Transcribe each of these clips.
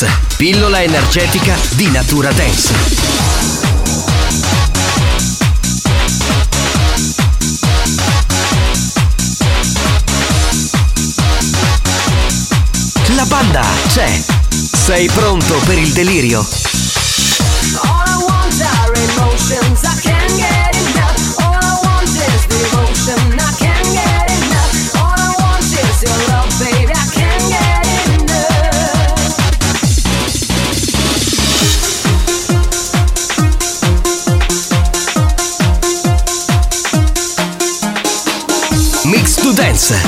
Dance, pillola energetica di natura dance. La banda c'è. Sei pronto per il delirio? All I want are emotions. I can't get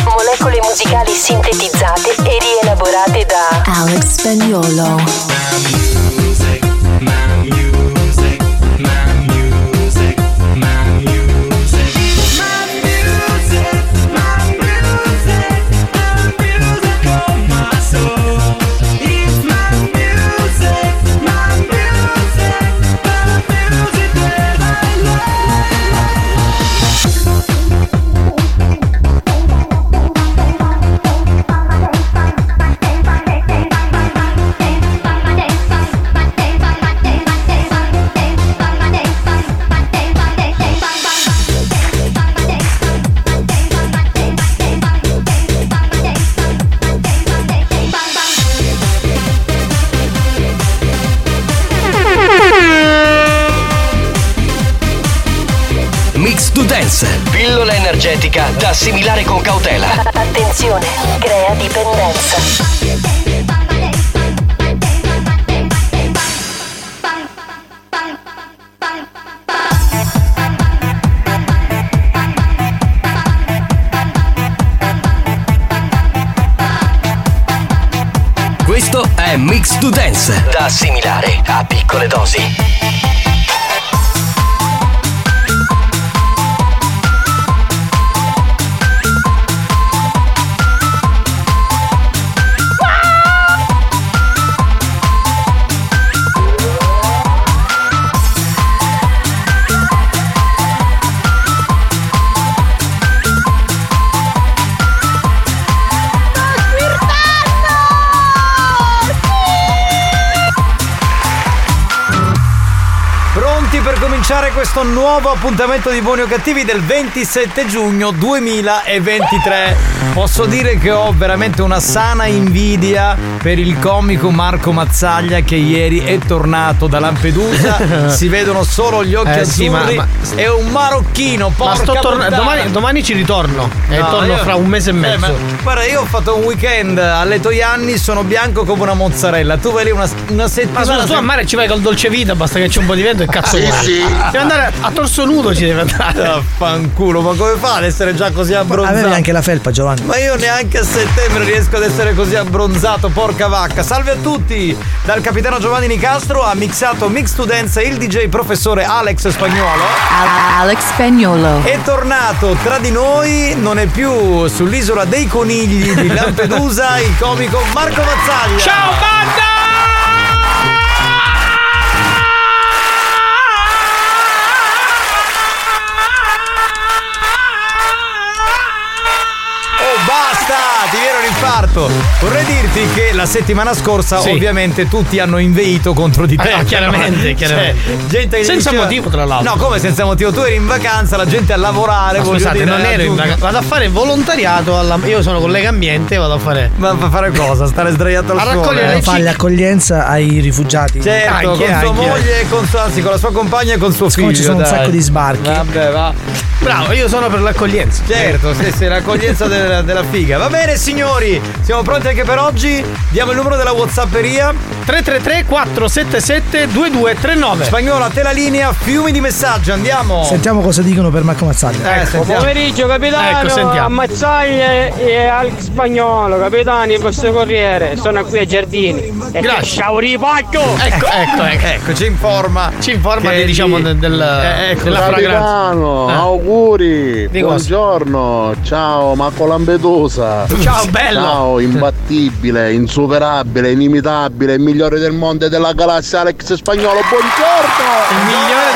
molecole musicali sintetizzate e rielaborate da Alex Spagnolo. Energetica da assimilare con cautela. Attenzione, crea dipendenza. Questo è Mix to Dance, da assimilare a piccole dosi. Questo nuovo appuntamento di Buoni o Cattivi del 27 giugno 2023. Posso dire che ho veramente una sana invidia per il comico Marco Mazzaglia che ieri è tornato da Lampedusa. si vedono solo gli occhi Eh, sì, ma- azzurri. ma- È un marocchino, Ma porca sto tornando. puttana. Domani, domani ci ritorno. E No, torno io- fra un mese e Eh, mezzo. ma- guarda, io ho fatto un weekend alle Toianni, sono bianco come una mozzarella. Tu vai lì una, una Ma settimana. scusa, tu a mare ci vai col dolce vita, basta che c'è un po' di vento e cazzo Sì, vuoi. sì, andare a torso nudo ci deve andare. Affanculo, ma come fa ad essere già così abbronzato? Avevi anche la felpa, Giovanni. Ma io neanche a settembre riesco ad essere così abbronzato, porca vacca. Salve a tutti! Dal capitano Giovanni Nicastro ha mixato Mix to Dance il DJ professore Alex Spagnuolo. Alex Spagnolo. È tornato tra di noi, non è più sull'isola dei conigli di Lampedusa, il comico Marco Mazzaglia. Ciao banda! Ti viene un infarto! Vorrei dirti che la settimana scorsa Sì. ovviamente tutti hanno inveito contro di te. Ah, no, chiaramente, Cioè, chiaramente. gente che Senza diceva- motivo, tra l'altro. No, come senza motivo? Tu eri in vacanza, la gente a lavorare. Ma scusate, dire, non ero in vacanza. Vado a fare volontariato. Alla... Io sono collega ambiente, vado a fare. Ma per fare cosa? Stare sdraiato al A sole? raccogliere le Fa l'accoglienza ai rifugiati. Certo, Anche, con sua moglie e con sua, anzi, con la sua compagna e con suo figlio. Siccome ci sono un dai. sacco di sbarchi. Vabbè, va. Bravo, io sono per l'accoglienza. Certo, sì, sì, l'accoglienza della, della figa. Va bene, signori, siamo pronti anche per oggi. Diamo il numero della Whatsapperia. 333 477 2239. Spagnolo, a te la linea, fiumi di messaggi, andiamo. Sentiamo cosa dicono per Marco Mazzaglia. Eh, sentiamo. Pomeriggio capitano, Ecco, sentiamo. ammazzaglia e al spagnolo, capitani, questo corriere, sono qui a Giardini. E Grazie. ciao ripacchio! Ecco, ecco, ecco. Ecco, ci informa. Ci informa Che di, diciamo di- del, del- Eh, ecco, della fragranza. Capitano, Eh. auguri, Di cosa? buongiorno, ciao Marco Lampedusa. Ciao, bello. Ciao, imbattibile, insuperabile, inimitabile, il migliore del mondo e della galassia Alex Spagnolo, buongiorno! Il migliore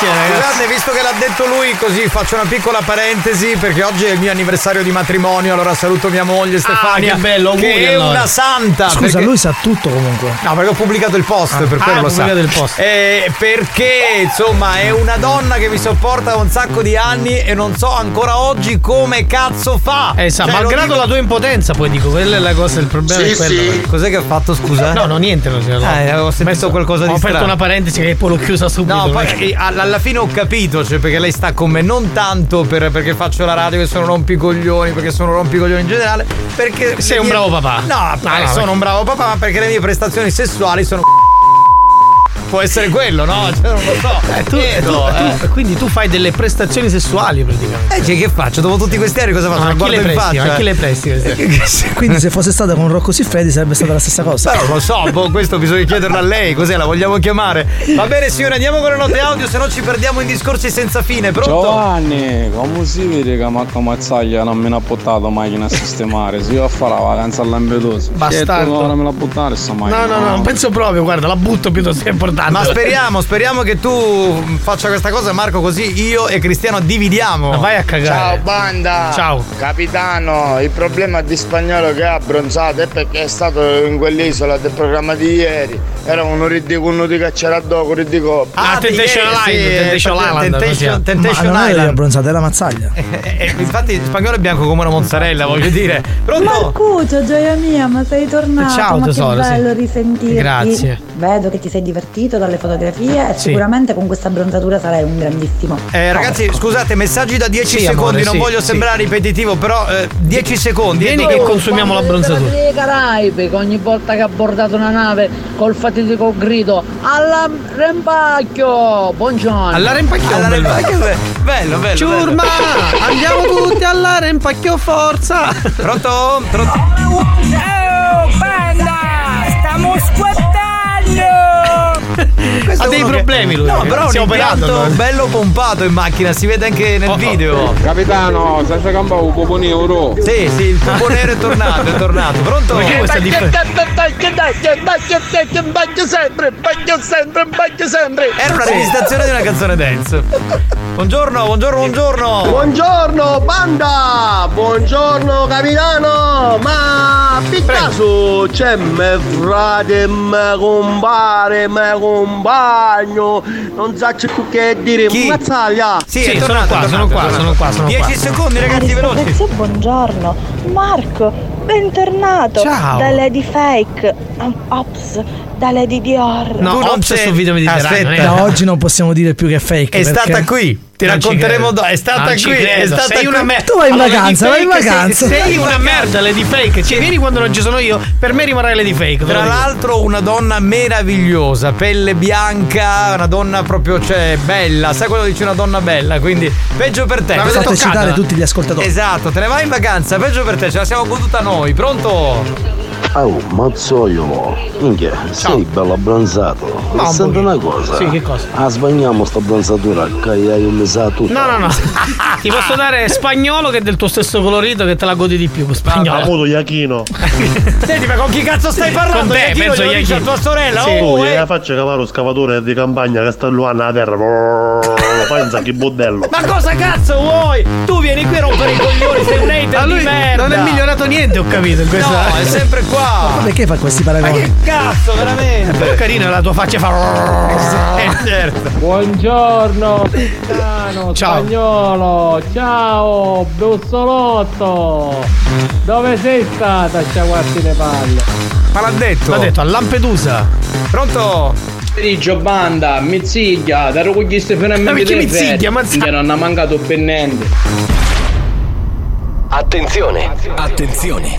galassia, ragazzi. Scusate, visto che l'ha detto lui, così faccio una piccola parentesi perché oggi è il mio anniversario di matrimonio. Allora saluto mia moglie Stefania. Ah, che bello, auguri, Che è allora. una santa. Scusa, perché- lui sa tutto comunque. No, perché ho pubblicato il post, per Ah, quello hai lo sa. pubblicato il post. Eh, perché, insomma, è una donna che mi sopporta da un sacco di anni e non so ancora oggi come cazzo fa. Eh, sa, Cioè, malgrado dico- la tua impotenza, poi dico, quella è la cosa, il problema Sì, è quello. sì. Cos'è che ha fatto, scusa? No, no, niente, non c'era. Ah, avevo sentito qualcosa di Ho aperto strano. una parentesi che poi l'ho chiusa subito. No, poi perché- eh, alla alla fine ho capito, cioè perché lei sta con me non tanto per- perché faccio la radio che sono rompicoglioni, perché sono rompicoglioni in generale, perché Sei le un mie- bravo papà. No, No, no, sono perché- un bravo papà, ma perché le mie prestazioni sessuali sono Può essere quello, no? Cioè, non lo so. Eh, tu, Chiedo, tu- tu- quindi tu fai delle prestazioni sessuali praticamente. eh. cioè, che faccio? Dopo tutti questi anni cosa faccio? Ma guardo le in presti? faccia. Ma a chi le presti queste? Quindi se fosse stata con Rocco Siffredi sarebbe stata la stessa cosa. Però lo so, boh, questo bisogna chiederlo a lei, cos'è? La vogliamo chiamare? Va bene signore, andiamo con le note audio, se no ci perdiamo in discorsi senza fine, pronto? Giovanni, come si vede che Marco Mazzaglia non me ne ha portato macchina a sistemare? Se io a fare la vacanza a Lampedusa. Bastardo. Ora me la buttare sta macchina. No, no, no, non penso proprio, guarda, la butto piuttosto che è importante. Ma speriamo, speriamo che tu faccia questa cosa Marco così io e Cristiano dividiamo. Ma vai a Ciao cagare. banda! Ciao. Capitano, il problema di spagnolo che ha abbronzato è perché è stato in quell'isola del programma di ieri. Era uno ridicolo uno di cacciare a dopo, ridicolo. Ah, di Temptation Island, Temptation Island, Temptation, Ma Temptation è Island. abbronzata, è la mazzaglia. Eh, eh, infatti spagnolo è bianco come una mozzarella, voglio dire. Pronto? Marcuccio, gioia mia, ma sei tornato. Ciao, ma tesoro, che sì. bello risentirti. Grazie. Vedo che ti sei divertito dalle fotografie e Sì. sicuramente con questa abbronzatura sarai un grandissimo. Eh, ragazzi, scusate, messaggi da 10 Sì, secondi, amore, non sì, voglio sì. sembrare ripetitivo, però eh, 10 secondi. Vieni che consumiamo l'abbronzatura. dei Caraibi che ogni volta che ha abbordato una nave col fatidico grido alla rempacchio buongiorno Alla rempacchio. Alla bello. rempacchio, bello, bello. Ciurma! bello. Andiamo tutti alla rempacchio forza! Pronto? Pronto? Oh banda stiamo squattando problemi lui. No, però si è un operato. impianto no? bello pompato in macchina, si vede anche nel Oh, oh. video. Capitano, stai facendo un po' euro. Sì, sì, il tubo nero è tornato, è tornato. Pronto? Perché questa differenza? Bagno sempre, bagno sempre, bagno sempre. Era una registrazione di una canzone dance. Buongiorno, buongiorno, buongiorno. Buongiorno banda! Buongiorno capitano! Ma per caso c'è me frate, me compare, me compagno, non so c'è che dire, Chi? mazzaglia! Sì, Sì, sono qua, sono qua, sono qua, sono 10 qua. secondi, ragazzi, veloci. Buongiorno. Marco, bentornato. Ciao. Da Lady Fake. Um, ops. Da Lady Dior. No, Tu non Ops è sei- sul video mediterraneo. Aspetta. Da oggi non possiamo dire più che è fake. È perché- stata qui. Ti Non racconteremo dopo. È stata Non qui. È stata sei una qui. merda. Tu vai in Allora, vacanza, vai in vacanza. Sei, sei una merda, Lady Fake. Ci vieni quando non ci sono io. Per me rimarrai Lady Fake. Tra l'altro una donna meravigliosa, pelle bianca, una donna proprio, cioè, bella. Sai quando dice una donna bella? Quindi peggio per te. L'avete Fate toccata? citare tutti gli ascoltatori. Esatto, te ne vai in vacanza, peggio per te, ce la siamo goduta noi. Pronto? Oh, mazzoiolo, minchia, sei bello abbronzato. No, Senti un una cosa. Sì, che cosa? Ah, sbagliamo sta bronzatura, che hai usato tutto. No, no, no. Ti posso dare spagnolo che è del tuo stesso colorito che te la godi di più. Spagnolo. Avuto Iachino. Senti, ma con chi cazzo stai parlando? Con te, Iachino, penso Iachino. tua sorella? Sì. Oh, Tu eh. gli faccia cavare lo scavatore di campagna che sta luana a terra. Pensa che bordello. Ma cosa cazzo vuoi? Tu vieni qui a rompere i coglioni, sei un hater Ma lui di merda. non è migliorato niente, ho capito. In questa... No, è sempre qua. Ma perché fa questi Ma paragoni? che cazzo, veramente? Però carina la tua faccia fa. Eh, certo. Buongiorno, capitano Ciao. spagnolo. Ciao, bussolotto. Dove sei stata a sciaguarti le palle? Ma l'ha detto. L'ha detto a Lampedusa. Pronto? Pomeriggio banda, mizziglia, da rugli Stefano Ma perché mizziglia, mazza- non ha mancato pennente. Attenzione, attenzione.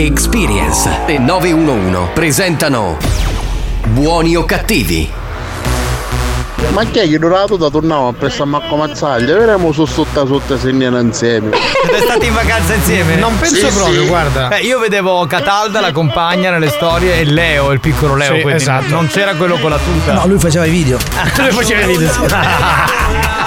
Experience e 911 presentano Buoni o cattivi? Ma chi è che durato da tornare a presso a Marco Mazzaglia? Vedremo su sotto sotto segnano insieme. Siete stati in vacanza insieme? Non penso Sì, proprio, sì. guarda. Eh, io vedevo Catalda, la compagna nelle storie, e Leo, il piccolo Leo. Sì, esatto. Non c'era quello con la tuta. No, lui faceva i video. Tu le facevi video.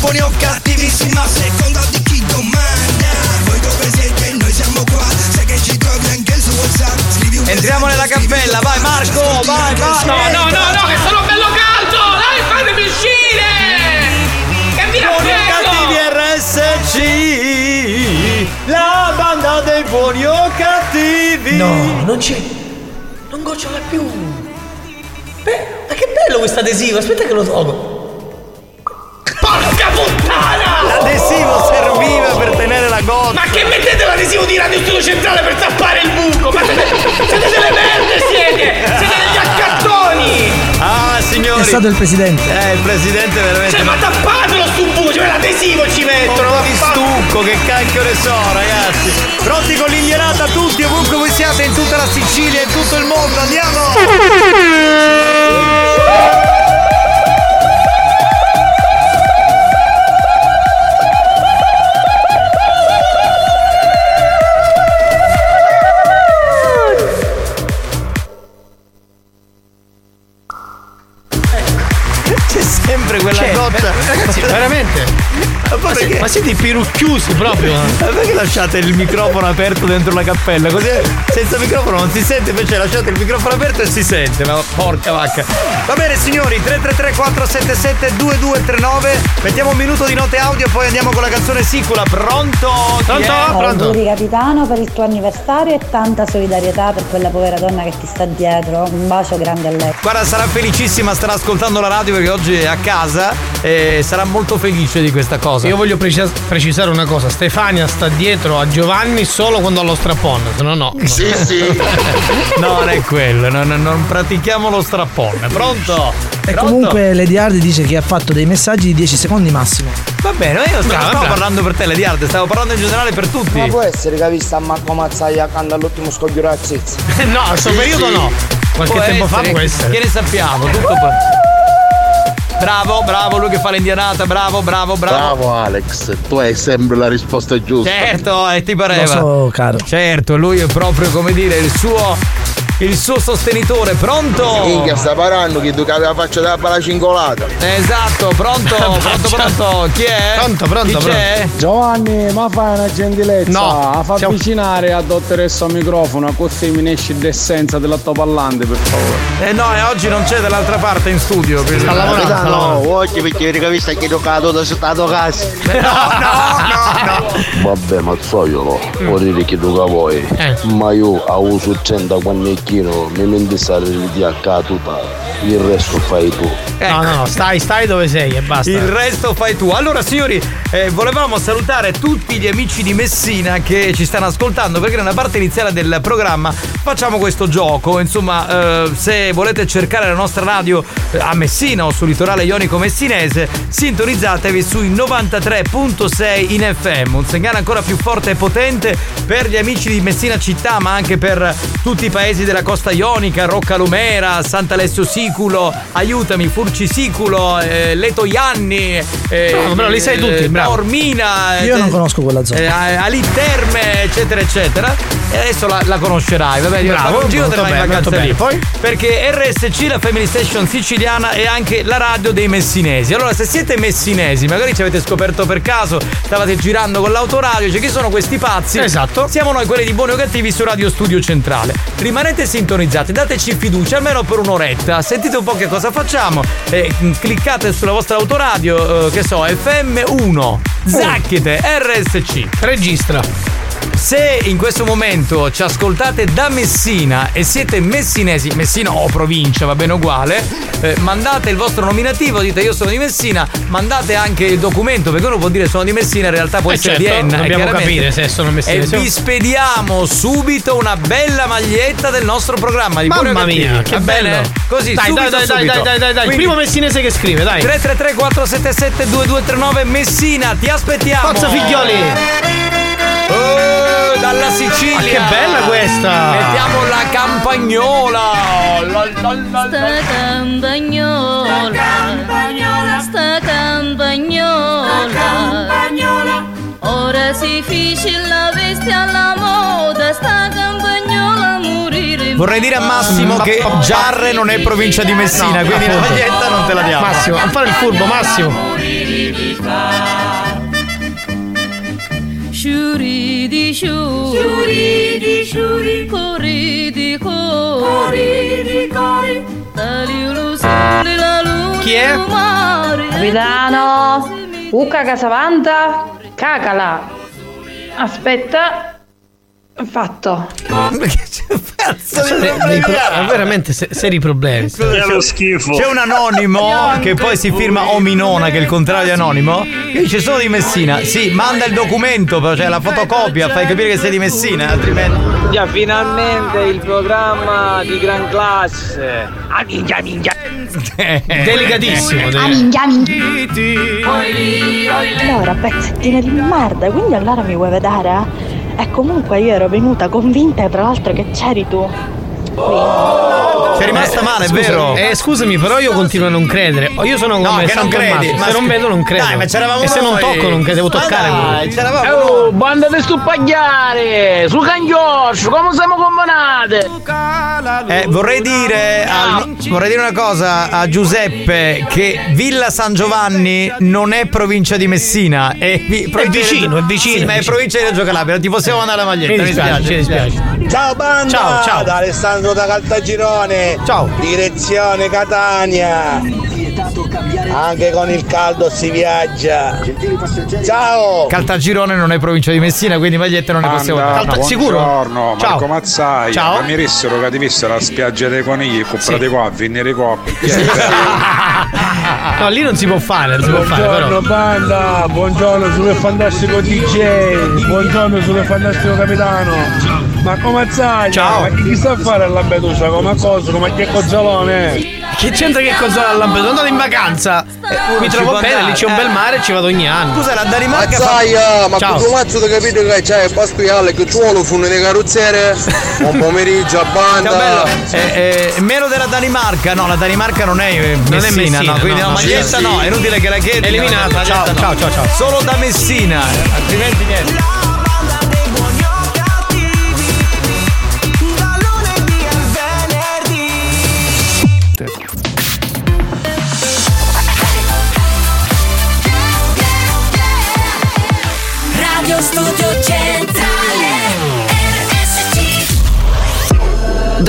buoni o cattivissimi A seconda di chi domanda Voi dove siete? Noi siamo qua Sai che ci trovi anche su WhatsApp Scrivi un Entriamo nella cappella, vai Marco, vai, vai. No, no, no, no, che sono bello caldo! Dai, fatemi uscire! Che vi Buoni o cattivi RSC La banda dei buoni o cattivi No, non c'è. Non gocciola più. Beh, ma che bello questo adesivo, aspetta che lo tolgo. Porca puttana! L'adesivo serviva per tenere la goccia Ma che mettete l'adesivo di Radio Studio Centrale per tappare il buco? Ma siete, siete delle merde siete! Siete degli accattoni! Ah signori È stato il presidente. Eh il presidente veramente Cioè, ma tappatelo sto buco, cioè l'adesivo ci mettono! Po' di stucco, che cacchio ne so ragazzi Pronti con l'inglierata tutti ovunque voi siate in tutta la Sicilia e in tutto il mondo Andiamo veramente? Ma perché- ma siete pirucchiusi proprio? Ma perché lasciate il microfono aperto dentro la cappella? Così senza microfono non si sente, invece lasciate il microfono aperto e si sente. Ma porca vacca. Va bene signori, 333 477 2239. Mettiamo un minuto di note audio e poi andiamo con la canzone sicula. Pronto? Chi è? Auguri capitano per il tuo anniversario e tanta solidarietà per quella povera donna che ti sta dietro. Un bacio grande a lei. Guarda, sarà felicissima, starà ascoltando la radio perché oggi è a casa e sarà molto felice di questa cosa. Io voglio precis- precisare una cosa, Stefania sta dietro a Giovanni solo quando ha lo strappone, se no no. Sì, sì. No, non è quello, non, non pratichiamo lo strappone. Pronto? E Pronto? comunque Lady Hard dice che ha fatto dei messaggi di 10 secondi massimo. Va bene, ma io non Brava, stavo brava. parlando per te, Lady Hard, stavo parlando in generale per tutti. Ma può essere che ha visto a Marco Mazzaia quando all'ultimo scoglio razzizzo? no, a questo periodo no. Qualche Può tempo fa essere, può essere. Che ne sappiamo? Tutto poi. Bravo, bravo, lui che fa l'indianata, bravo, bravo, bravo. Bravo Alex, tu hai sempre la risposta giusta. Certo, e ti pareva. Lo so, caro. Certo, lui è proprio come dire il suo il suo sostenitore, pronto? Minchia, sta parlando che tu che aveva faccia da balla cingolata. Esatto, pronto, pronto, pronto. Chi è? Pronto, pronto, Chi c'è? Giovanni, ma fai una gentilezza? No, fa siamo- avvicinare a dottoressa al microfono, così mi ne esce d'essenza della tua parlante, per favore. Eh no, e oggi non c'è dall'altra parte in studio. quindi- Sta lavorando, lavorando. oggi perché che vista che giocato da stato casa. Vabbè, mazzoiolo, vuol dire che tu che vuoi. Eh. Ma io a uso 30 quannecchino, mi menti stare di a tuta, il resto fai tu. No, no, no, stai, stai dove sei e basta. Il resto fai tu. Allora, signori, eh, volevamo salutare tutti gli amici di Messina che ci stanno ascoltando perché nella parte iniziale del programma facciamo questo gioco. Insomma, eh, se volete cercare la nostra radio eh, a Messina o sul litorale ionico messinese, sintonizzatevi sui 93.6 in FM. Un segnale ancora più forte e potente per gli amici di Messina città, ma anche per tutti i paesi della costa ionica, Roccalumera, Sant'Alessio Siculo, aiutami, Furci Siculo, eh, Leto Ianni, eh, bravo, li sai tutti, eh, bravo. Ormina, Io eh, non conosco quella zona. eh, Ali Terme, eccetera, eccetera. E adesso la, la conoscerai, vabbè, io Bravo, un giro te la vacanza lì. Poi? Perché RSC, la Family Station siciliana, è anche la radio dei messinesi. Allora, se siete messinesi, magari ci avete scoperto per caso, stavate girando con l'autoradio, cioè chi sono questi pazzi? Esatto. Siamo noi quelli di buoni o cattivi su Radio Studio Centrale. Rimanete sintonizzati, dateci fiducia almeno per un'oretta. Sentite un po' che cosa facciamo. Eh, cliccate sulla vostra autoradio, eh, che so, FM1, Zacchete, RSC. Registra. Se in questo momento ci ascoltate da Messina e siete messinesi, Messina o provincia, va bene uguale, eh, mandate il vostro nominativo, dite io sono di Messina, mandate anche il documento, perché uno può dire sono di Messina, in realtà può Eh, essere certo, di Enna. dobbiamo chiaramente. capire se sono messinesi E vi spediamo subito una bella maglietta del nostro programma di Mamma mia, che bello. bene? Così, dai, subito, dai, dai, dai, subito. dai, dai, dai, dai. Quindi- primo messinese che scrive, dai. 333 477 2239 Messina, ti aspettiamo. Forza figlioli. Oh, dalla Sicilia. Ma che bella questa. Mettiamo la campagnola. La, la, la, la. campagnola, sta campagnola, ora si fice la veste alla moda, sta campagnola a morire. Vorrei dire a Massimo che Giarre non è provincia di Messina, No, quindi la maglietta non te la diamo. Massimo, a fare il furbo, Massimo. Sciuri di sciuri, di sciuri, cori di cori, di cori, lo sole, la luce, Chi è? Capitano, Uca Casavanta, cacala. Aspetta. Fatto. Dei problemi pro- ha? veramente se- seri problemi. C'è un anonimo che poi si firma Ominona, che è il contrario di anonimo. Che dice sono di Messina. Sì, manda il documento, però, cioè la fotocopia, fai capire che sei di Messina, altrimenti. Già, finalmente il programma di gran classe. Ah, minchia, minchia. Delicatissimo. Ah, minchia, minchia. Allora, pezzettino di merda, quindi allora mi vuoi vedere? E comunque io ero venuta convinta, tra l'altro, che c'eri tu. Sei rimasta male, è Scusa, vero? Eh, scusami, però io continuo a non credere. O Io sono No, come che non credi. Tommaso, Ma Se non scu- vedo, non credo. Dai, ma c'eravamo E se non noi. tocco, non che devo Ma toccare. dai, c'eravamo Oh, banda di stupagliare! Su cangioscio, come siamo combinate? Eh, vorrei dire al- vorrei dire una cosa a Giuseppe che Villa San Giovanni non è provincia di Messina, è, vi- provincia di vicino, è vicino, Sì, ma è vicino. provincia di Reggio Calabria, non ti possiamo mandare la maglietta, Mi mi dispiace, dispiace. ci dispiace. Ciao banda! Ciao, ciao. Da Alessandro da Caltagirone! Ciao. Direzione Catania! Anche con il caldo si viaggia. Ciao! Caltagirone non è provincia di Messina, quindi magliette non ne possiamo dare. Calta- sicuro? Buongiorno, Ciao. Marco Mazzai. Ciao. Ma mi dissero che ti vissero la spiaggia dei conigli, comprate qua, a venire qua. No, lì non si può fare, non si può fare, Buongiorno però. banda, buongiorno super fantastico DJ, buongiorno super fantastico capitano. Ma come sai? Ciao. Ma chi sta a fare a Lampedusa? Come cosa? Come che cozzalone? Che c'entra che cosa a Lampedusa? Sono andato in vacanza. Mi ci trovo bene, andare, lì c'è un eh. bel mare, ci vado ogni anno. Scusa, la Danimarca fa- Mazzaia, ma Ciao. tu mazzo ti capito che c'è il pastiale che tu vuoi funne di carrozziere? Buon pomeriggio a banda. Ciao bello, eh, eh, meno della Danimarca, no, la Danimarca non è eh, Non è Messina, Messina, no, quindi no, la no, maglietta sì, no, è inutile che la chiedi. Eliminata, no, ciao, no. ciao, ciao, ciao. Solo da Messina, altrimenti niente.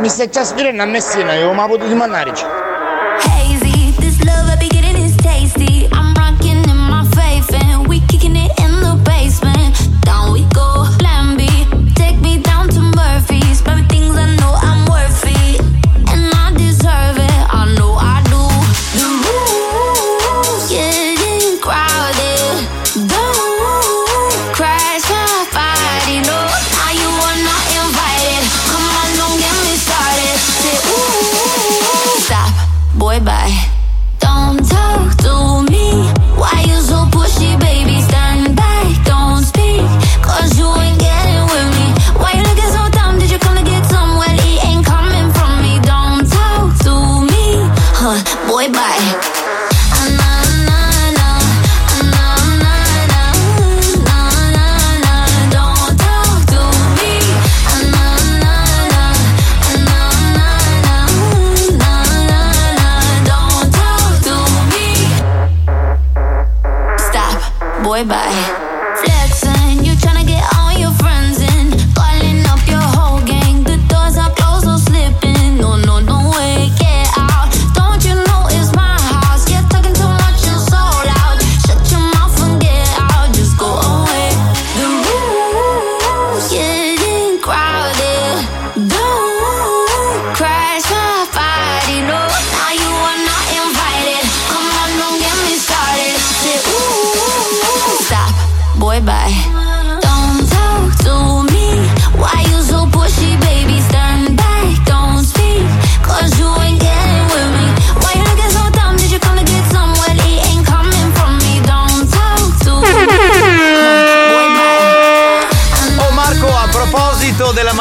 Ми се часпире на месина и омабудот има нарича.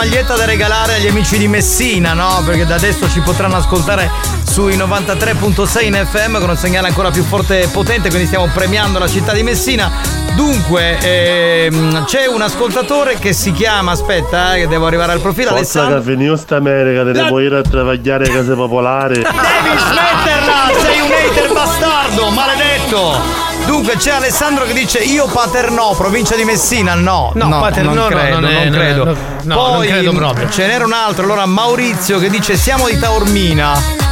Maglietta da regalare agli amici di Messina, no? Perché da adesso ci potranno ascoltare sui 93.6 in FM con un segnale ancora più forte e potente, quindi stiamo premiando la città di Messina. Dunque, ehm, c'è un ascoltatore che si chiama, aspetta, eh, che devo arrivare al profilo, Forza Alessandro. che finito America, te puoi ir a travagliare a case popolari. Devi smetterla! Sei un hater bastardo, maledetto! Dunque c'è Alessandro che dice io Paternò, provincia di Messina, no. No, Paternò non no, credo, non è- non credo. no, no, Poi non credo proprio. ce n'era un altro, allora Maurizio che dice siamo di Taormina.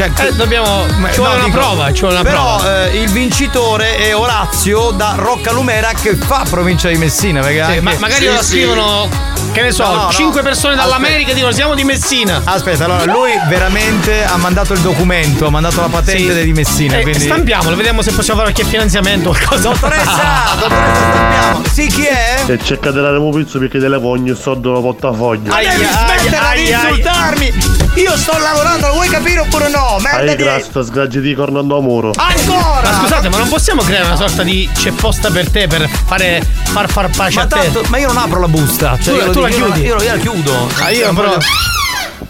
Cioè, Eh, dobbiamo- ci vuole una prova, ci vuole una però, prova. eh, il vincitore è Orazio da Roccalumera che fa provincia di Messina. Perché Sì, anche- ma magari lo scrivono, che ne so, No, no, 5 no. persone dall'America dicono siamo di Messina. Aspetta, allora lui veramente ha mandato il documento, ha mandato la patente Sì. di Messina. Eh, quindi... Stampiamolo, vediamo se possiamo fare qualche finanziamento o qualcosa. Dottoressa, dottoressa, stampiamo. Sì, chi è? E cerca di dare un pizzo perché te le voglio soldo lo portafoglio. Ma devi smetterla di insultarmi! Io sto lavorando, lo vuoi capire oppure no? Merda Hai di... grasto, sgraggi di corno a muro. Ancora! Ma scusate, ma non possiamo creare una sorta di c'è posta per te per fare far far pace Ma a te? tanto, ma io non apro la busta. Cioè, Tu- io tu la dico, io chiudi? Io, io la chiudo. Ah, io però-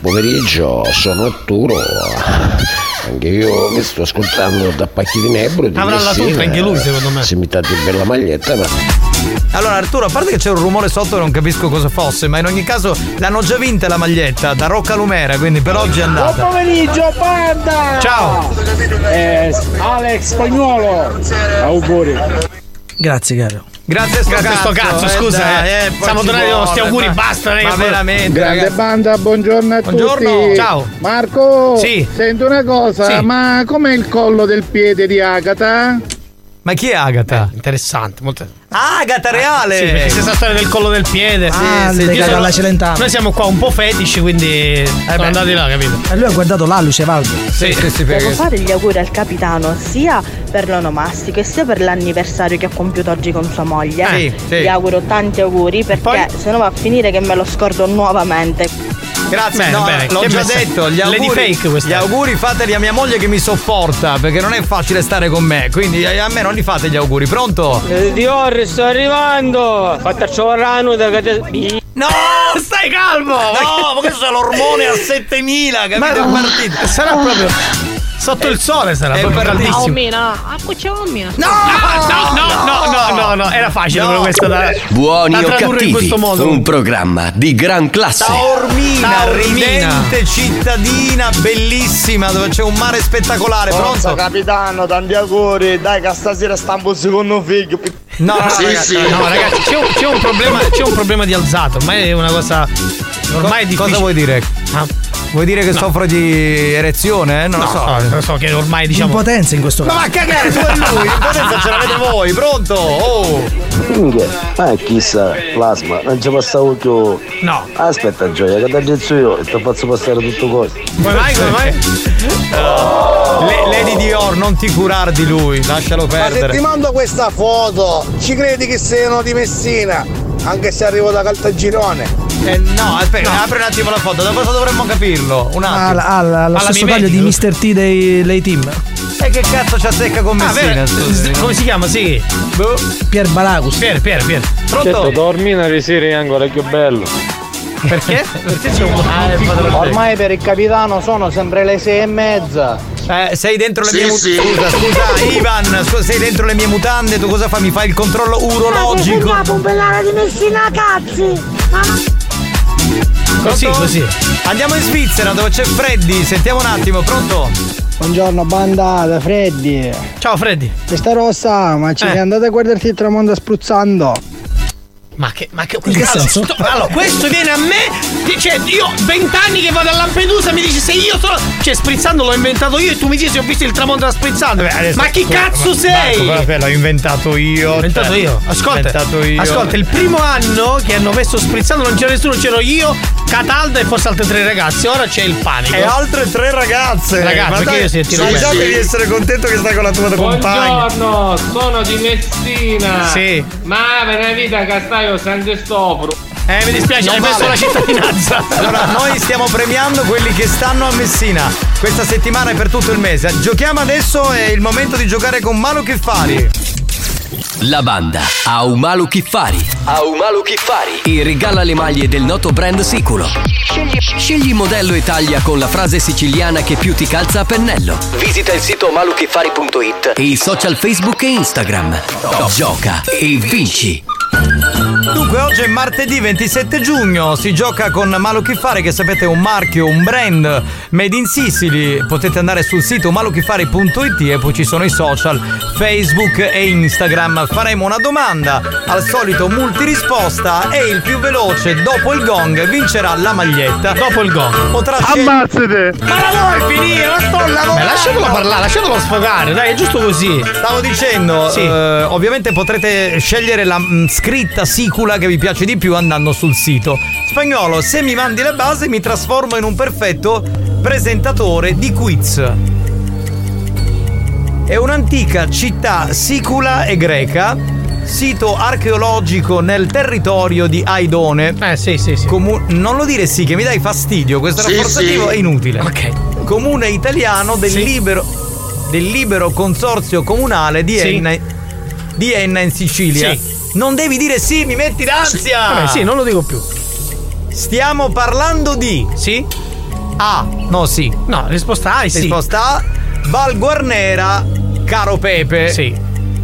Pomeriggio, sono Arturo. Anche io mi sto ascoltando da pacchi di Nebro di Avrà la tuta anche lui, secondo me. Si mi date bella maglietta, ma Allora Arturo, a parte che c'è un rumore sotto non capisco cosa fosse, ma in ogni caso l'hanno già vinta la maglietta da Rocca Lumera, quindi per oggi è Buon andata. pomeriggio, banda! Ciao! Eh, Alex Spagnuolo! Auguri! Grazie, caro. Grazie a sto a sto cazzo, cazzo, eh, scusa, eh. poi Siamo tornati con vuole, sti auguri, ma- basta, Ma veramente, Grande ragazzi. banda, buongiorno a Buongiorno, tutti. ciao. Marco, Sì. senti una cosa, Sì. ma com'è il collo del piede di Agata? Ma chi è Agata? Interessante, molto. Agata Reale! Sì, perché si del collo del piede. Ah, Io legato sono- alla Celentano. Noi siamo qua un po' fetici, quindi sono andati là, capito? E lui ha guardato là, Luce Valdo. Sì, sì, sì, Devo fare gli auguri al capitano sia per l'onomastico e sia per l'anniversario che ha compiuto oggi con sua moglie. Sì, sì. Gli auguro tanti auguri perché se no va a finire che me lo scordo nuovamente. Grazie, Bene, no, bene. l'ho Che già messa- detto, gli Lady auguri, gli auguri fateli a mia moglie che mi sopporta, perché non è facile stare con me, quindi a me non li fate gli auguri, pronto? Dior, sto arrivando! Fattaccio rano da No, stai calmo! No, ma questo è l'ormone a 7000, capito? Ma- è partito. Sarà proprio sotto il sole, sarà È proprio caldissimo. Mina, ah, c'è un mina. No, no, no, no, no, no, no, era facile però questa da Buoni da o tradurre in cattivi, questo modo. un programma di gran classe. Taormina, Taormina. ridente cittadina bellissima dove c'è un mare spettacolare, Forza pronto? capitano, tanti auguri, dai che stasera stampo secondo figlio. No, no, Sì, ragazzi, sì. No, ragazzi, c'è un, c'è un problema, c'è un problema di alzato, ormai è una cosa ormai è difficile. Cosa vuoi dire? Ah, Vuoi dire che No. soffro di erezione? eh? Non no, lo so. no, lo so che ormai diciamo Impotenza in questo Ma caso. va a cagare tu e lui, l'impotenza ce l'avete voi, pronto? Oh! Minchia, ma chissà, plasma, non ci passavo più. No. Aspetta Gioia, che ti aggiungo io e ti faccio passare tutto questo. Come mai? Come mai? Le- Lady Dior, non ti curar di lui, lascialo Ma se ti perdere. mando questa foto, ci credi che siano di Messina? Anche se arrivo da Caltagirone. Eh, no, aspetta, apri un attimo la foto, da cosa dovremmo capirlo? Un attimo. lo Alla stesso taglio di Mr. T dei, dei team. E che cazzo ci azzecca con Ah, Messina? scusi? Come si chiama? Sì. Boh. Pier Balacus. Pier, Pier, Pier. Pronto? dormire di sera è ancora più bello. Perché? Perché c'è un Ormai per il capitano sono sempre le sei e mezza. Eh, sei dentro le Sì, mie sì. mutande. Scusa, scusa, Ivan, scusa, sei dentro le mie mutande, tu cosa fai? Mi fai il controllo urologico? pompellare di Messina cazzi! Così, Pronto? così. Andiamo in Svizzera dove c'è Freddy, sentiamo un attimo, pronto? Buongiorno banda da Freddy. Ciao Freddy. Questa rossa, ma ci Eh. sei andata a guardarti il tramonto spruzzando? Ma che, ma che, In che allora, senso? sto- allora, questo viene a me. Cioè, io vent'anni che vado a Lampedusa mi dici se io sono. Cioè, sprizzando l'ho inventato io e tu mi dici se ho visto il tramonto da sprizzando. ma chi cazzo sei? Vabbè, l'ho inventato io. L'ho inventato cioè, io. Ascolta, inventato io. ascolta, il primo anno che hanno messo sprizzando non c'era nessuno, c'ero io, Catalda e forse altre tre ragazze. Ora c'è il panico. E altre tre ragazze. Ragazze, Ma perché dai, io se tiro sai questo. già devi essere contento che stai con la tua compagna. Buongiorno, sono di Messina. Sì. Ma per la vita Castaio San Cristoforo. Eh, mi dispiace, Non hai messo vale. la cittadinanza. Allora, noi stiamo premiando quelli che stanno a Messina. Questa settimana è per tutto il mese. Giochiamo adesso, è il momento di giocare con Malu Kiffari. La banda Aumalu Kiffari. Aumalu Kiffari. E regala le maglie del noto brand Siculo. Scegli, scegli modello e taglia con la frase siciliana che più ti calza a pennello. Visita il sito maluchiffari.it e i social Facebook e Instagram. Gioca e vinci. Dunque, oggi è martedì 27 giugno, si gioca con Malu Kiffari, che sapete è un marchio, un brand made in Sicily. Potete andare sul sito malukiffari.it e poi ci sono i social, Facebook e Instagram. Faremo una domanda, al solito multirisposta e il più veloce dopo il gong vincerà la maglietta. Dopo il gong. Potrà Ammazzate! Ma la vuoi finire? Ma sto lavorando! Ma lasciatelo parlare, lasciatelo sfogare, dai, è giusto così. Stavo dicendo, Sì. eh, ovviamente potrete scegliere la mm, scritta sicula che vi piace di più andando sul sito. Spagnolo, se mi mandi le basi mi trasformo in un perfetto presentatore di quiz. È un'antica città sicula e greca, sito archeologico nel territorio di Aidone. Eh, sì, sì, sì. Comu- non lo dire sì, che mi dai fastidio, questo Sì, rafforzativo sì. è inutile. Ok. Comune italiano del Sì. libero del libero consorzio comunale di Sì. Enna di Enna in Sicilia. Sì. Non devi dire sì, mi metti l'ansia. Vabbè, sì, non lo dico più. Stiamo parlando di Sì? A. No, sì. No, risposta A è sì. Risposta A. Val Guarnera, caro Pepe. Sì.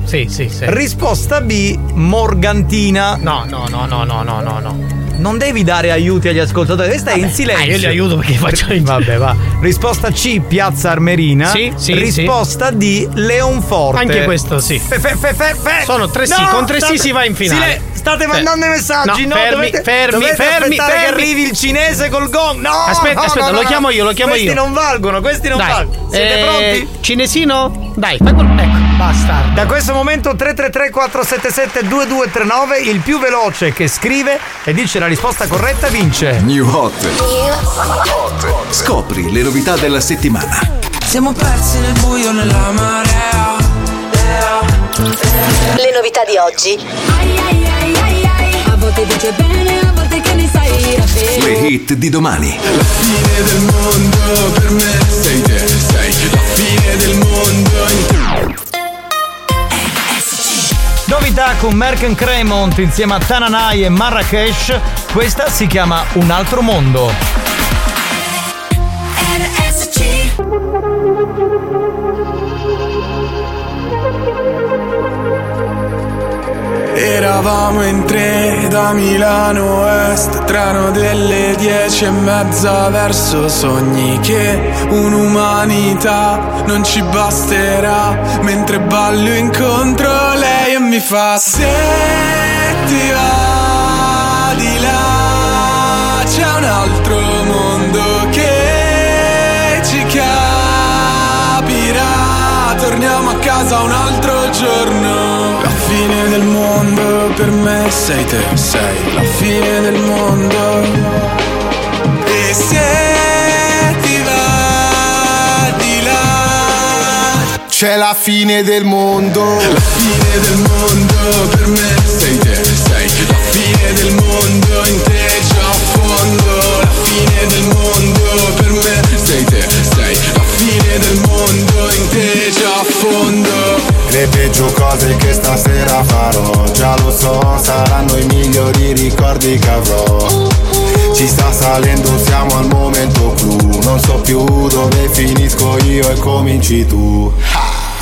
Sì, sì, sì. Risposta B, Morgantina. No, no, no, no, no, no, no, no. Non devi dare aiuti agli ascoltatori, stai in silenzio. Ah, io li aiuto perché faccio i Vabbè, va. Risposta C, Piazza Armerina. Sì, sì, Risposta D, Leonforte. Anche questo sì. Fe, fe, fe, fe. Sono tre sì, No, con tre sì state- si va in finale. Sile- state Sì. mandando i messaggi, No, no? fermi, dovete, fermi, dovete fermi, aspettare che fermi. arrivi il cinese col gong. No! Aspetta, no, aspetta, lo chiamo io, lo chiamo questi io. non valgono, questi non Dai. valgono. Siete Eh, pronti? Cinesino? Dai, fai quello. Ecco, basta. Da questo momento 333 477 2239 il più veloce che scrive e dice la risposta corretta vince. New Hot. Scopri le novità della settimana. Siamo persi nel buio nella marea. Le novità di oggi. A volte dice bene, a volte che ne sai Le hit di domani. La fine del mondo per me sei te, sei la fine del mondo. Novità con Merken Cremont insieme a Tananai e Marrakesh. Questa si chiama Un altro mondo. Eravamo in tre da Milano Est, treno delle dieci e mezza verso sogni che un'umanità non ci basterà. Mentre ballo incontro lei e mi fa se ti va di là c'è un altro mondo che ci capirà. Torniamo a casa un altro giorno. La fine del mondo per me sei te, sei la fine del mondo. E se ti va di là c'è la fine del mondo. La fine del mondo cominci tu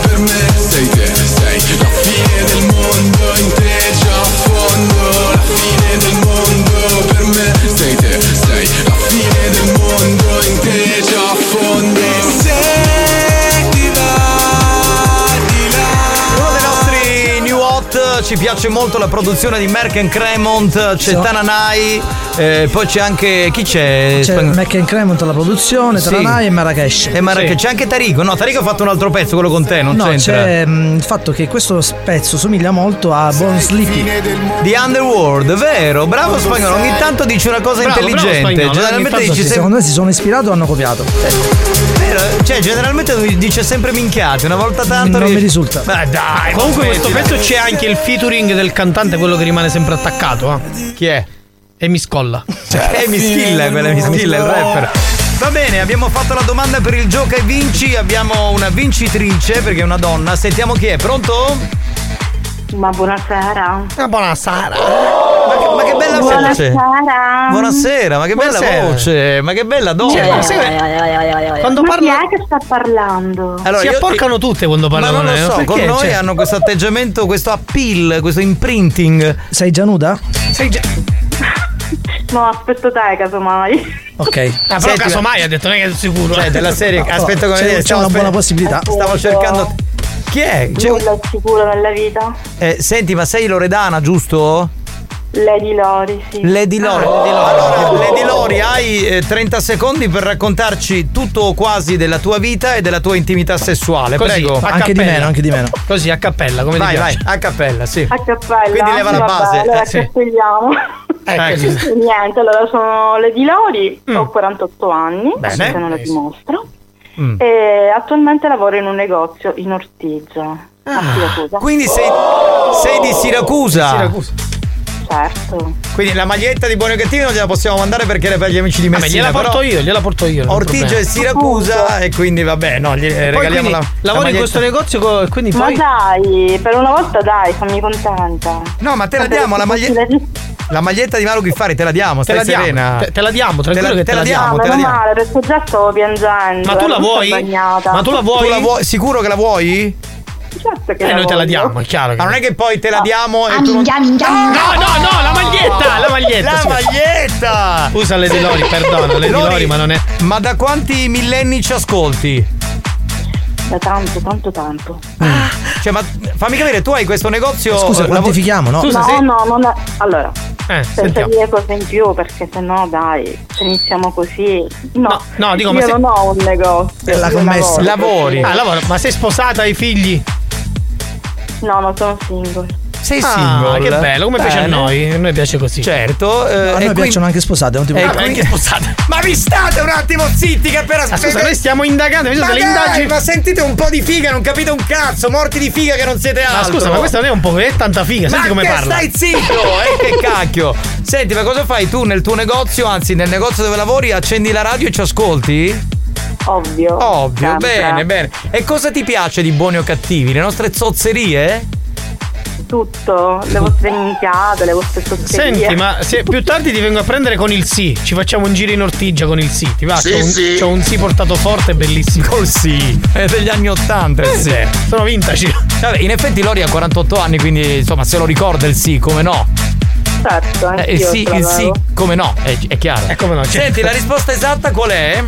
per me sei te, sei la fine del mondo in te già a fondo. La fine del mondo per me sei te, sei la fine del mondo in te già a fondo. Se ti va di là Uno dei nostri new hot, ci piace molto la produzione di Merken Cremont, c'è Sì. Tananai, eh, poi c'è anche chi c'è? C'è Spagn- Mac Cremont alla produzione, Sì. Tananai e Marrakesh. E Marrakesh, c'è anche Tarico. No, Tarico ha fatto un altro pezzo, quello con te, non no, c'entra. c'è mm, il fatto che questo pezzo somiglia molto a Bon Sleepy. The Underworld, vero? Bravo spagnolo, ogni tanto dice una cosa Bravo, bravo intelligente. spagnolo, generalmente dice sì, sempre. Secondo me si sono ispirato e hanno copiato. Vero, Cioè, generalmente dice sempre minchiate, una volta tanto. Non mi riesce- risulta. Beh, dai, Comunque questo pezzo c'è anche il featuring del cantante, quello che rimane sempre attaccato. eh. Chi è? E mi scolla. Eh, Mischilla, quella è Mischilla, il rapper. Va bene, abbiamo fatto la domanda per il gioca e vinci. Abbiamo una vincitrice perché è una donna. Sentiamo chi è. Pronto? Ma buonasera. Ah, buonasera. Ma che, ma che bella voce! Buonasera. Buonasera, ma che bella Buonasera. voce! Ma che bella donna! Cioè, Quando Ma parla- chi è che sta parlando? Allora, si apporcano tutte quando Ma parlano. non lo eh, so, con perché? noi Cioè, hanno questo atteggiamento, questo appeal, questo imprinting. Sei già nuda? sei già- No, aspetto te, casomai. Ok. Ah, però Senti, casomai ha detto non è che è sicuro. Cioè, della serie, aspetta come C'è- dire, c'è una buona possibilità. Stavo cercando. Chi è? C'è un- Nulla sicuro nella vita. eh, senti, ma sei Loredana, giusto? Lady Lori, sì. Lady Lori. Allora, Lady Lori, hai eh, 30 secondi per raccontarci tutto o quasi della tua vita e della tua intimità sessuale. Così, Prego. a Anche di meno, anche di meno. Così a cappella, come Vai, ti vai, piace. a cappella, sì. A cappella. Quindi leva la Vabbè, base, Allora, eh, sì. Cappelliamo. Ecco. Niente, allora sono Lady Lori, ho 48 anni, Bene. se non lo dimostro. Mm. e attualmente lavoro in un negozio in Ortigia. a Siracusa. Quindi sei, sei di Siracusa. Siracusa. Certo. Quindi la maglietta di buoni o cattivi non gliela possiamo mandare perché era per gli amici di Messina. gliela porto io, gliela porto io. problema. e Siracusa e quindi vabbè, no, gli eh, Poi regaliamo la, la lavori in questo negozio co- quindi Ma poi dai, per una volta dai, fammi contenta. No, ma te la diamo la maglietta. La maglietta di Maru Ghiffari te la diamo, Te stai la diamo, serena. te- te la diamo, tranquillo te la, che te te la la diamo, te la diamo. male, perché già stavo piangendo. Ma tu la ero tutta vuoi? Ma tu la vuoi? Tu la vuoi? Sicuro che la vuoi? Certo che Eh, la noi te la voglio. diamo, è chiaro. Ma non è che poi te la diamo e Ah, tu non... minchia, minchia, minchia. No, no, no, la maglietta, la maglietta. La sì. maglietta! Scusa Lady Lori, perdona, Lady Lori, ma non è. Ma da quanti millenni ci ascolti? Da tanto, tanto, tanto. Cioè, ma fammi capire, tu hai questo negozio. Scusa, quantifichiamo, no? Scusa, no, se- no, non è... Allora, Eh, senza sentiamo. dire cose in più, perché se no, dai, se iniziamo così. No, no, dico, io ma se- non ho un negozio. la commessa. lavoro così. Ah, lavora, ma sei sposata, hai figli? No, non sono single. Sei Ah, single? che bello, come piace a Bene. noi, a noi piace così. Certo, eh, No, a e noi quindi- piacciono anche sposate, non ti e Ah, preoccupare. sposate. Ma vi state un attimo zitti che appena Ah, scusa, noi stiamo indagando, Ma abbiamo delle dai, indagini. ma sentite un po' di figa, non capite un cazzo, morti di figa che non siete Ma altro. scusa, ma questa non è un po' è tanta figa, senti ma come parla. stai zitto, eh, che cacchio. Senti, ma cosa fai tu nel tuo negozio, anzi nel negozio dove lavori, accendi la radio e ci ascolti? Ovvio. Ovvio, sempre. bene, bene. E cosa ti piace di buoni o cattivi? Le nostre zozzerie? Tutto, le vostre minchiate, le vostre sotterie. Senti, ma se più tardi ti vengo a prendere con il sì, ci facciamo un giro in ortigia con il sì, ti va? Sì, c'ho, un, sì. c'ho un sì portato forte, bellissimo. Col sì, è degli anni 80 il sì. Sono vintage. Vabbè, in effetti Lori ha 48 anni, quindi insomma se lo ricorda il sì, come no? Certo, Eh, il sì, il sì, come no, è, è chiaro. Eh, come no, certo. Senti, la risposta esatta qual è?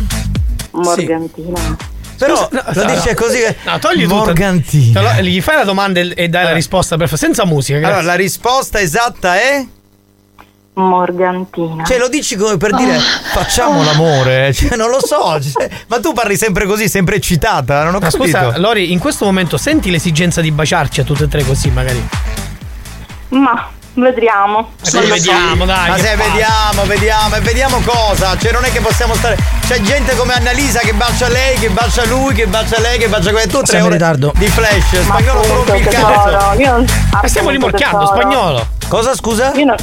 Morgantina. Però Scusa, no, lo no, dice no. così No, togli tutto. Morgantina. Lo- Gli fai la domanda e dai la risposta per senza musica. Allora, grazie. la risposta esatta è? Morgantina. Cioè, lo dici come per dire facciamo l'amore. Cioè, non lo so. cioè, ma tu parli sempre così, sempre eccitata. Non ho Ma capito. scusa, Lori, in questo momento senti l'esigenza di baciarci a tutte e tre così, magari. Ma vedriamo. Sì, vediamo, dai. Ma se vediamo, vediamo e vediamo cosa. Cioè, non è che possiamo stare. C'è gente come Annalisa che bacia lei, che bacia lui, che bacia lei, che bacia quella. Tu tre Siamo in ore ritardo. di flash. Spagnolo appunto, rompi il tesoro, cazzo. io non- Ma stiamo rimorchiando, tesoro. spagnolo. Cosa scusa? Io non,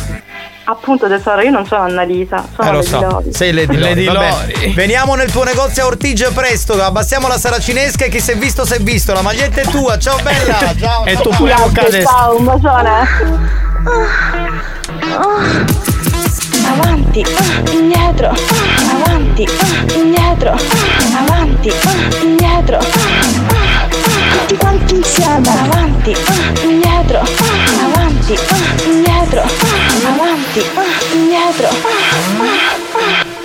appunto tesoro, io non sono Annalisa, sono Eh lo Lady so, Lori. sei Lady Lori. Lady vabbè. Lori. Veniamo nel tuo negozio a Ortigia presto, abbassiamo la saracinesca e chi si è visto si è visto. La maglietta è tua, ciao bella. Ciao. E ciao. tu pure Grazie, adesso. ciao, un bacione. Avanti, ah, indietro, ah, avanti, ah, indietro, avanti, indietro, tutti quanti insieme, avanti, ah, indietro, avanti, ah, indietro, ah, avanti, ah, indietro. ah, ah, ah.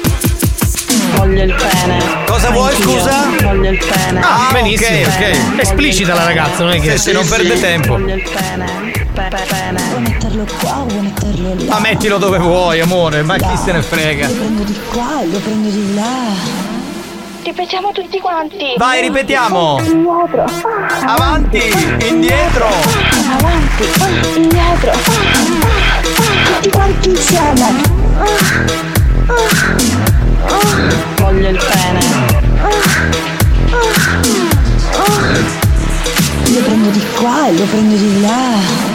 Voglio il pene. Cosa vuoi, Anch'io. scusa? Voglio il pene. Ah, benissimo. ok, ok. Esplicita la ragazza, non è che. Sì, sì, non perde tempo. Voglio il pene. Pe- pene. Vuoi metterlo qua o vuoi metterlo là? Ma mettilo dove vuoi, amore, ma chi se ne frega. Lo prendo di qua lo prendo di là. Ripetiamo tutti quanti. Vai, ripetiamo. Indietro. Avanti, indietro. Avanti, ah, indietro. Tutti quanti insieme. Ah, ah, ah. Voglio il pene. Ah, ah, ah. Lo prendo di qua e lo prendo di là.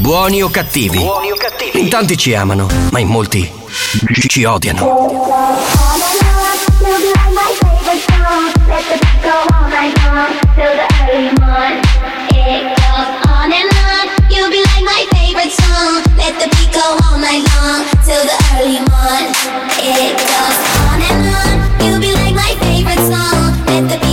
Buoni o cattivi? Buoni o cattivi? In tanti ci amano, ma in molti ci, ci odiano. Let the beat go all night long till the early morn. It goes on and on. You'll be like my favorite song. Let the beat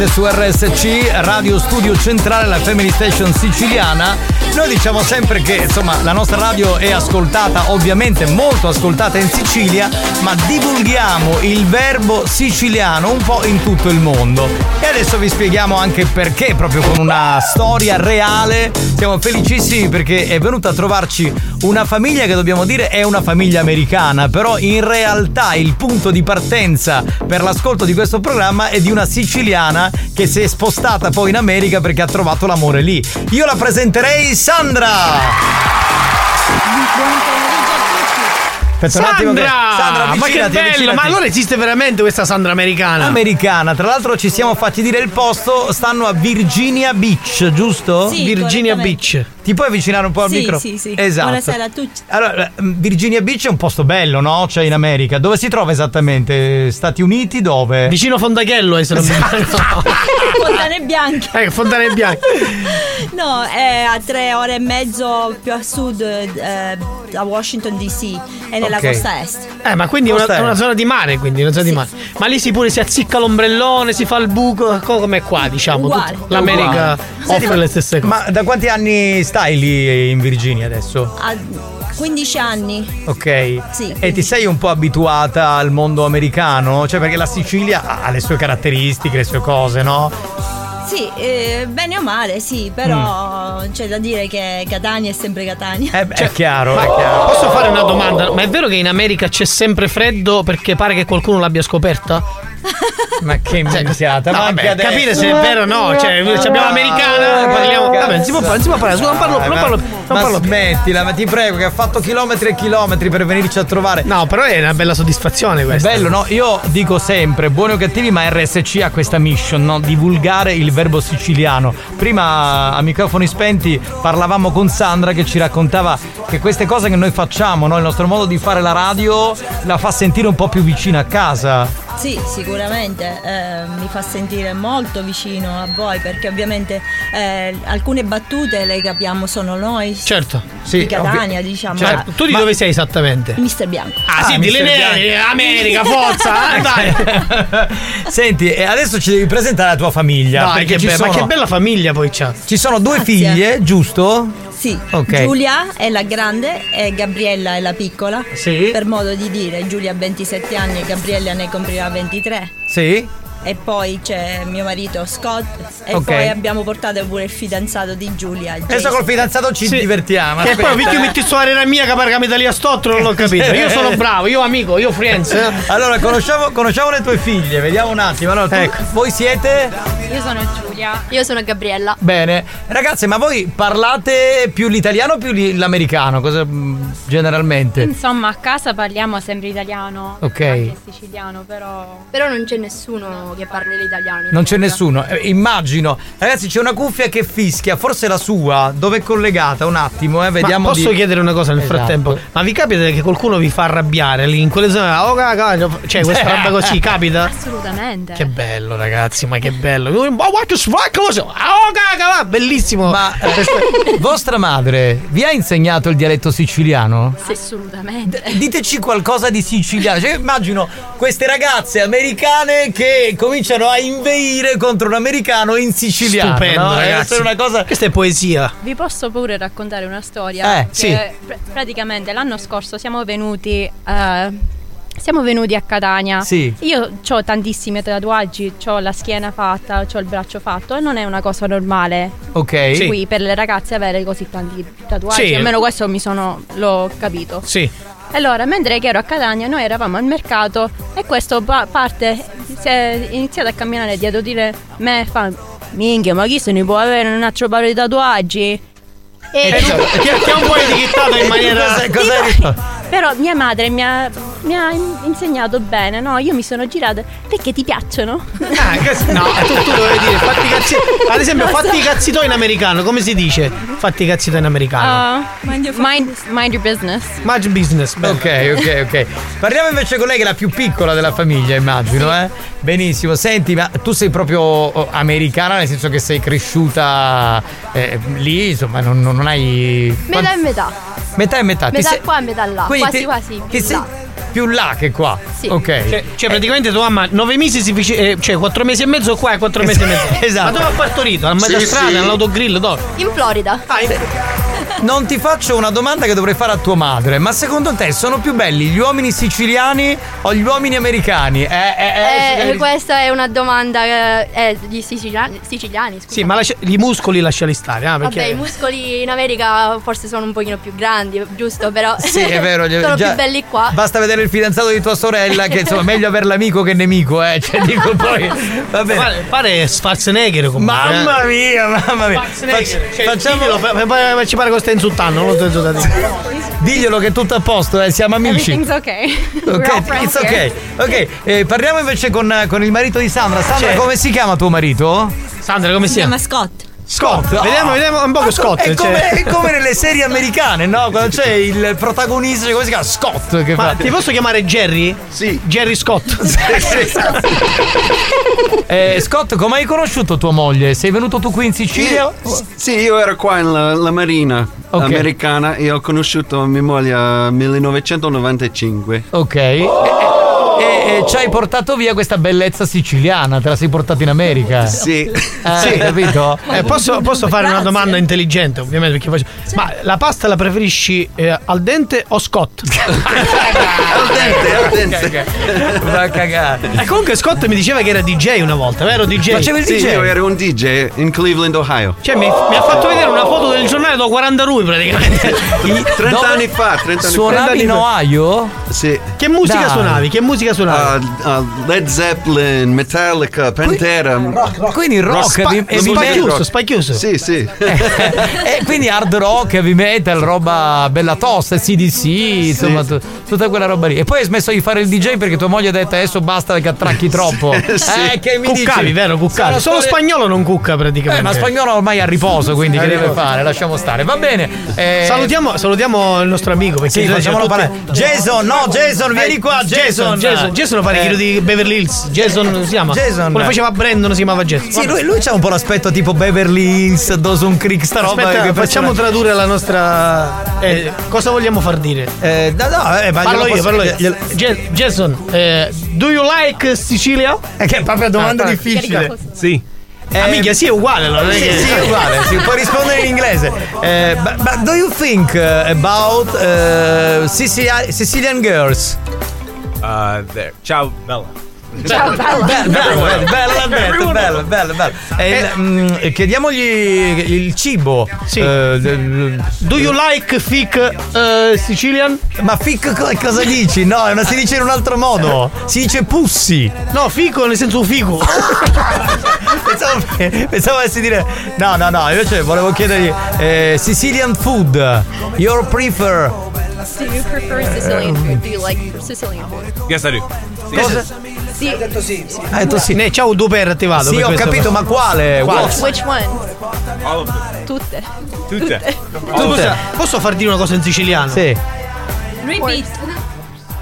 siete su RSC, Radio Studio Centrale, la Family Station siciliana. Noi diciamo sempre che insomma la nostra radio è ascoltata, ovviamente molto ascoltata in Sicilia, ma divulghiamo il verbo siciliano un po' in tutto il mondo. E adesso vi spieghiamo anche perché, proprio con una storia reale. Siamo felicissimi perché è venuta a trovarci una famiglia che dobbiamo dire è una famiglia americana, però in realtà il punto di partenza per l'ascolto di questo programma è di una siciliana che si è spostata poi in America perché ha trovato l'amore lì. Io la presenterei Sandra! Aspetta un attimo che- Sandra! Sandra, ma che avvicinati, bello! avvicinati. Ma allora esiste veramente questa Sandra americana? Americana, tra l'altro ci siamo fatti dire il posto, stanno a Virginia Beach, giusto? Sì, Virginia. Beach. Ti puoi avvicinare un po' al Sì, micro? sì, sì. Esatto. Buonasera a tutti. Allora, eh, Virginia Beach è un posto bello, no? Cioè in America. Dove si trova esattamente? Stati Uniti dove? Vicino a Fondachello, eh, se non mi sbaglio. Fontane Bianche. Eh, Fontane Bianche. No, è a tre ore e mezzo più a sud eh, da Washington DC, è nella Ok. costa est. Eh, ma quindi è una, è una zona di mare, quindi una zona di mare. Ma lì si pure si azzicca l'ombrellone, si fa il buco, co- come qua, diciamo. Uguale. Tutto- L'America Senti, offre le stesse cose. Ma da quanti anni stai lì in Virginia adesso? Ha 15 anni. Ok. Sì. E ti sei un po' abituata al mondo americano? Cioè, perché la Sicilia ha le sue caratteristiche, le sue cose, no? Sì, eh, bene o male, sì, però Mm. c'è da dire che Catania è sempre Catania. Eh, beh, è chiaro, Ma è chiaro. posso fare una domanda? Ma è vero che in America c'è sempre freddo perché pare che qualcuno l'abbia scoperta? Ma che minchiata, No, ma anche vabbè, adesso. capire se è vero o no. Cioè, ci abbiamo americana, parliamo. Vabbè, non si può, non si può parlare. Scusa, non parlo, Dai, non ma- parlo, non ma parlo smettila, ma ti prego, che ha fatto chilometri e chilometri per venirci a trovare. No, però è una bella soddisfazione È questa. bello, no? Io dico sempre, buoni o cattivi, ma RSC ha questa mission, no? Divulgare il verbo siciliano. Prima a microfoni spenti parlavamo con Sandra che ci raccontava che queste cose che noi facciamo, no? Il nostro modo di fare la radio la fa sentire un po' più vicina a casa. Sì, sicuramente eh, mi fa sentire molto vicino a voi perché ovviamente eh, alcune battute le capiamo solo noi. Certo, Di Catania, diciamo. Certo. Tu di Ma- dove sei esattamente? Mister Bianco. Ah, sì, di. Lenere, Bianchi. America, forza, eh, dai. Senti, e adesso ci devi presentare la tua famiglia. Dai, perché che be- ma sono- che bella famiglia poi c'ha. Ci sono due Grazie. figlie, giusto? Sì, Ok. Giulia è la grande e Gabriella è la piccola. Sì. Per modo di dire, Giulia ha 27 anni e Gabriella ne comprirà 23. Sì. E poi c'è mio marito Scott e Ok. poi abbiamo portato pure il fidanzato di Giulia. Adesso col fidanzato ci Sì. divertiamo. E poi eh. metti su arena mia che parla Italia stotto, non l'ho capito. Io sono bravo, io amico, io friends. Allora, conosciamo, conosciamo le tue figlie, vediamo un attimo. Allora, tu- Ecco. voi siete? Io sono Giulia. Io sono Gabriella. Bene. Ragazze, ma voi parlate più l'italiano o più l'americano? Cosa, mh, generalmente? Insomma, a casa parliamo sempre italiano. Ok. Anche siciliano, però. Però non c'è nessuno che parli l'italiano. Non c'è nessuno, Eh, immagino. Ragazzi, c'è una cuffia che fischia, forse la sua, dove è collegata? Un attimo, eh, vediamo. Ma posso di- chiedere una cosa nel Esatto. frattempo? Ma vi capita che qualcuno vi fa arrabbiare lì in quelle zone? Oh, caga, cioè, questa roba così capita? Assolutamente. Che bello, ragazzi, ma che bello. Oh, what the fuck, cosa? Oh, caga, va, bellissimo. Ma eh, vostra madre vi ha insegnato il dialetto siciliano? Assolutamente. Diteci qualcosa di siciliano. Cioè, immagino queste ragazze americane che cominciano a inveire contro un americano in siciliano. Stupendo, no? Deve ragazzi. essere una cosa. Questa è poesia. Vi posso pure raccontare una storia? Eh, Che sì. pr- praticamente l'anno scorso siamo venuti. eh, siamo venuti a Catania. Sì. Io ho tantissimi tatuaggi, ho la schiena fatta, ho il braccio fatto e non è una cosa normale. Ok. Sì. Qui per le ragazze avere così tanti tatuaggi, Sì. almeno questo mi sono l'ho capito. Sì. Allora, mentre ero a Catania, noi eravamo al mercato e questo pa- parte si è iniziato a camminare dietro di me e fa Minchia, ma chi se ne può avere un altro paio di tatuaggi? E Esatto, che, che ha un po' etichettato in maniera. Hai risposto? però mia madre mi ha mi ha in- insegnato bene, no? Io mi sono girata perché ti piacciono? Ah, che- no, tu, tu dovevi dire fatti i cazzi. Ad esempio, Non so. fatti i cazzi tuoi in americano, come si dice? Fatti i cazzi tuoi in americano. Uh, mind, mind your business. Mind business. Ok, ok, ok. Parliamo invece con lei che è la più piccola della famiglia, immagino, eh? Benissimo. Senti, ma tu sei proprio oh, americana, nel senso che sei cresciuta eh, lì, insomma, non, non- non hai. Metà e metà. Metà e metà. Ti Metà sei- qua e metà là. Quindi quasi ti- quasi. ti sei là. Più là che qua. Sì. Ok. Cioè, cioè, praticamente tua mamma nove mesi si fece, eh, cioè quattro mesi e mezzo qua e quattro mesi e mezzo. Esatto. Ma dove ha partorito? A mezza Sì, strada, sì. all'autogrill, dove? In Florida. Non ti faccio una domanda che dovrei fare a tua madre, ma secondo te sono più belli gli uomini siciliani o gli uomini americani? Eh, eh, eh, Eh, questa è una domanda eh, eh, di siciliani, siciliani scusa. Sì, ma lascia- i muscoli lasciali stare, ah, perché. Vabbè, i muscoli in America forse sono un pochino più grandi, giusto? Però Sì, è vero. gli- sono già- più belli qua. Basta vedere il fidanzato di tua sorella, che insomma, meglio averlo amico che nemico, eh. Cioè, dico poi. Va bene. Pare, pare Schwarzenegger comunque. Mamma eh. mia, mamma mia. Schwarzenegger, Fac- cioè, facciamo- ci pare che stai insultando, non lo sto insultando. Diglielo che è tutto a posto, eh, siamo amici. All Ok, friends it's ok. Ok, eh, parliamo invece con, con il marito di Sandra. Sandra, Cioè- come si chiama tuo marito? Sandra, come Si chiama Scott. Scott. Vediamo, vediamo un po' che Scott. È come, cioè. è come nelle serie americane, no? Quando c'è il protagonista, cioè, come si chiama? Scott. Che Ma fa. ti posso chiamare Jerry? Sì. Jerry Scott. Eh, Scott, come hai conosciuto tua moglie? Sei venuto tu qui in Sicilia? Sì, io ero qua nella la marina Ok. americana e ho conosciuto mia moglie nel 1995. Ok. E, e- e ci hai portato via questa bellezza siciliana, te la sei portata in America. Sì. Eh, Sì. capito? Eh, posso, posso fare una domanda intelligente, ovviamente, perché faccio. Ma la pasta la preferisci eh, al dente o Scott? al dente, al dente. Va a cagare. E comunque Scott mi diceva che era DJ una volta, vero DJ? Sì, io ero un DJ in Cleveland, Ohio. Cioè, mi, mi ha fatto vedere una foto del giornale da 40 lui praticamente. 30 Dove- anni fa, 30 anni Suonavi in fa. Ohio? Sì. Che musica Dai. suonavi? Che musica suonavi? Uh, Led Zeppelin, Metallica, Pantera. Quindi rock Spa- vi- e la vi musica met- rock. spacchiuso. Sì, sì. e quindi hard rock, heavy metal, roba bella tosta, CDC, insomma, tu- tutta quella roba lì. E poi hai smesso di fare il DJ perché tua moglie ha detto adesso basta che attracchi troppo. Sì. Eh, che mi Cuccavi, dici? vero? Cuccavi. Sono Solo storie- spagnolo non cucca praticamente. Eh, ma spagnolo ormai è a riposo, quindi A che deve fare? Lasciamo stare. Va bene. eh, Salutiamo, salutiamo il nostro amico perché Sì, facciamolo parlare. Jason, no, Jason, vieni qua, Jason. Jason, Jason lo pare Eh. quello di Beverly Hills. Jason si chiama. Jason. Quello faceva Brandon si chiamava Jason. Sì, lui, lui c'ha un po' l'aspetto tipo Beverly Hills, Dawson Creek, sta roba. Aspetta, che facciamo tradurre la nostra. eh, cosa vogliamo far dire? Eh, no, no, eh, ma parlo io, parlo io. glielo- Je- Jason, eh, do you like Sicilia? È che è proprio una domanda Ah, difficile. Sì. Ah, minchia, sì, è uguale. allora, Sì, sì, è uguale, sì, puoi rispondere in inglese. Eh, but, but do you think uh, about uh, Sicilia- Sicilian girls? Uh, there. Ciao, Bella. Ciao, bello, bello, bello, bello, l'ha detto, bello, bello, bello. E il- mm, chiediamogli il cibo. Sì. Eh, del- Do you like thick eh, Sicilian? Ma fic co- cosa dici? No, non si dice in un altro modo. Si dice pussi. No, fico nel senso fico. Pensavo, pensavo avessi dire. No, no, no. Invece volevo chiedergli eh, Sicilian food. Your prefer. Do you prefer Sicilian food? Do you like Sicilian food? Yes, I do. Cosa? Sì. Ha detto sì. Ne ciao due per attivato. Sì, per ho capito, ma quale? Quale? Which one? All of them. Tutte. Tutte. Posso, posso far dire una cosa in siciliano? Sì. Repeat.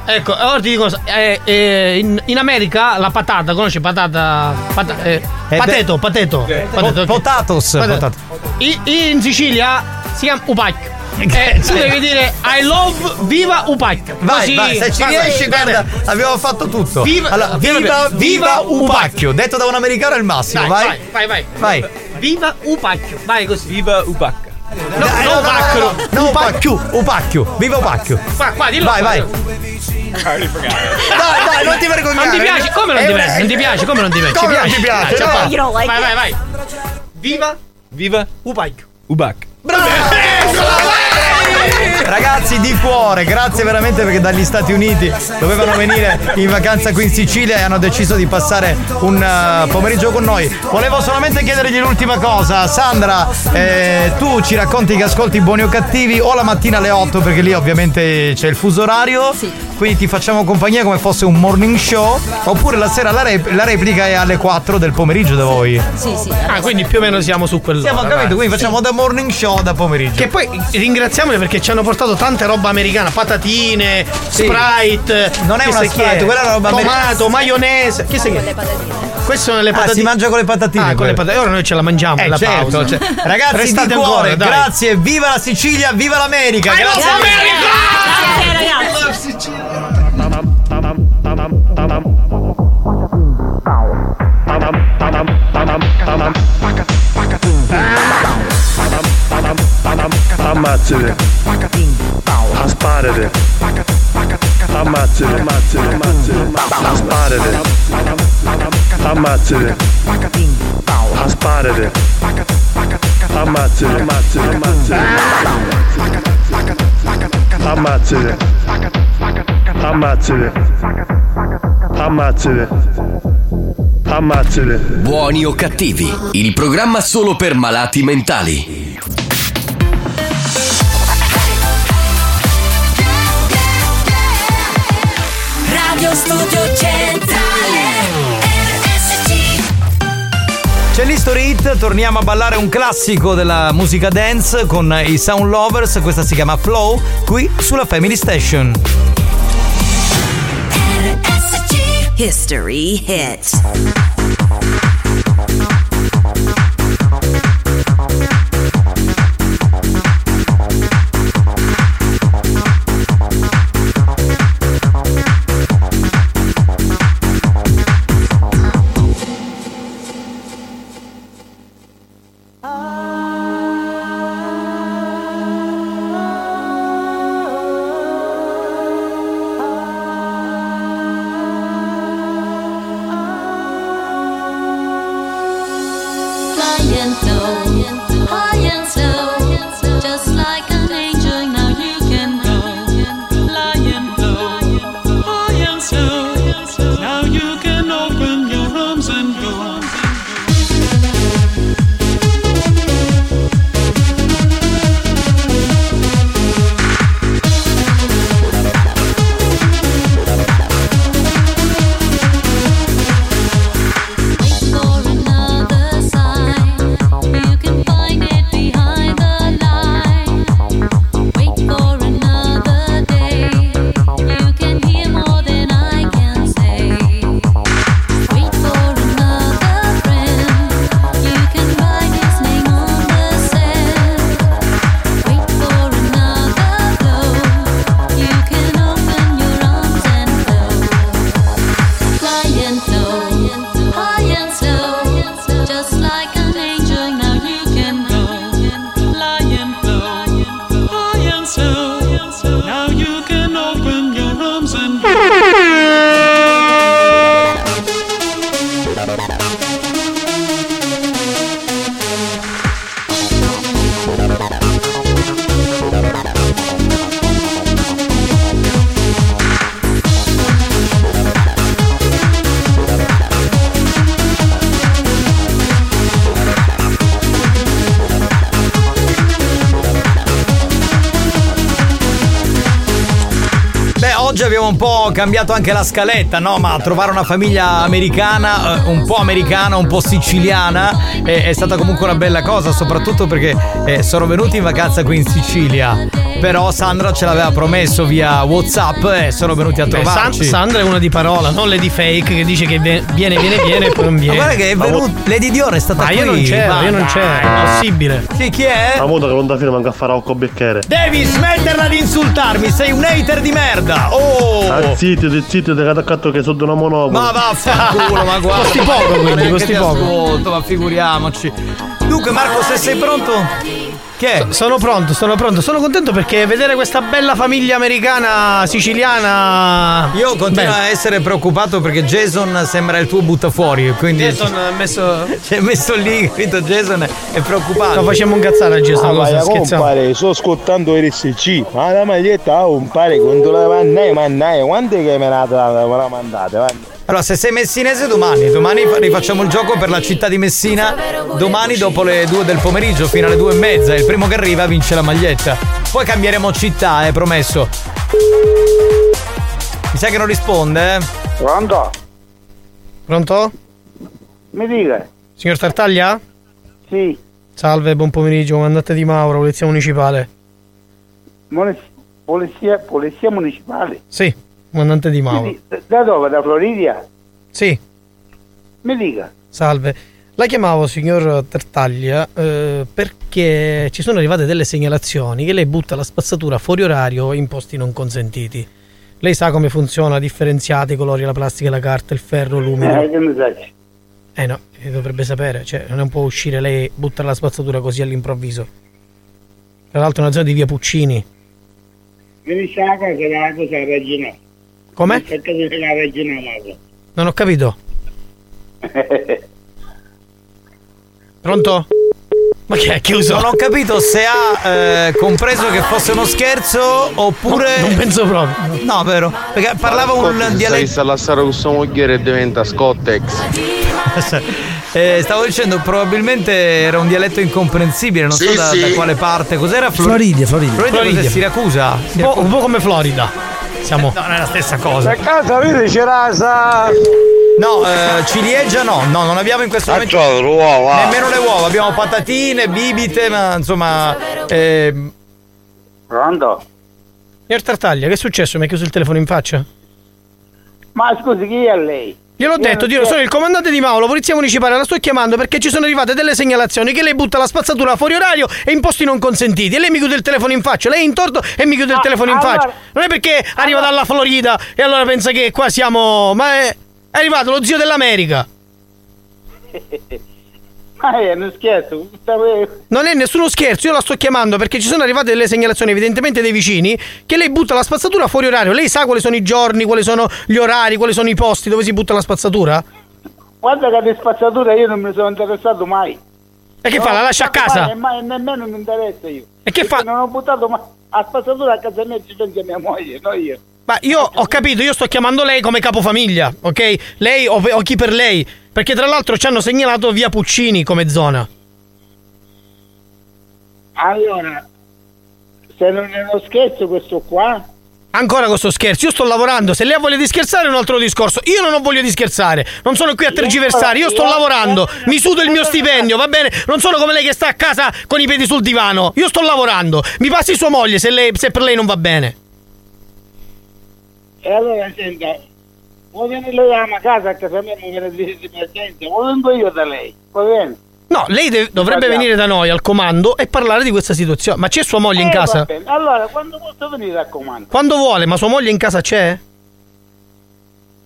Ecco, ora ti dico cosa. eh, eh, in, in America la patata, conosci patata? pata- eh, Eh, pateto, pateto. Po- pateto, ok. Potatos. Pateto. potato. I- in Sicilia si chiama upacchio. Eh, tu devi dire I love viva upacchio. Vai, Così- vai, se ci vai, riesci, guarda, abbiamo fatto tutto. Viva- Allora, viva- viva, viva Upacchio. Upacchio. Detto da un americano è il massimo, vai. vai, vai, Vai. Viva upacchio. Vai così. Viva Ubacca. No, Dai, no, upacchio. no, Upacchio. Upacchio. Viva Upacchio. Qua, qua, dillo. Vai, vai. Dai, dai, non ti vergognare. Non ti piace? Come non ti una- piace? Non ti piace? Come non ti piace? Come non ti piace? No. vai, vai, vai. Viva Viva upacchio. Ubacca. Ragazzi di cuore, grazie veramente perché dagli Stati Uniti dovevano venire in vacanza qui in Sicilia e hanno deciso di passare un eh, pomeriggio con noi. Volevo solamente chiedergli l'ultima cosa. Sandra, eh, tu ci racconti che ascolti buoni o cattivi o la mattina alle 8 perché lì ovviamente c'è il fuso orario. Quindi ti facciamo compagnia come fosse un morning show, oppure la sera la, rep- la replica è alle 4 del pomeriggio da voi. Sì, sì. Ah, quindi più o meno siamo su quell'ora. Siamo capito, quindi facciamo da morning show da pomeriggio. Che poi ringraziamoli perché ci hanno portato tante roba americana, patatine, Sì. Sprite. Non è una Sprite, quella è una roba Tomato, americana. maionese. Chi sai chi è? Queste sono le Ah, patatine. si mangia con le patatine. Ah, con le patatine. Ora noi ce la mangiamo Eh, nella certo, pausa. cioè, ragazzi Restate di cuore, ancora, grazie, viva la Sicilia, viva l'America, grazie. love America! Ammazzate. Asparate. Ammazzate, ammazzate, ammazzate. Asparate. Ammazzate. Asparate. Ammazzate, ammazzate, ammazzate. Ammazzate. Ammazzate. Ammazzate. Ammazzate. Buoni o cattivi, il programma solo per malati mentali. Radio Studio C'è l'History Hit, torniamo a ballare un classico della musica dance con i Sound Lovers, questa si chiama Flow, qui sulla Family Station. History Hits cambiato anche la scaletta, no? Ma trovare una famiglia americana, eh, un po' americana, un po' siciliana, eh, è stata comunque una bella cosa, soprattutto perché eh, sono venuti in vacanza qui in Sicilia. Però Sandra ce l'aveva promesso via WhatsApp e sono venuti a Beh, trovarci. San- Sandra è una di parola, non Lady Fake che dice che viene, viene, viene e poi non Ma viene. guarda che è venuto. Lady Dior è stata Ma qui. io non c'ero, Ma io non c'ero, è impossibile. Sì, chi è? La moto che non da fine manca a fare un cobbecchiere. Devi smetterla di insultarmi, sei un hater di merda! Oh! Ah, zitto, zitto, zitto, che attaccato che sotto una monopola. Ma vaffanculo, ma guarda. Costi poco, quindi, costi ti poco. ascolto, ma figuriamoci. Dunque, Marco, se sei pronto. Che è? Sono pronto, sono pronto. Sono contento perché vedere questa bella famiglia americana siciliana. Io continuo a essere preoccupato perché Jason sembra il tuo buttafuori. Quindi Jason ha messo. Ci hai messo lì, capito? Jason è preoccupato. Lo facciamo incazzare a Jason. Ah, cosa, scherziamo. compare, sto ascoltando RSC. Ma la maglietta, oh, compare, quando la mandai, mandai, quando è che me la, la mandate? Guarda. Allora, se sei messinese domani, domani fa- rifacciamo il gioco per la città di Messina. Domani dopo le 2 del pomeriggio fino alle 2 e mezza. Il primo che arriva vince la maglietta. Poi cambieremo città, eh, promesso. Mi sa che non risponde, eh? Pronto? Pronto? Mi dica. Signor Tartaglia? Sì. Salve, buon pomeriggio, comandante di Mauro, polizia municipale. Polizia, polizia municipale? Sì, comandante di Mauro. Mi Da dove? Da Floridia? Sì, Mi dica. salve. La chiamavo, signor Tartaglia, eh, perché ci sono arrivate delle segnalazioni che lei butta la spazzatura fuori orario in posti non consentiti. Lei sa come funziona, differenziati i colori, la plastica, la carta, il ferro, l'umido. Eh, che mi sai? Eh no, eh, dovrebbe sapere, cioè non può uscire lei e buttare la spazzatura così all'improvviso. Tra l'altro è una zona di via Puccini. Finisce la casa della cosa regionale. Come? Cerca di la regionale. Non ho capito. Pronto? Ma che è chiuso? Non ho capito se ha eh, compreso che fosse uno scherzo oppure. non penso proprio. No, vero. Perché parlava un Stai dialetto. a lasciare con sua moglie e diventa Scottex. Eh, stavo dicendo, probabilmente era un dialetto incomprensibile, non so Sì, da, sì. da quale parte. Cos'era? Flo- Floridia, Floridia. Floridia, cos'è? Floridia. Siracusa? Un po', un po' come Florida. Siamo. No, non è la stessa cosa. A casa vedi c'è rasa. No, eh, ciliegia no, no, non abbiamo in questo momento. Faccio le uova. Nemmeno le uova, abbiamo patatine, bibite, ma insomma. ehm, Pronto? Signor Tartaglia, che è successo? Mi ha chiuso il telefono in faccia? Ma scusi, chi è lei? Gliel'ho detto, Dio, so- sono il comandante di Mauro, polizia municipale, la sto chiamando perché ci sono arrivate delle segnalazioni che lei butta la spazzatura fuori orario e in posti non consentiti. E lei mi chiude il telefono in faccia, lei è in torto e mi chiude il Ah, telefono in allora- faccia. Non è perché arriva dalla Florida e allora pensa che qua siamo. Ma è, è arrivato lo zio dell'America. Ma è uno scherzo. Non è nessuno scherzo, io la sto chiamando perché ci sono arrivate delle segnalazioni, evidentemente dei vicini, che lei butta la spazzatura fuori orario. Lei sa quali sono i giorni, quali sono gli orari, quali sono i posti dove si butta la spazzatura? Guarda che di spazzatura io non mi sono interessato mai. E che Non fa? La lascia a casa? mai, e mai- nemmeno mi interessa io. E che fa? Non ho buttato mai. A spazzatura a casa mia ci pensa mia moglie, non io. Ma io ho capito, io sto chiamando lei come capofamiglia, ok? Lei o, o chi per lei. Perché tra l'altro ci hanno segnalato via Puccini come zona. Allora, se non è uno scherzo questo qua, Ancora questo scherzo, io sto lavorando, se lei voglia di scherzare è un altro discorso. Io non ho voglia di scherzare, non sono qui a tergiversare, io sto lavorando, mi sudo il mio stipendio, va bene? Non sono come lei che sta a casa con i piedi sul divano. Io sto lavorando. Mi passi sua moglie se, lei- se per lei non va bene. e allora senta, vuoi venire lei a casa a casa mia mi viene di, emergenza, o vengo io da lei, va bene? No, lei de- dovrebbe venire da noi al comando e parlare di questa situazione. Ma c'è sua moglie in Eh, casa? va bene. Allora, quando posso venire a comando? Quando vuole, ma sua moglie in casa c'è?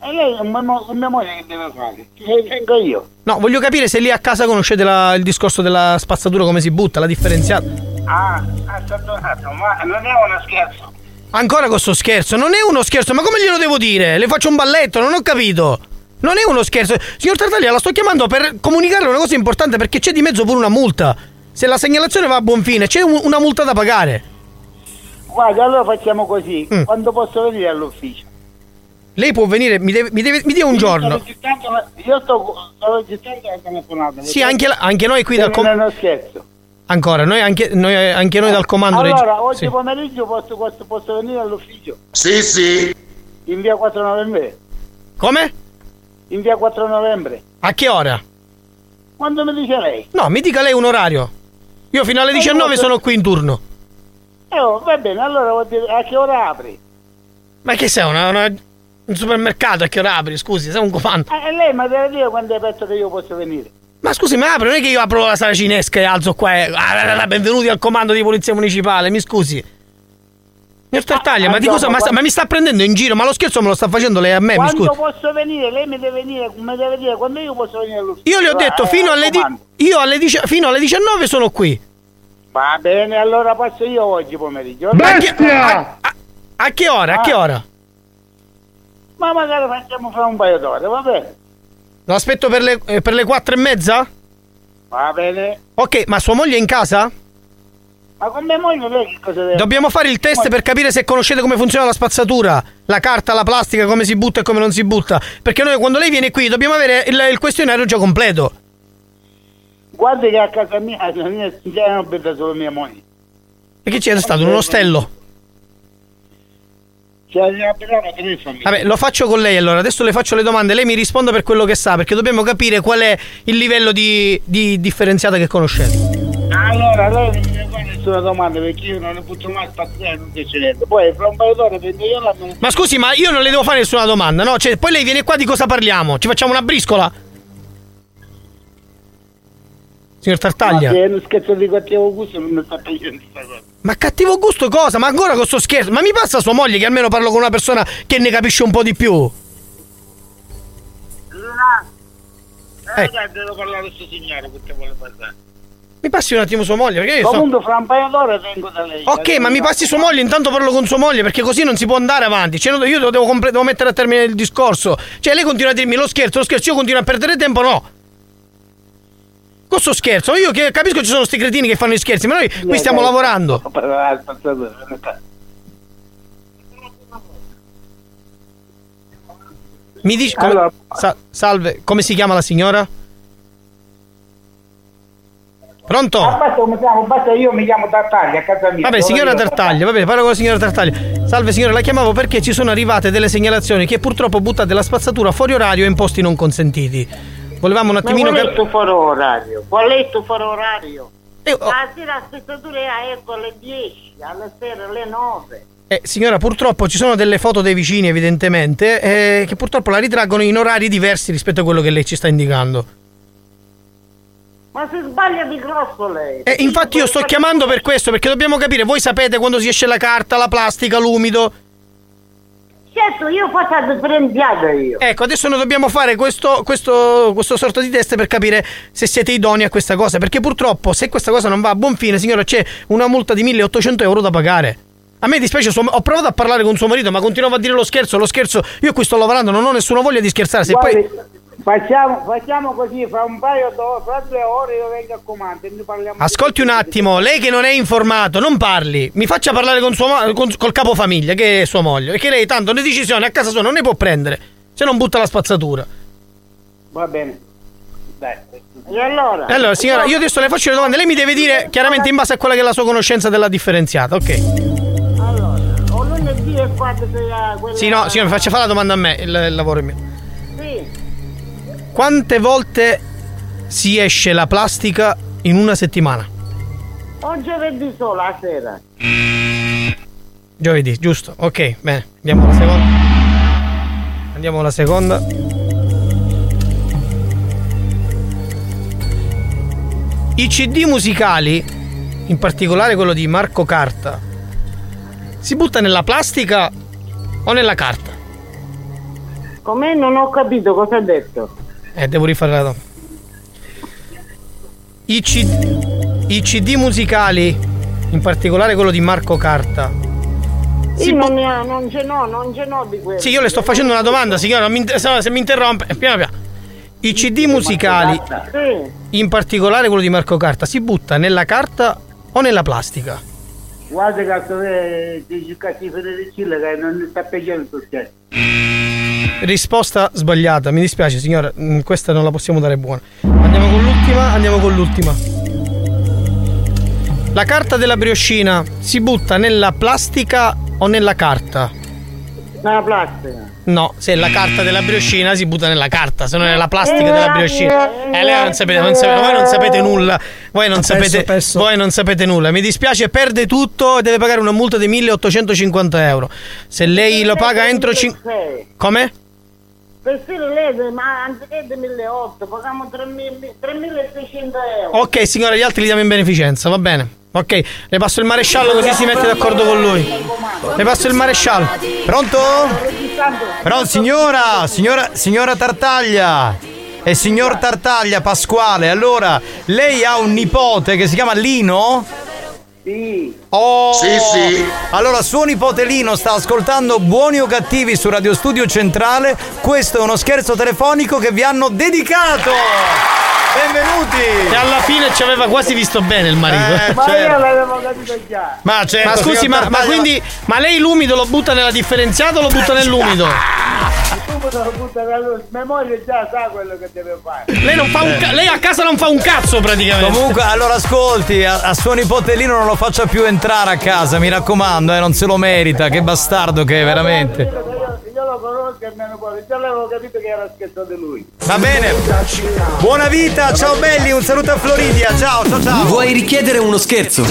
E lei, mia, mo- mia moglie che deve fare? Che vengo io. No, voglio capire se lì a casa conoscete la- il discorso della spazzatura, come si butta, la differenziata. Ah, attimo, ma non è uno scherzo. Ancora questo scherzo, non è uno scherzo, ma come glielo devo dire? Le faccio un balletto, non ho capito. Non è uno scherzo. Signor Tartaglia, la sto chiamando per comunicarle una cosa importante perché c'è di mezzo pure una multa. Se la segnalazione va a buon fine, c'è un- una multa da pagare. Guarda, allora facciamo così. Mm. Quando posso venire all'ufficio? Lei può venire, mi, deve, mi, deve- mi dia un Io sto giorno. la- Io sto, sto registrando la telefonata. Sì, anche, la- anche noi qui Se dal non è uno scherzo. Ancora, noi anche, noi, anche noi dal comando. Allora, regi- oggi sì. pomeriggio posso, posso, posso venire all'ufficio? Sì, sì. In via 4 novembre? Come? In via 4 novembre? A che ora? Quando mi dice lei? No, mi dica lei un orario. Io fino alle Ma io 19 posso- sono qui in turno. Eh, oh, va bene, allora vuol dire, a che ora apri? Ma che sei? Una, una- un supermercato a che ora apri? Scusi, sei un comando. Eh, e lei mi deve dire quando è aperto che io posso venire. Ma scusi, ma apri, non è che io apro la sala cinesca e alzo qua e. Ah, benvenuti al comando di polizia municipale, mi scusi. Signor Tartaglia, ma, di dopo, cosa, ma, sta- quando- ma mi sta prendendo in giro? Ma lo scherzo me lo sta facendo lei a me, mi quando scusi. posso venire? Lei mi deve dire, mi deve dire quando io posso venire all'ufficio. Io le ho detto Eh, fino alle, di- io alle dici- fino alle 19 sono qui. Va bene, allora passo io oggi pomeriggio. A che, a- a- a che ora? A che Ah. ora? Ma magari facciamo fra un paio d'ore, va bene? Lo aspetto per le, eh, per le 4 e mezza? Va bene. Ok, ma sua moglie è in casa? Ma con mia moglie lei che cosa deve Dobbiamo fare il test per capire se conoscete come funziona la spazzatura, la carta, la plastica, come si butta e come non si butta. Perché noi quando lei viene qui dobbiamo avere il, il questionario già completo. Guardi che a casa mia non è non abita solo mia moglie. E che c'è stato? Un ostello? Cioè, abbiamo tre famiglie. Vabbè, lo faccio con lei allora. Adesso le faccio le domande. Lei mi risponda per quello che sa, perché dobbiamo capire qual è il livello di, di differenziata che conoscete. Allora, lei non mi fa nessuna domanda perché io non ne butto mai non c'è niente. Poi fra un paio d'ore prendo io la Ma scusi, ma io non le devo fare nessuna domanda, no? Cioè, poi lei viene qua di cosa parliamo? Ci facciamo una briscola? Signor Tartaglia? Ma è uno scherzo di cattivo gusto non mi sta piacendo questa cosa. Ma cattivo gusto cosa? Ma ancora con sto scherzo? Ma mi passa sua moglie che almeno parlo con una persona che ne capisce un po' di più? Eh, dai, devo parlare a questo signore perché vuole passare. Mi passi un attimo sua moglie, perché io. Comunque fra un paio d'ore vengo da lei. Ok, ma mi passi sua moglie, intanto parlo con sua moglie, perché così non si può andare avanti. Cioè, io devo, devo mettere a termine il discorso. Cioè, lei continua a dirmi lo scherzo, lo scherzo, io continuo a perdere tempo, no. Questo scherzo, io che capisco ci sono sti cretini che fanno gli scherzi, ma noi qui stiamo lavorando. Mi dici come- Sa- salve, come si chiama la signora? Pronto? Ah, basta, mi chiamo, basta, io mi chiamo Tartaglia a casa mia. Vabbè, Ora signora Tartaglia, vabbè, parlo con la signora Tartaglia. Salve signora, la chiamavo perché ci sono arrivate delle segnalazioni che purtroppo buttate la spazzatura fuori orario e in posti non consentiti. Volevamo un Ma attimino qual è il tuo foro orario? Qual è il tuo foro orario? oh. La sera la spezzatura è alle 10, alle sera alle 9. Eh, signora, purtroppo ci sono delle foto dei vicini, evidentemente, eh, che purtroppo la ritraggono in orari diversi rispetto a quello che lei ci sta indicando. Ma si sbaglia di grosso lei. E Eh, infatti io sto chiamando per questo, perché dobbiamo capire, voi sapete quando si esce la carta, la plastica, l'umido. Certo, io faccio la differenziata io. Ecco, adesso noi dobbiamo fare questo, questo, questo sorto di test per capire se siete idonei a questa cosa. Perché purtroppo, se questa cosa non va a buon fine, signora, c'è una multa di 1800 euro da pagare. A me dispiace, ho provato a parlare con suo marito, ma continuava a dire lo scherzo, lo scherzo. Io qui sto lavorando, non ho nessuna voglia di scherzare. Se Guardi, poi. Facciamo, facciamo così, fra un paio d'ore, fra due ore io vengo a comando e ne parliamo. Ascolti un attimo, lei che non è informato, non parli. Mi faccia parlare con sua ma- con- col capofamiglia, che è sua moglie. Perché lei tanto le decisioni a casa sua non ne può prendere. Se non butta la spazzatura. Va bene. Dai. E allora? E allora, signora, io adesso le faccio le domande. Lei mi deve dire chiaramente in base a quella che è la sua conoscenza della differenziata, ok? O lunedì e quando sei a quella... Sì, no, signora, mi faccia fare la domanda a me, il, il lavoro è mio. Quante volte si esce la plastica in una settimana? O giovedì solo a sera. Giovedì, giusto? Ok, bene. Andiamo alla seconda. Andiamo alla seconda. I CD musicali, in particolare quello di Marco Carta, si butta nella plastica o nella carta? Com'è? Non ho capito cosa ha detto. Eh, devo rifare la domanda. I, C- I CD musicali, in particolare quello di Marco Carta. si Io bu- non, ne ho- non ce n'ho, non ce n'ho di quello. Sì, io le sto facendo una domanda, signora, mi se mi interrompe, eh, piano piano. I CD musicali, in particolare quello di Marco Carta, si butta nella carta o nella plastica? Risposta sbagliata, mi dispiace signora, mm, questa non la possiamo dare buona. Andiamo con l'ultima, andiamo con l'ultima. La carta della brioscina si butta nella plastica o nella carta? Nella plastica. No, se è la carta della brioscina si butta nella carta, se non è la plastica della brioscina. Eh, lei non sapete, non sapete- voi non sapete nulla. Voi non perso, sapete, perso. voi non sapete nulla. Mi dispiace, perde tutto e deve pagare una multa di 1850 euro. Se lei lo paga entro 5. Come? Per stile lei, ma anziché di 1.800, paghiamo 3.000 3.600 euro. Ok, signora, gli altri li diamo in beneficenza, va bene. Ok, le passo il maresciallo così si mette d'accordo con lui. Le passo il maresciallo. Pronto? Però signora, signora, signora Tartaglia e signor Tartaglia Pasquale, allora lei ha un nipote che si chiama Lino? Sì. Oh! Sì, sì. Allora suo nipote Lino sta ascoltando Buoni o Cattivi su Radio Studio Centrale. Questo è uno scherzo telefonico che vi hanno dedicato. Benvenuti! E alla fine ci aveva quasi visto bene il marito. Eh, Ma certo. io l'avevo capito già. Ma certo, ma scusi, ma, ma quindi. Ma lei l'umido lo butta nella differenziata o lo butta nell'umido? Tu subito lo butta la moglie già sa quello che deve fare. Lei, non fa un ca- lei a casa non fa un cazzo praticamente. Comunque, allora ascolti, a, a suo nipotellino non lo faccia più entrare a casa, mi raccomando, eh, non se lo merita, che bastardo che è, veramente. Lo conosco e mio nipote, già l'avevo capito che era scherzo di lui. Va bene. Buona vita, ciao belli, un saluto a Floridia, ciao, ciao, ciao. Vuoi richiedere uno scherzo?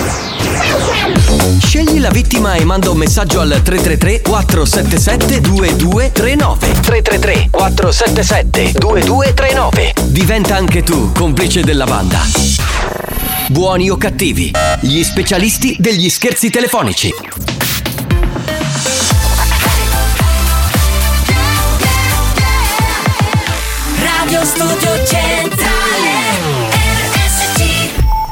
Scegli la vittima e manda un messaggio al 333 477 2239 333 477 2239 Diventa anche tu complice della banda. Buoni o cattivi, gli specialisti degli scherzi telefonici.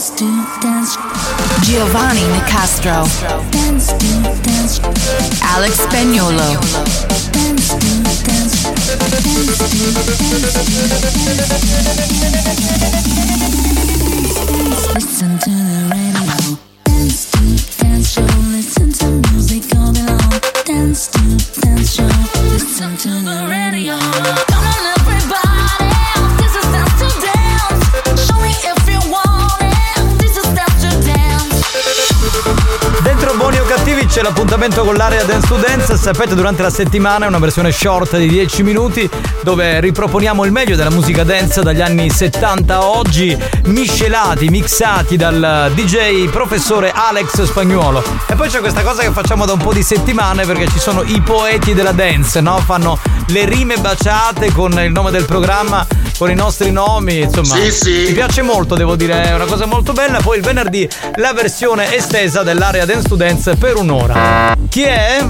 Dance Dance. Giovanni Nicastro. Dance Dance. Alex Spagnolo. Dance to Dance. Listen c'è l'appuntamento con l'area Dance to Dance. Sapete, durante la settimana è una versione short di 10 minuti dove riproponiamo il meglio della musica dance dagli anni 70 a oggi, miscelati, mixati dal DJ professore Alex Spagnuolo. E poi c'è questa cosa che facciamo da un po' di settimane perché ci sono i poeti della dance, no? Fanno le rime baciate con il nome del programma, con i nostri nomi, insomma. Sì, sì. Mi piace molto, devo dire, è una cosa molto bella. Poi il venerdì la versione estesa dell'area Dance to Dance per un'ora. Chi è?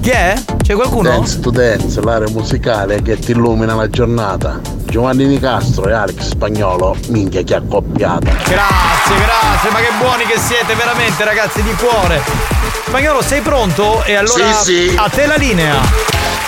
Chi è? C'è qualcuno? Dance to Dance, l'area musicale che ti illumina la giornata. Giovanni Nicastro e Alex Spagnolo, minchia che accoppiata. Grazie, grazie, ma che buoni che siete veramente ragazzi di cuore. Spagnolo, sei pronto? E allora Sì, sì. a te la linea.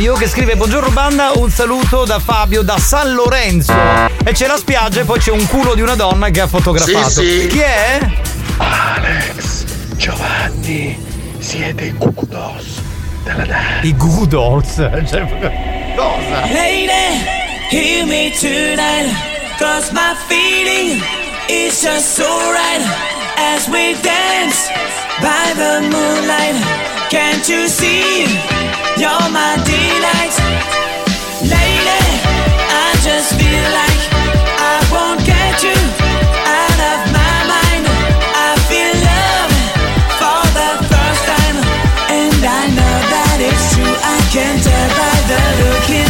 Fabio che scrive Buongiorno banda, un saluto da Fabio da San Lorenzo. E c'è la spiaggia e poi c'è un culo di una donna che ha fotografato. Sì, sì. Chi è? Alex, Giovanni, siete cucudos. I Goo Dolls. Cioè, cosa? Lady, hear me tonight. Cause my feeling is just so right as we dance by the moonlight. Can't you see? You're my delight. Lady, I just feel like I won't get you out of my mind. I feel love for the first time, and I know that it's true. I can tell by the look in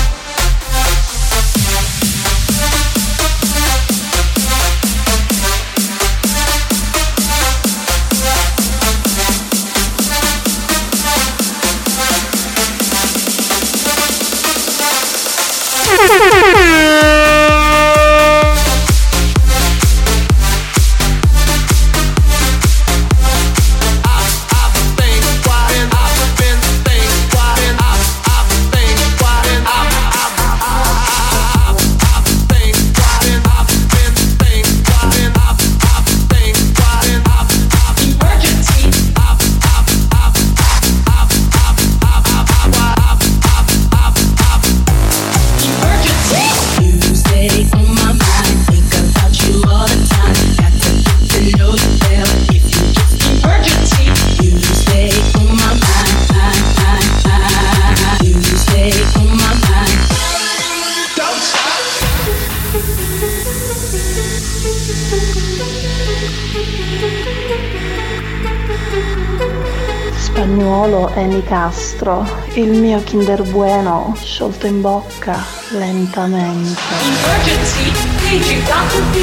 E Nicastro, il mio Kinder Bueno sciolto in bocca lentamente. Emergency, paging Dr. B.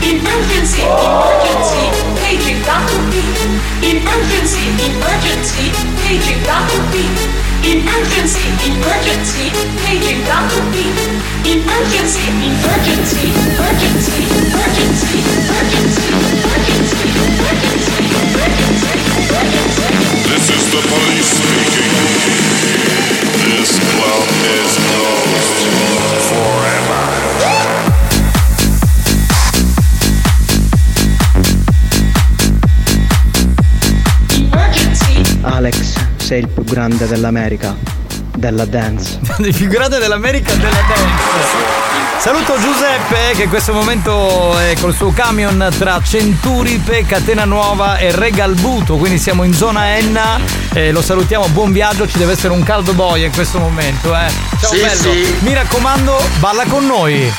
Emergency, emergency, paging Dr. B. Emergency, emergency, paging Dr. B. Emergency, emergency, paging Dr. B. Emergency, emergency, emergency, emergency, emergency, emergency, emergency, emergency, emergency sei il più grande dell'America, della dance. il più grande dell'America della dance. Saluto Giuseppe che in questo momento è col suo camion tra Centuripe, Catena Nuova e Regalbuto, quindi siamo in zona Enna. Eh, lo salutiamo, buon viaggio, ci deve essere un caldo boia in questo momento. Eh. Ciao Sì, bello, sì. mi raccomando, balla con noi.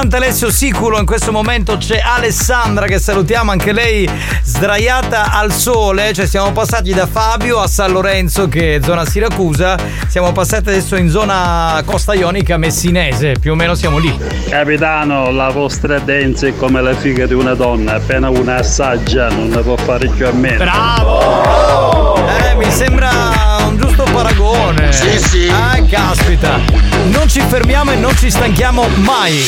Sant'Alessio Siculo in questo momento c'è Alessandra che salutiamo anche lei sdraiata al sole, cioè siamo passati da Fabio a San Lorenzo che è zona Siracusa, siamo passati adesso in zona Costa Ionica messinese, più o meno siamo lì. Capitano, la vostra dance è come la figa di una donna, appena una assaggia non ne può fare più a meno. Bravo! Eh, mi sembra paragone. Sì, sì. Ah, caspita. Non ci fermiamo e non ci stanchiamo mai.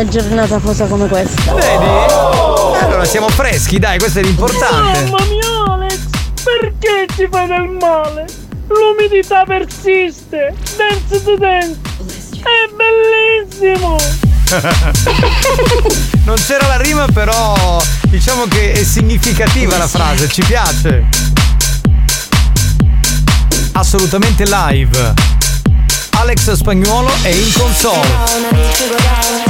Una giornata fosa come questa. Vedi? Allora siamo freschi, dai, questo è l'importante. Mamma mia Alex, perché ci fai del male? L'umidità persiste, dance to dance, è bellissimo! non c'era la rima, però diciamo che è significativa la frase, ci piace. Assolutamente live. Alex Spagnuolo è in console.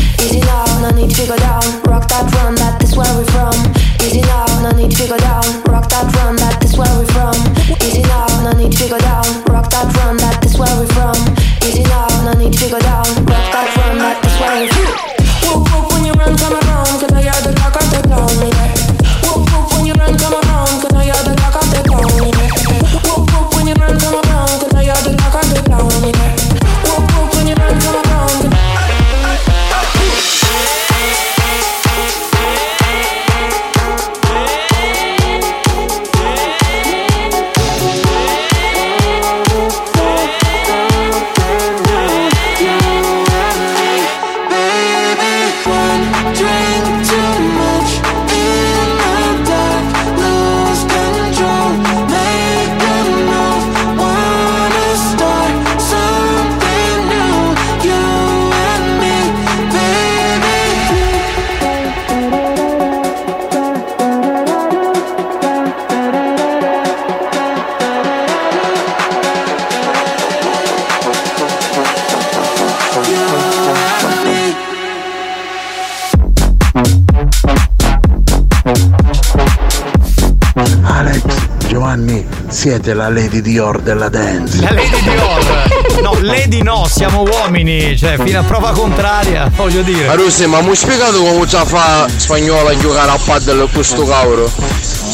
Easy now, no need to go down. Rock that that is where we from. Easy no need to go down. Rock that that is where we from. Easy no need to go down. Rock that that is where we from. Easy no need to go down. Rock that that is where we from. Whoop whoop when you run, 'cause I the. Siete la Lady Dior della dance. La Lady Dior. No, Lady no, siamo uomini, cioè fino a prova contraria, voglio dire. Maruse, ma mi spiegato come ci fa spagnola a giocare a paddle questo cavolo?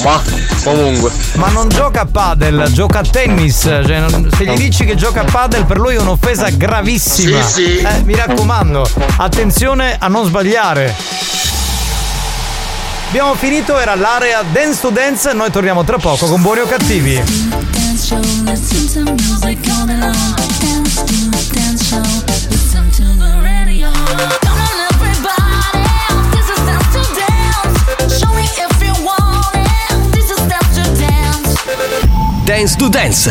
Ma comunque. Ma non gioca a padel, gioca a tennis. Cioè, non- se gli dici che gioca a padel, per lui è un'offesa gravissima. Sì, sì. Eh, mi raccomando, attenzione a non sbagliare. Abbiamo finito, era l'area Dance to Dance. Noi torniamo tra poco con buoni o cattivi. Dance to. Dance to dance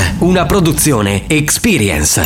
show,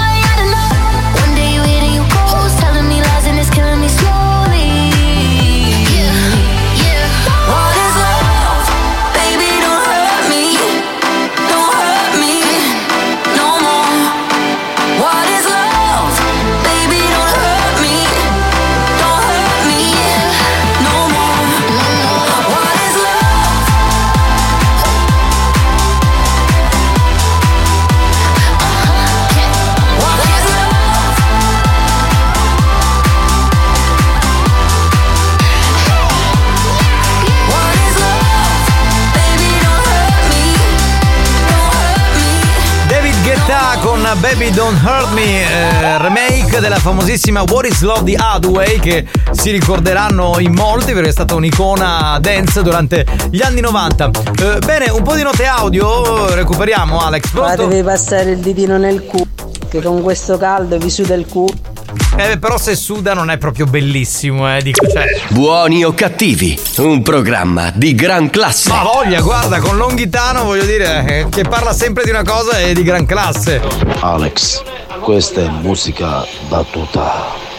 Baby Don't Hurt Me, eh, remake della famosissima What is Love di Hathaway che si ricorderanno in molti perché è stata un'icona dance durante gli anni 90. Eh, bene, un po' di note audio, recuperiamo Alex. Pronto? Fatevi passare il ditino nel culo, che con questo caldo vi suda il culo. Eh, però se suda non è proprio bellissimo, eh, dico, cioè. Buoni o cattivi, un programma di gran classe. Ma voglia, guarda, con Longhitano voglio dire eh, che parla sempre di una cosa e di gran classe. Alex, questa è musica da tutta.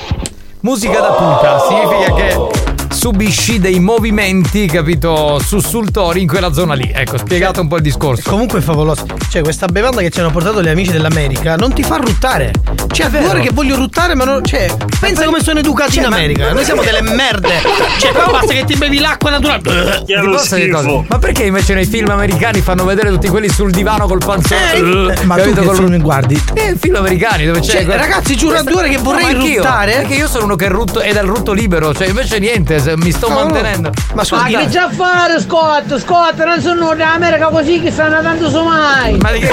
Musica da puta significa che subisci dei movimenti, capito, sussultori in quella zona lì. Ecco, spiegato un po' il discorso. Comunque è favoloso. Cioè, questa bevanda che ci hanno portato gli amici dell'America non ti fa ruttare. Cioè, vero. guarda che voglio ruttare, ma non. Cioè, pensa come sono educati Cioè, in ma- America. Noi siamo delle merde. Cioè, però basta che ti bevi l'acqua naturale. Ma perché invece nei film americani fanno vedere tutti quelli sul divano col panzone? Eh, ma tu Capito? che Col- film guardi? Eh, film americani dove c'è. Cioè, ragazzi, giuro a due ore che vorrei No, ma anch'io, ruttare. Perché io sono uno che rutto è dal rutto libero, cioè invece niente, se- mi sto No, no. mantenendo. Ma scusa, Ma che già fare Scott? Scott, non sono d'America così che stanno andando su mai. Ma di che-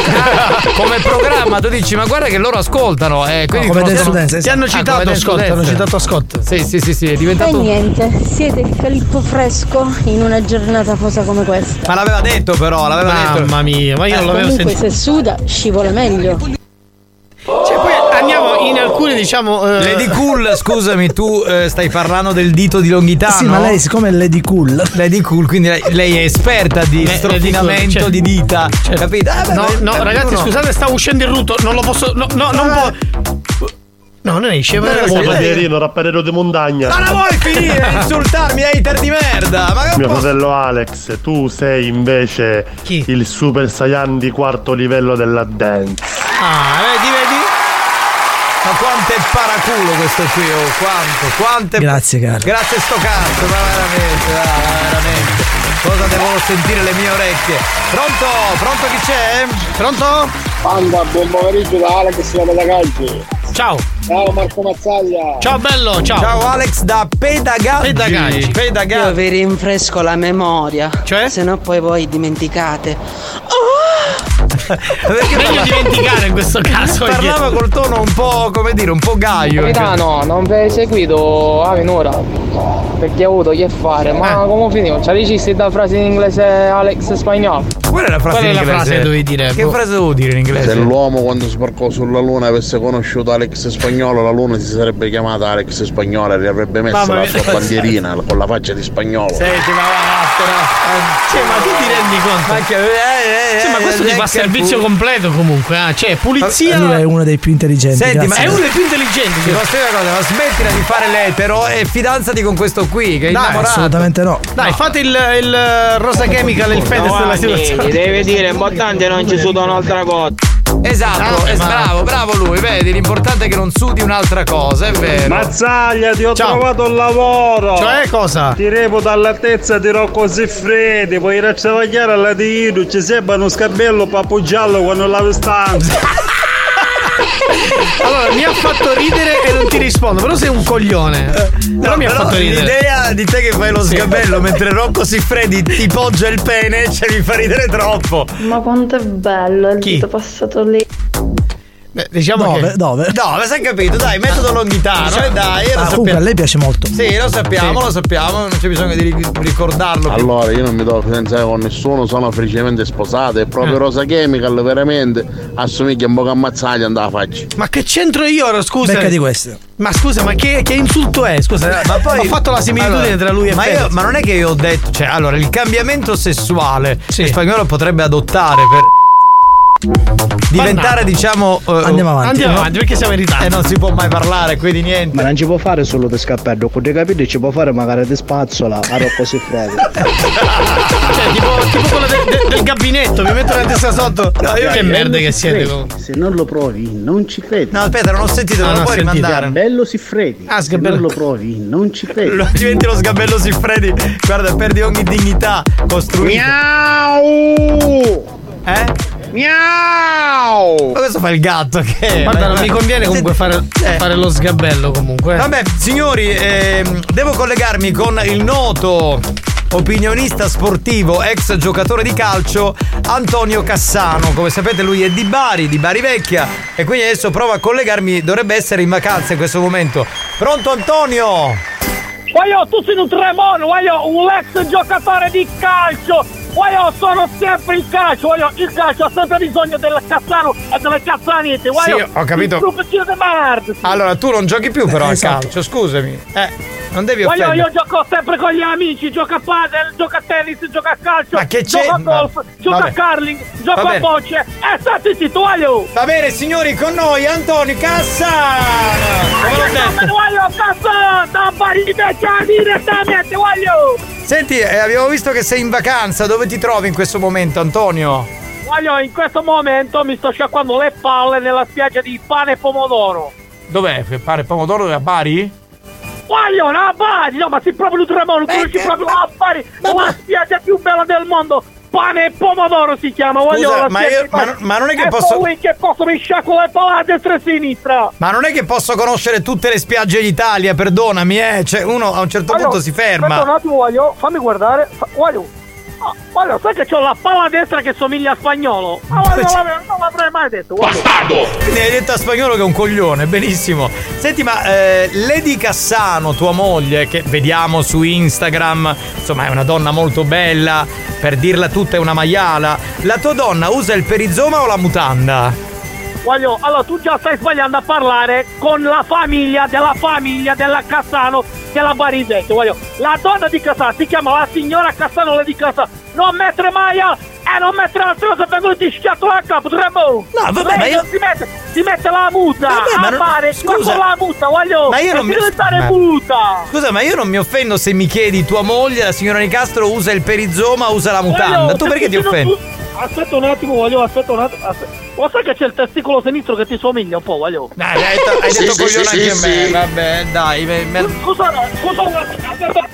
come programma tu dici, ma guarda che loro ascoltano. Eh, quindi come Dance to Dance, ti hanno Ah, citato to Scott, Dance. hanno citato Scott. Sì, sì, sì, sì, è E diventato. niente, siete il calippo fresco in una giornata fosa come questa. Ma l'aveva detto però, l'aveva detto. Mamma mia, ma io non l'avevo Comunque sentito. se suda scivola meglio. Cioè, poi andiamo in alcuni diciamo eh, Lady Cool, scusami, tu eh, stai parlando del dito di Longhitano? Sì, ma lei siccome è Lady Cool. Lady Cool, quindi lei, lei è esperta di Lady strofinamento Cool, cioè- di dita. Capito? Ah, beh, No, beh, no, beh, ragazzi, uno- scusate, sta uscendo il rutto, non lo posso no, no, non può No, non esce, ma Come Paderino, rapperero di montagna. Ma la vuoi finire a insultarmi, hater di merda? Ma che Mio posso- fratello Alex, tu sei invece il Super Saiyan di quarto livello della dance. Ah, vedi, è paraculo questo qui, oh, quanto, è... Grazie, caro. Grazie sto cazzo, ma veramente, ma veramente. Cosa devono sentire le mie orecchie? Pronto? Pronto chi c'è? Pronto? Panda, buon pomeriggio da Alex da Pedagaggi. Ciao. Ciao Marco Mazzaglia. Ciao bello, ciao. Ciao Alex da Pedagaggi. Pedagaggi. Pedagaggi. Io vi rinfresco la memoria. Cioè? Se no poi voi dimenticate. Meglio dimenticare in questo caso. perché- Parlava col tono un po', come dire, un po' gaio. Capitano, non vi hai seguito a Venora perché ho avuto che fare, ma come finivo? Ci dici da frase in inglese Alex spagnolo? Qual è la frase Qual è in la inglese? frase che dovevi dire? Che Boh. frase devo dire in inglese? Se l'uomo quando sbarcò sulla Luna avesse conosciuuto Alex Spagnolo, la Luna si sarebbe chiamata Alex Spagnolo e gli avrebbe messo Mamma la mia. sua bandierina con la faccia di spagnolo. Senti, ma. Cioè, ma tu ti rendi conto? Ma, che, eh, eh, Sì, ma questo ti fa servizio culo. completo comunque, eh. Cioè, pulizia. Lui è uno dei più intelligenti. Senti, ma è uno dei più intelligenti. Ti posso dire una cosa, ma smettila di fare l'etero e fidanzati con questo qui, che è Dai, innamorato. Assolutamente no. Dai, fate il, il Rosa Chemical, il Fedez della situazione. devi dire, è importante non ci suda un'altra cosa. Esatto, Ah, ma- bravo, bravo lui, vedi, l'importante è che non sudi un'altra cosa, è vero. Mazzaglia, ti ho Ciao. trovato il lavoro! Cioè, cosa? Ti reputo all'altezza di Rocco Siffredi, puoi ir a travagliare alla Dido, ci sembra uno scabello pappuggiallo quando lavi stanza. Allora, mi ha fatto ridere e non ti rispondo, però sei un coglione. Però mi ha fatto ridere. l'idea di te che fai lo sgabello mentre Rocco Siffredi ti poggia il pene, cioè mi fa ridere troppo. Ma quanto è bello il Chi? dito passato lì. Beh, diciamo Dove? che Dove? No, ma sai capito, dai, metodo longhitano, e dai, lo Ah, comunque a sappiamo. lei piace molto. Sì, lo sappiamo, lo sappiamo, non c'è bisogno di ri- ricordarlo. più. Allora, io non mi devo fidanzare con nessuno, sono felicemente sposato. È proprio Eh. Rosa Chemical, veramente assomiglia un po' a Mazzaglia, andava a faccia. Ma che c'entro io ora, scusa? Becca di questo. Ma scusa, ma che, che insulto è? Scusa, Ma poi ho fatto la similitudine allora, tra lui e ma, io, ma non è che io ho detto, cioè, allora, il cambiamento sessuale Sì. il spagnolo potrebbe adottare per diventare, diciamo. eh, Andiamo avanti. Andiamo no? avanti perché siamo in ritardo. E non si può mai parlare qui di niente. Ma non ci può fare solo di scappello, con dei capelli ci può fare magari di spazzola a Rocco Siffredi. Cioè, tipo, tipo quello del, del- del gabinetto, mi metto la testa sotto. No, io che merda che siete comunque. Se non lo provi, non ci credi. No, aspetta, non ho sentito, Ah, non lo puoi rimandare. Bello Siffredi. Ah, Se sgabello. non lo provi, non ci credi. Lo diventi lo sgabello Siffredi. Guarda, perdi ogni dignità costruita. Miau! Eh? Miau! Ma questo fa il gatto che. Guarda, non mi conviene comunque fare, Eh. fare lo sgabello comunque. Vabbè, signori, ehm, devo collegarmi con il noto opinionista sportivo, ex giocatore di calcio, Antonio Cassano. Come sapete lui è di Bari, di Bari Vecchia e quindi adesso provo a collegarmi, dovrebbe essere in vacanza in questo momento. Pronto Antonio? Voglio, tu sei un tremone, voglio un ex giocatore di calcio. Voglio, sono sempre il calcio, voglio, il calcio ha sempre bisogno del cazzano e delle cazzanite. Voglio, Sì, ho capito. Il di merda. Allora, tu non giochi più però a esatto. calcio, scusami. Eh, non devi Voglio, offendere. io gioco sempre con gli amici, gioco a padel, gioco a tennis, gioco a calcio, Ma che c'è? gioco a golf, Ma- gioco vabbè. a curling, gioco a bocce. E stai zitto, voglio! Va bene, signori, con noi Antonio Cassano. Come l'ho detto. Voglio, cazzo, da Bari Vecchia direttamente, voglio! Senti, eh, abbiamo visto che sei in vacanza, dove ti trovi in questo momento, Antonio? Voglio, in questo momento mi sto sciacquando le palle nella spiaggia di pane e pomodoro. Dov'è? Pare pomodoro a Bari? Voglio, no, Bari, no, ma sei proprio Tremolo, conosci proprio a Bari, la spiaggia più bella del mondo. Pane e pomodoro si chiama, Scusa, ma io- ma non- ma non è che E posso- che posso mi sciacquo le palle a destra e sinistra. Ma non è che posso conoscere tutte le spiagge d'Italia, perdonami, eh. Cioè, uno a un certo Allora, punto si Aspetta un ferma. attimo, voglio, fammi guardare, fa- voglio. Ah, voglio, sai che ho la palla destra che somiglia a spagnolo? Ma voglio, non l'avrei- non l'avrei mai detto, voglio. Quindi hai detto a spagnolo che è un coglione, benissimo. Senti, ma eh, Lady Cassano, tua moglie, che vediamo su Instagram, insomma è una donna molto bella, per dirla tutta è una maiala. La tua donna usa il perizoma o la mutanda? Voglio, allora tu già stai sbagliando a parlare con la famiglia della famiglia della Cassano della Barisecchio. Voglio, la donna di Cassano si chiama la signora Cassano di Cassano. Non mettere mai a... Eh, non mettere altre cose vengono ti schiatto a capo, Tremo! No, vabbè, Lei ma io- si mette, si mette la muta Vabbè, ma a non- fare, ma scusa. con la muta, voglio! Ma io non mi... mi- diventare ma- muta! Scusa, ma io non mi offendo se mi chiedi tua moglie, la signora Nicastro, usa il perizoma, usa la mutanda. Voglio, Tu perché ti offendi? tu- Aspetta un attimo, voglio, aspetta un attimo. Aspetta. Lo sai che c'è il testicolo sinistro che ti somiglia un po', voglio? Dai, hai detto, hai detto coglione anche a me. Vabbè, dai. me- me- Scusa, scusa un aspetta.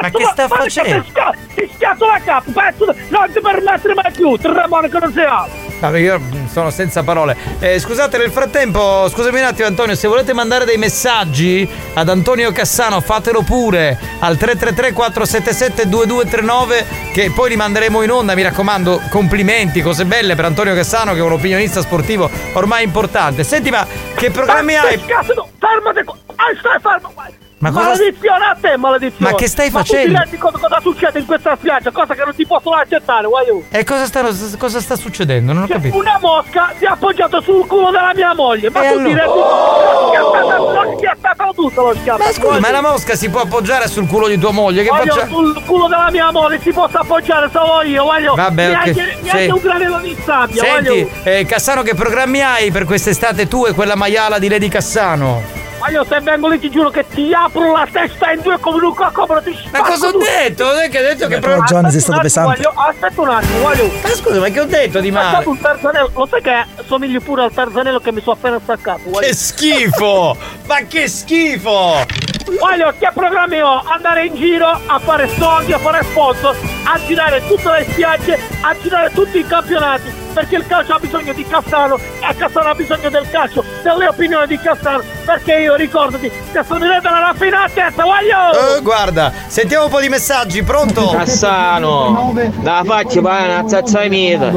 Ma che sta facendo? Ti, schia- ti schiatto la capo, pezzo, non ti permettere mai più, Tremone che non sei altro. Vabbè, io sono senza parole. Eh, scusate, nel frattempo, scusami un attimo, Antonio, se volete mandare dei messaggi ad Antonio Cassano, fatelo pure al 333-477-2239, che poi li manderemo in onda. Mi raccomando, complimenti, cose belle per Antonio Cassano, che è un opinionista sportivo ormai importante. Senti, ma che programmi hai? Cazzo, fermati qua. Ah, stai fermo qua. Ma cosa- maledizione a te, maledizione. Ma che stai Ma facendo? tu ti rendi conto cosa succede in questa spiaggia? Cosa che non ti posso accettare, voglio. E cosa sta, cosa sta succedendo? Non ho capito. Una mosca si è appoggiata sul culo della mia moglie. Ma E tu ti allora? rendi conto? L'ho schiattato tutto, l'ho schiattato. Ma scusa, ma la mosca si può appoggiare sul culo di tua moglie? Che faccia? sul culo della mia moglie si possa appoggiare solo io, voglio. Vabbè, neanche, neanche Sì. un granello di sabbia, Senti, voglio. eh, Cassano, che programmi hai per quest'estate tu e quella maiala di Lady Cassano? Voglio se vengo lì ti giuro che ti apro la testa in due come un cocomero ti Ma cosa ho spacco detto? Non è che hai detto che Hai ragione, sei stato Aspetta un attimo, pesante. voglio- Aspetta un attimo, voglio. Ma scusa, ma che ho detto di È male? stato un tarzanello, lo sai che somigli pure al tarzanello che mi sono appena staccato, voglio. Che schifo! Ma che schifo! Voglio che programmi ho? Andare in giro a fare soldi, a fare sponsor, a girare tutte le spiagge, a girare tutti i campionati. Perché il calcio ha bisogno di Cassano e Cassano ha bisogno del calcio, delle opinioni di Cassano. Perché io ricordati che sono in rete alla raffinatezza, voglio! Eh, guarda, sentiamo un po' di messaggi, pronto? Cassano, da faccia vai una zazzanita.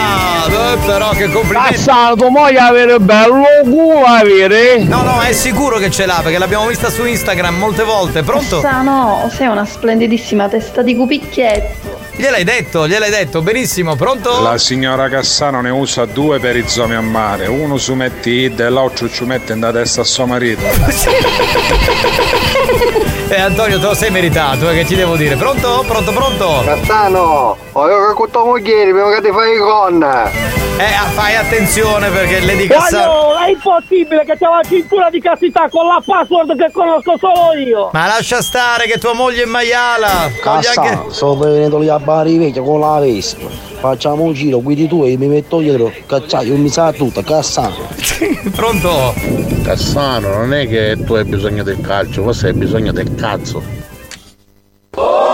Ah, eh, però che complimenti! Cassano, tu moglie avere bello culo avere? No, no, è sicuro che ce l'ha perché l'abbiamo vista su Instagram molte volte, pronto? Sano, sei una splendidissima testa di cupicchietto. Gliel'hai detto, gliel'hai detto, benissimo, pronto? La signora Cassano ne usa due per i zomi a mare, uno su metti id e l'altro ci mette in da testa a suo marito. Eh Antonio, te lo sei meritato, eh, che ci devo dire? Pronto? Pronto, pronto? Cassano, ho che tua moglie prima che ti fai con. Eh, ah, fai attenzione perché Lady Cassano. Voglio, è impossibile che c'è la cintura di castità con la password che conosco solo io! Ma lascia stare che tua moglie è maiala! Togli anche... Cassano, sto venendo lì a Bari vecchia con la Vespa. Facciamo un giro, guidi tu e mi metto dietro. Cacciaio, mi sa tutto, Cassano. Pronto? Cassano, non è che tu hai bisogno del calcio, forse hai bisogno del cazzo. In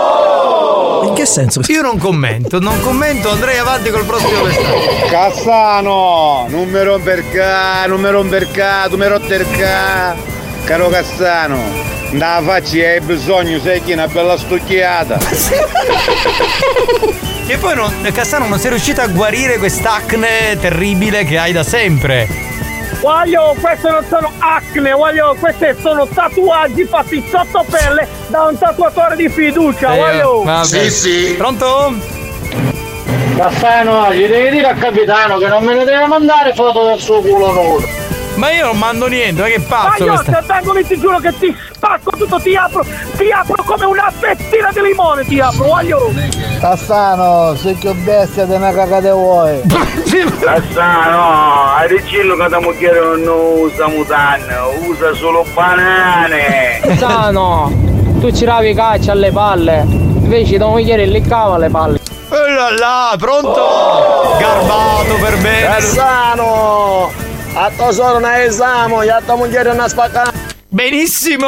che senso? Io non commento, non commento, andrei avanti col prossimo messaggio. Cassano, non mi romper ca, non mi romper ca, tu mi rotter ca. Caro Cassano, da faccia hai bisogno, sai che è una bella stucchiata. Che poi non, Cassano non sei riuscito a guarire quest'acne terribile che hai da sempre. Voglio, queste non sono acne, voglio, queste sono tatuaggi fatti sotto pelle da un tatuatore di fiducia, Eh, voglio. vabbè. Pronto? Cassano, gli devi dire al capitano che non me ne deve mandare foto del suo culo nudo. Ma io non mando niente, ma che pazzo Ma io questa? se vengo lì ti giuro che ti spacco tutto, ti apro, ti apro come una fettina di limone, ti apro, voglio. Cassano, sei più bestia di una cagata vuoi. Cassano, hai deciso che da moglie non usa mutande, usa solo banane. Cassano, tu ci ravi caccia alle palle. Invece da moglie le cava le palle. E là là, pronto? Garbato per bene. Cassano, a tuo solo un esame, a tua moglie una spaccata. Benissimo!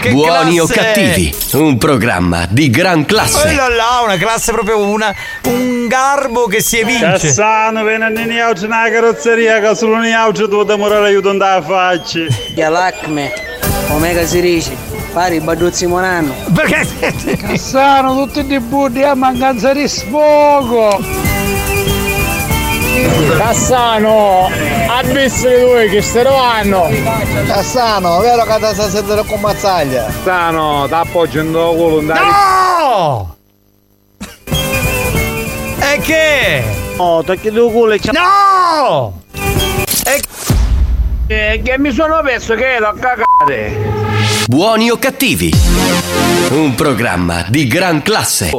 Che Buoni o classe! cattivi, un programma di gran E classe. là là, una classe proprio una. un garbo che si evince. Cassano, vieni in auto nella carrozzeria, che solo in tu da morare aiuto andare a faccia. Ya l'acme, omega si dice, pari i baduzzi monanno. Perché? Cassano, tutti di buddi a mancanza di sfogo. Cassano, a vissere due che se ne vanno. Cassano, vero che ti sta sentendo con mazzaglia? Cassano, ti appoggio in tuo culo. No! E che? Oh, tocchi due culo e c'è. No! E... Eh, che mi sono perso che l'ho cagate. Buoni o cattivi? Un programma di gran classe.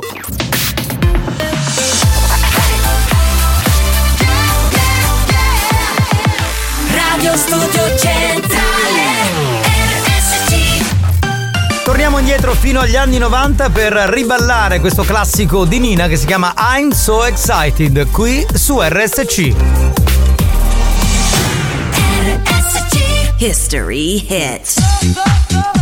Torniamo indietro fino agli anni 90 per riballare questo classico di Nina che si chiama I'm So Excited qui su RSC. History Hit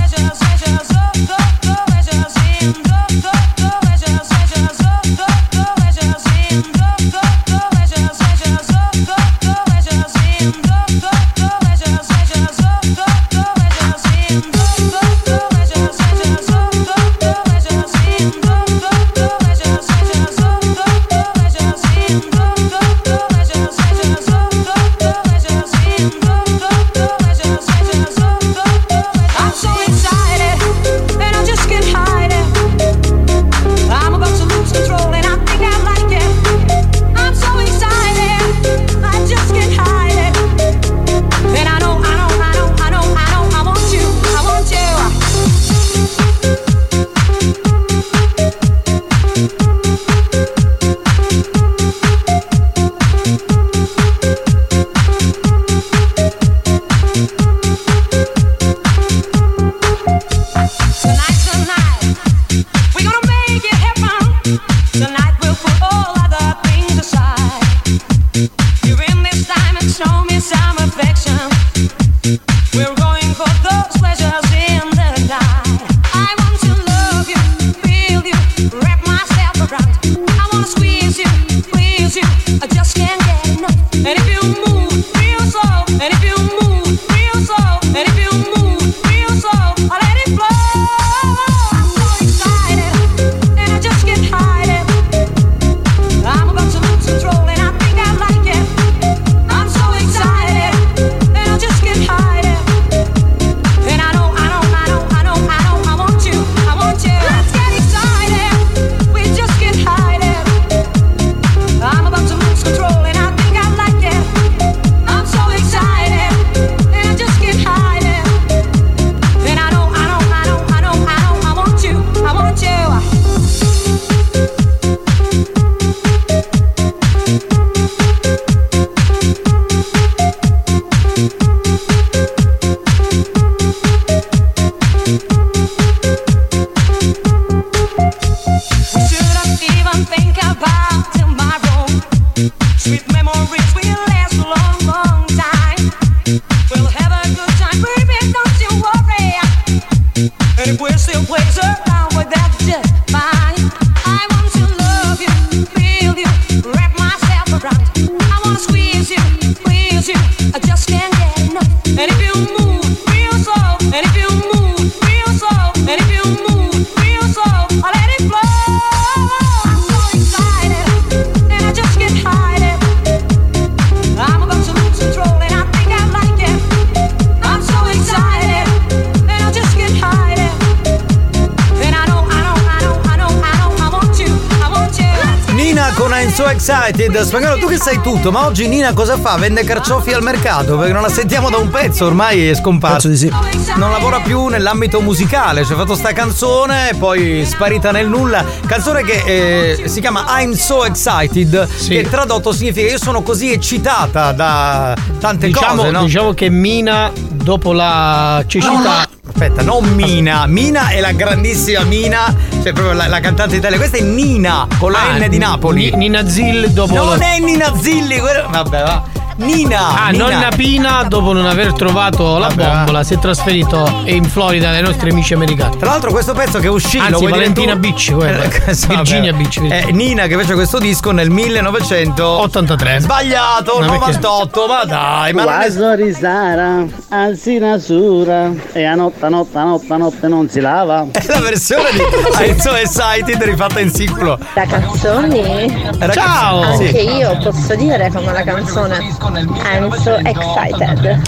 Excited. Spagnolo, tu che sai tutto, ma oggi Nina cosa fa? Vende carciofi al mercato? Perché non la sentiamo da un pezzo, ormai è scomparsa. Sì. Non lavora più nell'ambito musicale, ci ha fatto sta canzone, poi sparita nel nulla. Canzone che eh, si chiama I'm So Excited, che tradotto significa io sono così eccitata da tante Diciamo, cose, no? diciamo che Mina, dopo la cecità. Aspetta, non Mina. Mina è la grandissima Mina, cioè proprio la, la cantante italiana. Questa è Nina, con la Ah, N di Napoli. Ni- Nina Zilli dopo. Non è Nina Zilli, quello- vabbè, va. Nina. Ah, Nina. nonna Pina, dopo non aver trovato la Vabbè, bombola, si è trasferito in Florida dai nostri amici americani. Tra l'altro questo pezzo che è uscito Anzi, Valentina tu? Beach, quella. Eh, Virginia Virginia. È Nina che fece questo disco nel 1983. Sbagliato, perché- 98, ma dai, ma. Quasi risara, anzi nasura, e a notte, a notte, a notte, a notte non si lava. È la versione di I'm So Excited rifatta in singolo. Da canzoni? Ciao! Anche Sì. io posso dire come la canzone I'm so excited.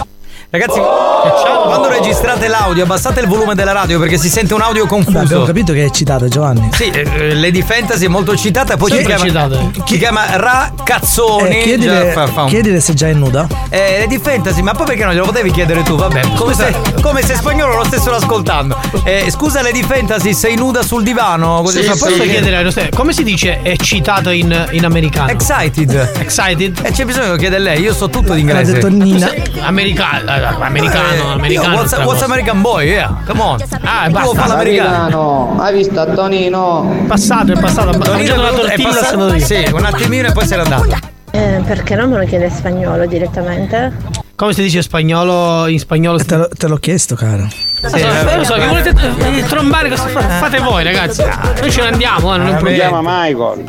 Ragazzi, quando registrate l'audio, abbassate il volume della radio perché si sente un audio confuso. Vabbè, abbiamo capito che è eccitata Giovanni. Sì, eh, Lady Fantasy è molto citata, poi ci Sempre chiama, citata. ci chiama Ra Cazzoni. Eh, chiedile, Già fa- fa un- chiedile se già è nuda. Eh, Lady Fantasy, ma poi perché non glielo potevi chiedere tu? Vabbè, come se, come se spagnolo lo stessero ascoltando. Eh, scusa Lady Fantasy, sei nuda sul divano? Così Sì, fa- posso chiedere a Rosè, come si dice eccitato in, in americano? Excited. Excited? E c'è bisogno che chiede lei, io so tutto d'inglese. Ha detto Nina. Americano, americano, Eh, americano. io, what's, what's. American boy? Yeah, come on. Ah, Tu basta. fa l'americano. hai visto Tonino? Passato, è passato. Mangiato la è tortilla passato- se lo dico. Sì, un attimino e poi se n'è andato. Eh, perché non me lo chiede in spagnolo direttamente? Come si dice spagnolo in spagnolo? Te, lo- te l'ho chiesto, caro. Sì, eh, lo so, mi volete eh, trombare cosa fa- fate voi ragazzi. Noi ce ne andiamo, eh, non è un Si problema. chiama Michael.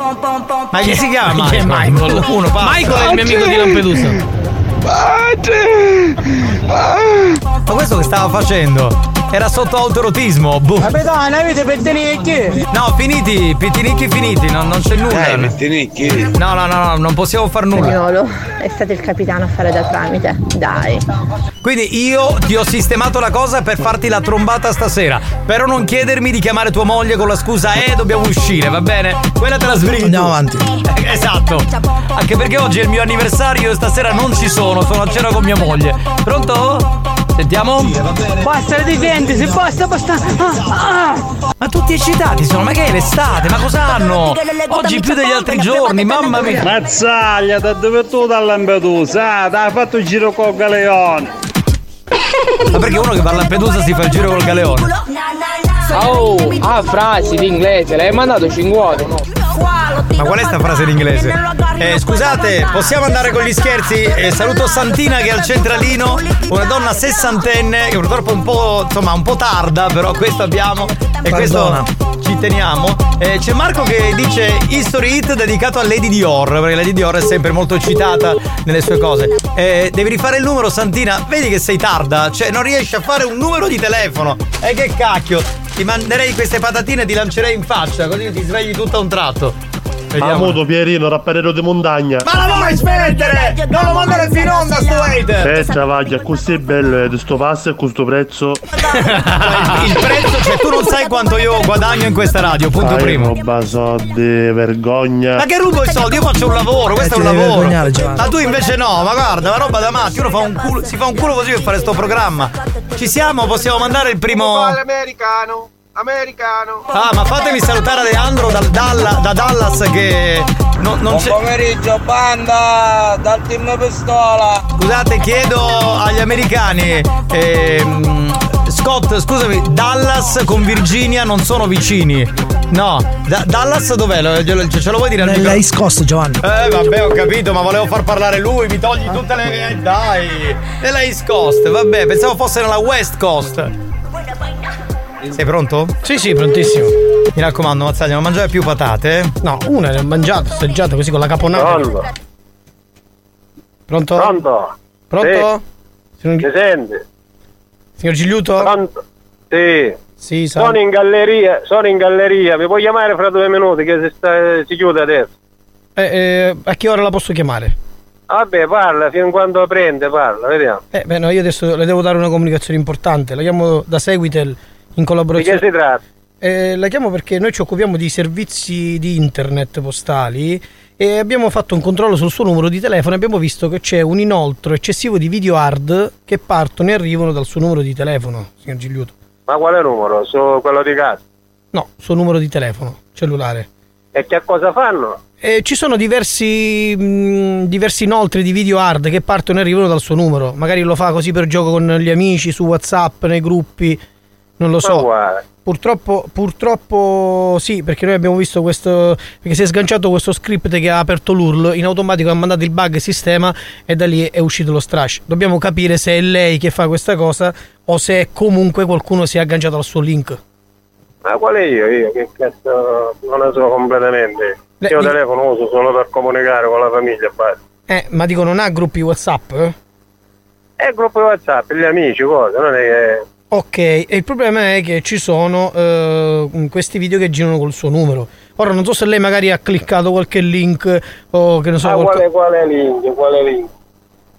Ma chi si chiama Chi è Michael? Michael? Uno. Michael è il mio amico di Lampedusa. Ma questo che stava facendo? Era sotto autorotismo. Boh. Capitano, avete pettinicchi? No, finiti, pittinicchi finiti, non, non c'è nulla. No, no, no, no, non possiamo far nulla. Spagnolo, è stato il capitano a fare da tramite. Dai. Quindi io ti ho sistemato la cosa per farti la trombata stasera. Però non chiedermi di chiamare tua moglie con la scusa, eh, dobbiamo uscire, va bene? Quella te la sbrighi. Andiamo avanti. Eh, Esatto. Anche perché oggi è il mio anniversario e stasera non ci sono, sono a cena con mia moglie. Pronto? Sentiamo? Basta di denti, si basta, basta. Ah, ah. Ma tutti eccitati sono, ma che è l'estate? Ma cosa hanno? Oggi più degli altri giorni, mamma mia. Mazzaglia, da dove tu da Lampedusa? Ah, ti ha fatto il giro con Galeone. Ma perché uno che va a Lampedusa si fa il giro col galeone? Oh, ah, frasi in inglese, l'hai mandato 5 Ma qual è sta frase in inglese? Eh, scusate, possiamo andare con gli scherzi? Eh, saluto Santina che è al centralino, una donna sessantenne che purtroppo è un po', insomma, un po' tarda, però questo abbiamo e Pardona. questo ci teniamo. Eh, c'è Marco che dice History Hit dedicato a Lady Dior, perché Lady Dior è sempre molto eccitata nelle sue cose. Eh, devi rifare il numero Santina, vedi che sei tarda, cioè non riesci a fare un numero di telefono. E che cacchio, ti manderei queste patatine e ti lancerei in faccia, così ti svegli tutto a un tratto. Vediamo. Amuto Pierino, rapperero di montagna. Ma la vuoi smettere? Non lo mandare in onda sto hater! Eh, travaglia, così è bello, ed sto passo e questo prezzo. Il prezzo, cioè tu non sai quanto io guadagno in questa radio, punto Fai primo. roba, soldi, vergogna. Ma che rubo i soldi? Io faccio un lavoro, questo Eh, è un devi lavoro. Ma tu invece no, ma guarda, la roba da matti, uno fa un culo, si fa un culo così per fare sto programma. Ci siamo? Possiamo mandare il primo. Americano, americano. Ah, ma fatemi salutare Leandro dal Dalla- da Dallas che no- non c'è. pomeriggio, banda, dal team pistola. Scusate, chiedo agli americani. ehm, Scott, scusami, Dallas con Virginia non sono vicini. No, Da- Dallas dov'è? Ce lo vuoi dire Nella? East Coast, Giovanni. Eh vabbè ho capito ma volevo far parlare lui Mi togli tutte le... dai Nella East Coast Vabbè pensavo fosse nella West Coast Sei pronto? Sì, sì, prontissimo. Mi raccomando Mazzaglia non mangiare più patate? No, una ne ho mangiato, assaggiata così con la caponata. Pronto? Pronto? Pronto? Pronto? Mi senti? Signor Gigliuto? Pronto? Sì. Sì, sa- Sono in galleria, sono in galleria, mi puoi chiamare fra due minuti che si, sta- si chiude adesso. Eh, eh, a che ora la posso chiamare? Vabbè, parla, fino a quando prende, parla, vediamo. Eh, beh, no, io adesso le devo dare una comunicazione importante. La chiamo da Seguitel in Di che collaborazione. si tratta? Eh, la chiamo perché noi ci occupiamo di servizi di internet postali e abbiamo fatto un controllo sul suo numero di telefono e abbiamo visto che c'è un inoltro eccessivo di video hard che partono e arrivano dal suo numero di telefono, signor Gigliuto. Ma quale numero? Su quello di casa? No, suo numero di telefono cellulare. E che cosa fanno? E ci sono diversi, mh, diversi inoltri di video hard che partono e arrivano dal suo numero. Magari lo fa così per gioco con gli amici, su WhatsApp, nei gruppi. Non lo so. Purtroppo, purtroppo sì, perché noi abbiamo visto questo. Perché si è sganciato questo script che ha aperto l'URL, in automatico ha mandato il bug sistema e da lì è uscito lo strash. Dobbiamo capire se è lei che fa questa cosa o se comunque qualcuno si è agganciato al suo link. Ma quale io? Io che cazzo non ne so completamente. Le- Io mi- telefono uso solo per comunicare con la famiglia, basta. Eh, ma dico, non ha gruppi WhatsApp? eh? Il gruppo WhatsApp, gli amici, cosa? Non è che. Ok, e il problema è che ci sono eh, questi video che girano col suo numero. Ora non so se lei magari ha cliccato qualche link o che ne so. Ah, qualco- quale, quale link? Quale link?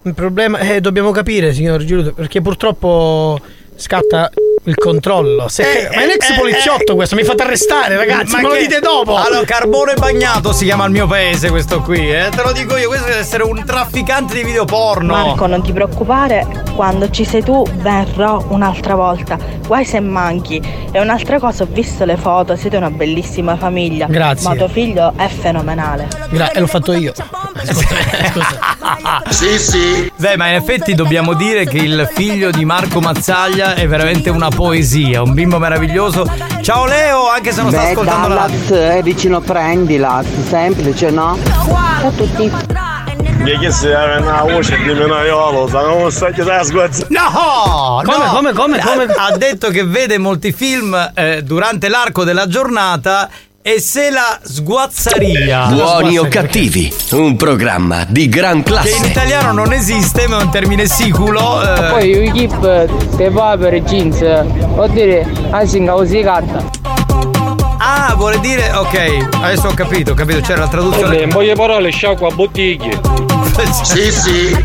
Il problema è dobbiamo capire, signor Giuliano, perché purtroppo scatta il controllo. Se- Eh, ma è un ex eh, poliziotto eh, questo, mi fate arrestare, ragazzi, me lo che- dite dopo. Allora, carbone bagnato si chiama il mio paese, questo qui, eh. Te lo dico io, questo deve essere un trafficante di video porno. Marco, non ti preoccupare, quando ci sei tu verrò un'altra volta. Guai se manchi. E un'altra cosa, ho visto le foto, siete una bellissima famiglia. Grazie. Ma tuo figlio è fenomenale. Gra- e l'ho fatto io. Sì, sì. Beh, ma in effetti dobbiamo dire che il figlio di Marco Mazzaglia è veramente una poesia, un bimbo meraviglioso. Ciao Leo, anche se non sta ascoltando la radio. È vicino Prendila, semplice, no? Ciao a tutti. Mi avere una voce di menaiolo, sono stato da sguazzo. No! Come, no. come, come, come? Ha, ha detto che vede molti film eh, durante l'arco della giornata e se la sguazzaria. Buoni o cattivi, un programma di gran Che in classe. italiano non esiste, ma è un termine siculo. eh. Poi keep te va per jeans, vuol dire anzi così carta. Ah, vuole dire. Ok, adesso ho capito, ho capito, c'era la traduzione. in poche parole, sciacqua a bottiglie. sì, sì.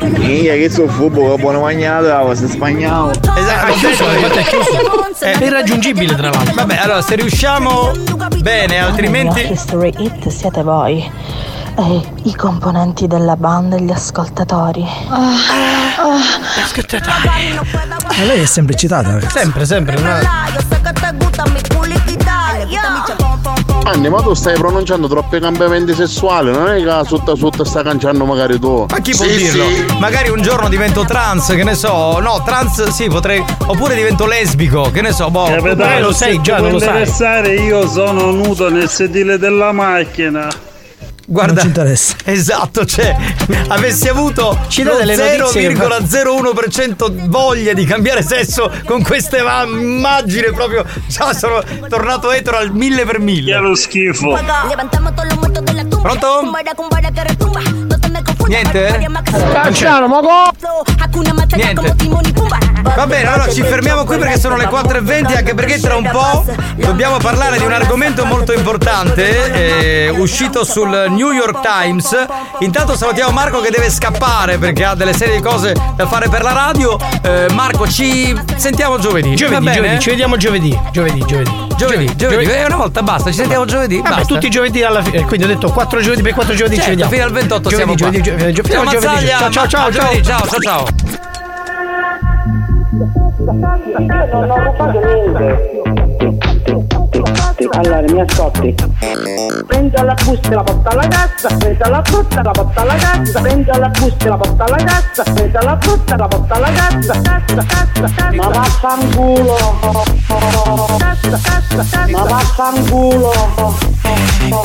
Mica che sono fubo, che buona mangiata, se spagnolo. Esatto, È chiuso, è chiuso. È irraggiungibile tra l'altro. Vabbè, allora se riusciamo bene, altrimenti. History Hit siete voi. E i componenti della banda e gli ascoltatori. Ma lei è sempre eccitata, ragazzi. Sempre, sempre. Anni, ma tu stai pronunciando troppi cambiamenti sessuali, non è che sotto sotto sta canciando magari tu. Ma chi può dirlo? Magari un giorno divento trans, che ne so. No, trans sì, potrei. Oppure divento lesbico, che ne so. Boh. Capitano, lo sai se già, non lo sai. interessare, io sono nudo nel sedile della macchina. Guarda, Non ci interessa. Esatto, cioè, avessi avuto Ci dà lo delle notizie, 0,01% voglia di cambiare sesso con queste ma- immagini proprio. Già sono tornato etero al mille per mille. Che lo schifo. Pronto? Niente? Canciano, ma go! Niente. Va bene, allora ci fermiamo qui perché sono le 4.20, anche perché tra un po' dobbiamo parlare di un argomento molto importante, eh, uscito sul New York Times. Intanto salutiamo Marco che deve scappare perché ha delle serie di cose da fare per la radio. Eh, Marco, ci sentiamo giovedì. Giovedì, giovedì, ci vediamo giovedì. Giovedì, giovedì. Giovedì, giovedì. Eh, una volta basta, ci sentiamo giovedì. Vabbè, basta. tutti i giovedì alla fine. Quindi ho detto 4 giovedì per 4 giovedì ci Certo, vediamo. fino al 28 giovedì, siamo qua. giovedì, giovedì, giovedì, Ciao, giovedì, Ciao, ciao, ciao, ciao. giovedì, ciao, ciao, ciao. Non ho rubato niente. Allora, mi ascolti. Prendo la busta e la porta alla cassa, prendo la frutta e la porta alla cassa, prendo la busta e la porta alla cassa, prendo la frutta e la porta alla cassa, cassa, cassa, cassa. Ma vaffanculo. Cassa, cassa, cassa. Ma vaffanculo.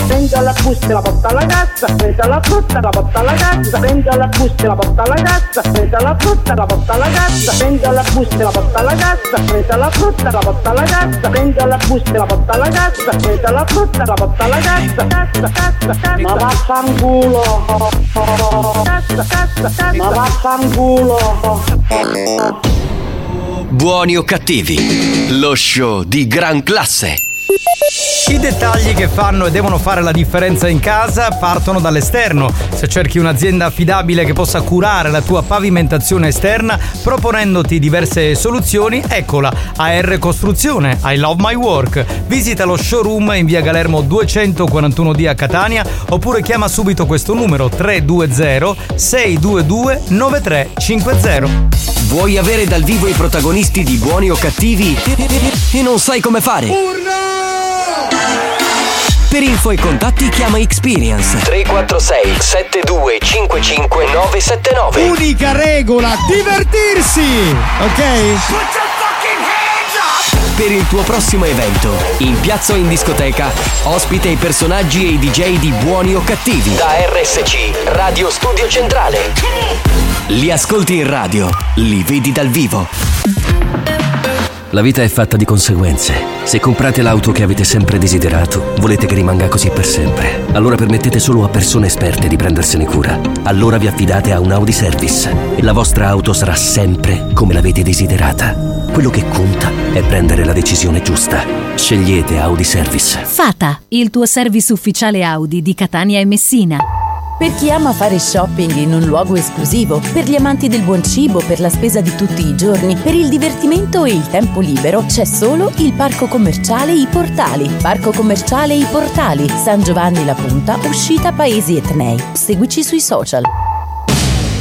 Prendo la busta e la porta alla cassa, prendo la frutta e la porta alla cassa, prendo la busta e la porta alla cassa, prendo la frutta e la porta alla cassa, prendo la busta e la porta alla cassa, prendo la frutta e la porta alla cassa, prendo la busta e la porta alla cassa, prendo la frutta la porta alla cassa, cassa, cassa, cassa. Ma vaffanculo. Cassa, cassa, cassa. Ma vaffanculo. Buoni o cattivi, lo show di gran classe. I dettagli che fanno e devono fare la differenza in casa partono dall'esterno. Se cerchi un'azienda affidabile che possa curare la tua pavimentazione esterna proponendoti diverse soluzioni, eccola, AR Costruzione, I Love My Work. Visita lo showroom in via Galermo 241D a Catania oppure chiama subito questo numero 320 622 9350. Vuoi avere dal vivo i protagonisti di buoni o cattivi e non sai come fare? Per info e contatti chiama Experience 346 7255 979 Unica regola, divertirsi! Ok? Per il tuo prossimo evento, in piazza o in discoteca, ospita i personaggi e i DJ di buoni o cattivi. Da RSC, Radio Studio Centrale. Li ascolti in radio, li vedi dal vivo. La vita è fatta di conseguenze. Se comprate l'auto che avete sempre desiderato, volete che rimanga così per sempre. Allora permettete solo a persone esperte di prendersene cura. Allora vi affidate a un Audi Service e la vostra auto sarà sempre come l'avete desiderata. Quello che conta è prendere la decisione giusta. Scegliete Audi Service. Fata, il tuo service ufficiale Audi di Catania e Messina. Per chi ama fare shopping in un luogo esclusivo, per gli amanti del buon cibo, per la spesa di tutti i giorni, per il divertimento e il tempo libero, c'è solo il Parco Commerciale I Portali. Parco Commerciale I Portali, San Giovanni La Punta, uscita Paesi Etnei. Seguici sui social.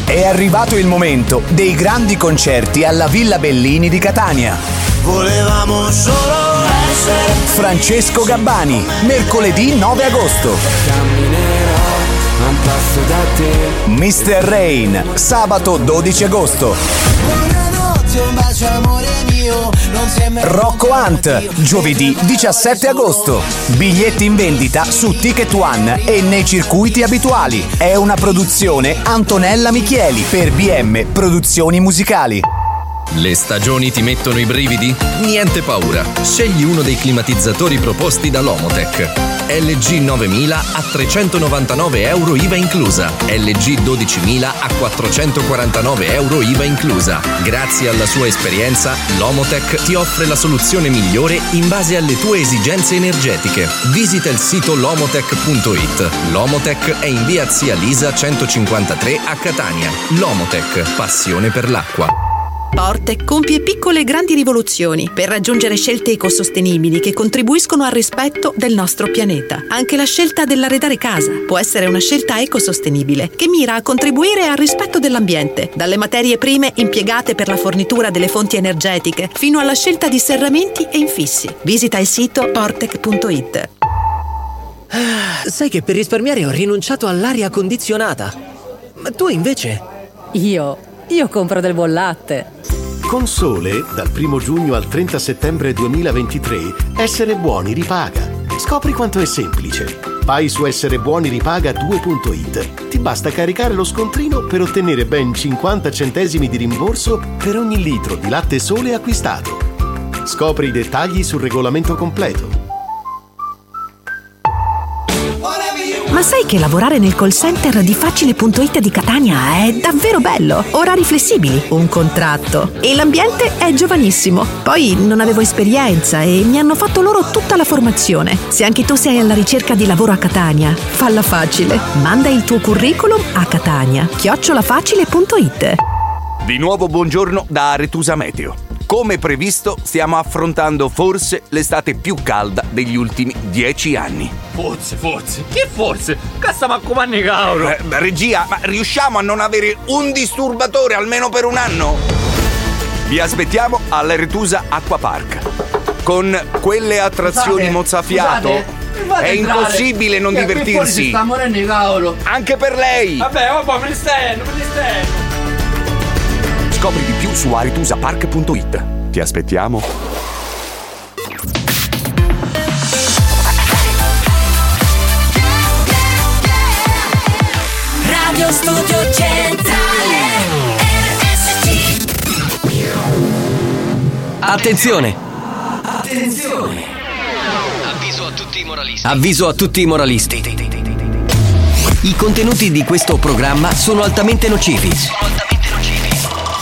È arrivato il momento dei grandi concerti alla Villa Bellini di Catania. Volevamo solo essere Francesco Gabbani, mercoledì 9 agosto. a un passo da te. Mr. Rain, sabato 12 agosto. Buonanotte, un bacio amore mio, non Rocco Hunt, giovedì 17 agosto. Biglietti in vendita su Ticket One e nei circuiti abituali. È una produzione Antonella Michieli per BM Produzioni Musicali. Le stagioni ti mettono i brividi? Niente paura, scegli uno dei climatizzatori proposti da Lomotech. LG 9000 a 399 euro IVA inclusa, LG 12000 a 449 euro IVA inclusa. Grazie alla sua esperienza, Lomotech ti offre la soluzione migliore in base alle tue esigenze energetiche. Visita il sito lomotech.it. Lomotech è in via Zia Lisa 153 a Catania. Lomotech, passione per l'acqua. Porte compie piccole e grandi rivoluzioni per raggiungere scelte ecosostenibili che contribuiscono al rispetto del nostro pianeta. Anche la scelta dell'arredare casa può essere una scelta ecosostenibile che mira a contribuire al rispetto dell'ambiente, dalle materie prime impiegate per la fornitura delle fonti energetiche fino alla scelta di serramenti e infissi. Visita il sito portec.it. Sai che per risparmiare ho rinunciato all'aria condizionata. Ma tu invece? Io, io compro del buon latte. Con Sole, dal 1 giugno al 30 settembre 2023, essere buoni ripaga. Scopri quanto è semplice. Vai su esserebuoniripaga2.it. Ti basta caricare lo scontrino per ottenere ben 50 centesimi di rimborso per ogni litro di latte sole acquistato. Scopri i dettagli sul regolamento completo. Ma sai che lavorare nel call center di Facile.it di Catania è davvero bello? Orari flessibili, un contratto e l'ambiente è giovanissimo. Poi non avevo esperienza e mi hanno fatto loro tutta la formazione. Se anche tu sei alla ricerca di lavoro a Catania, falla facile. Manda il tuo curriculum a Catania. chiocciolafacile.it Di nuovo buongiorno da Aretusa Meteo. Come previsto, stiamo affrontando forse l'estate più calda degli ultimi dieci anni. Forse, forse. Che forse? Cassa ma comandi cauro. Eh, regia, ma riusciamo a non avere un disturbatore almeno per un anno? Vi aspettiamo all'Aretusa Acqua Park. Con quelle attrazioni Scusate, mozzafiato scusate, è impossibile non Che qui fuori si divertirsi. sta morendo cavolo. Anche per lei. Vabbè, vabbè, me ne stendo, me ne stendo. Scopri di più su aretusapark.it. Ti aspettiamo. Radio Studio Centrale Attenzione! Attenzione Avviso a tutti i moralisti. Avviso a tutti i moralisti. I contenuti di questo programma sono altamente nocivi.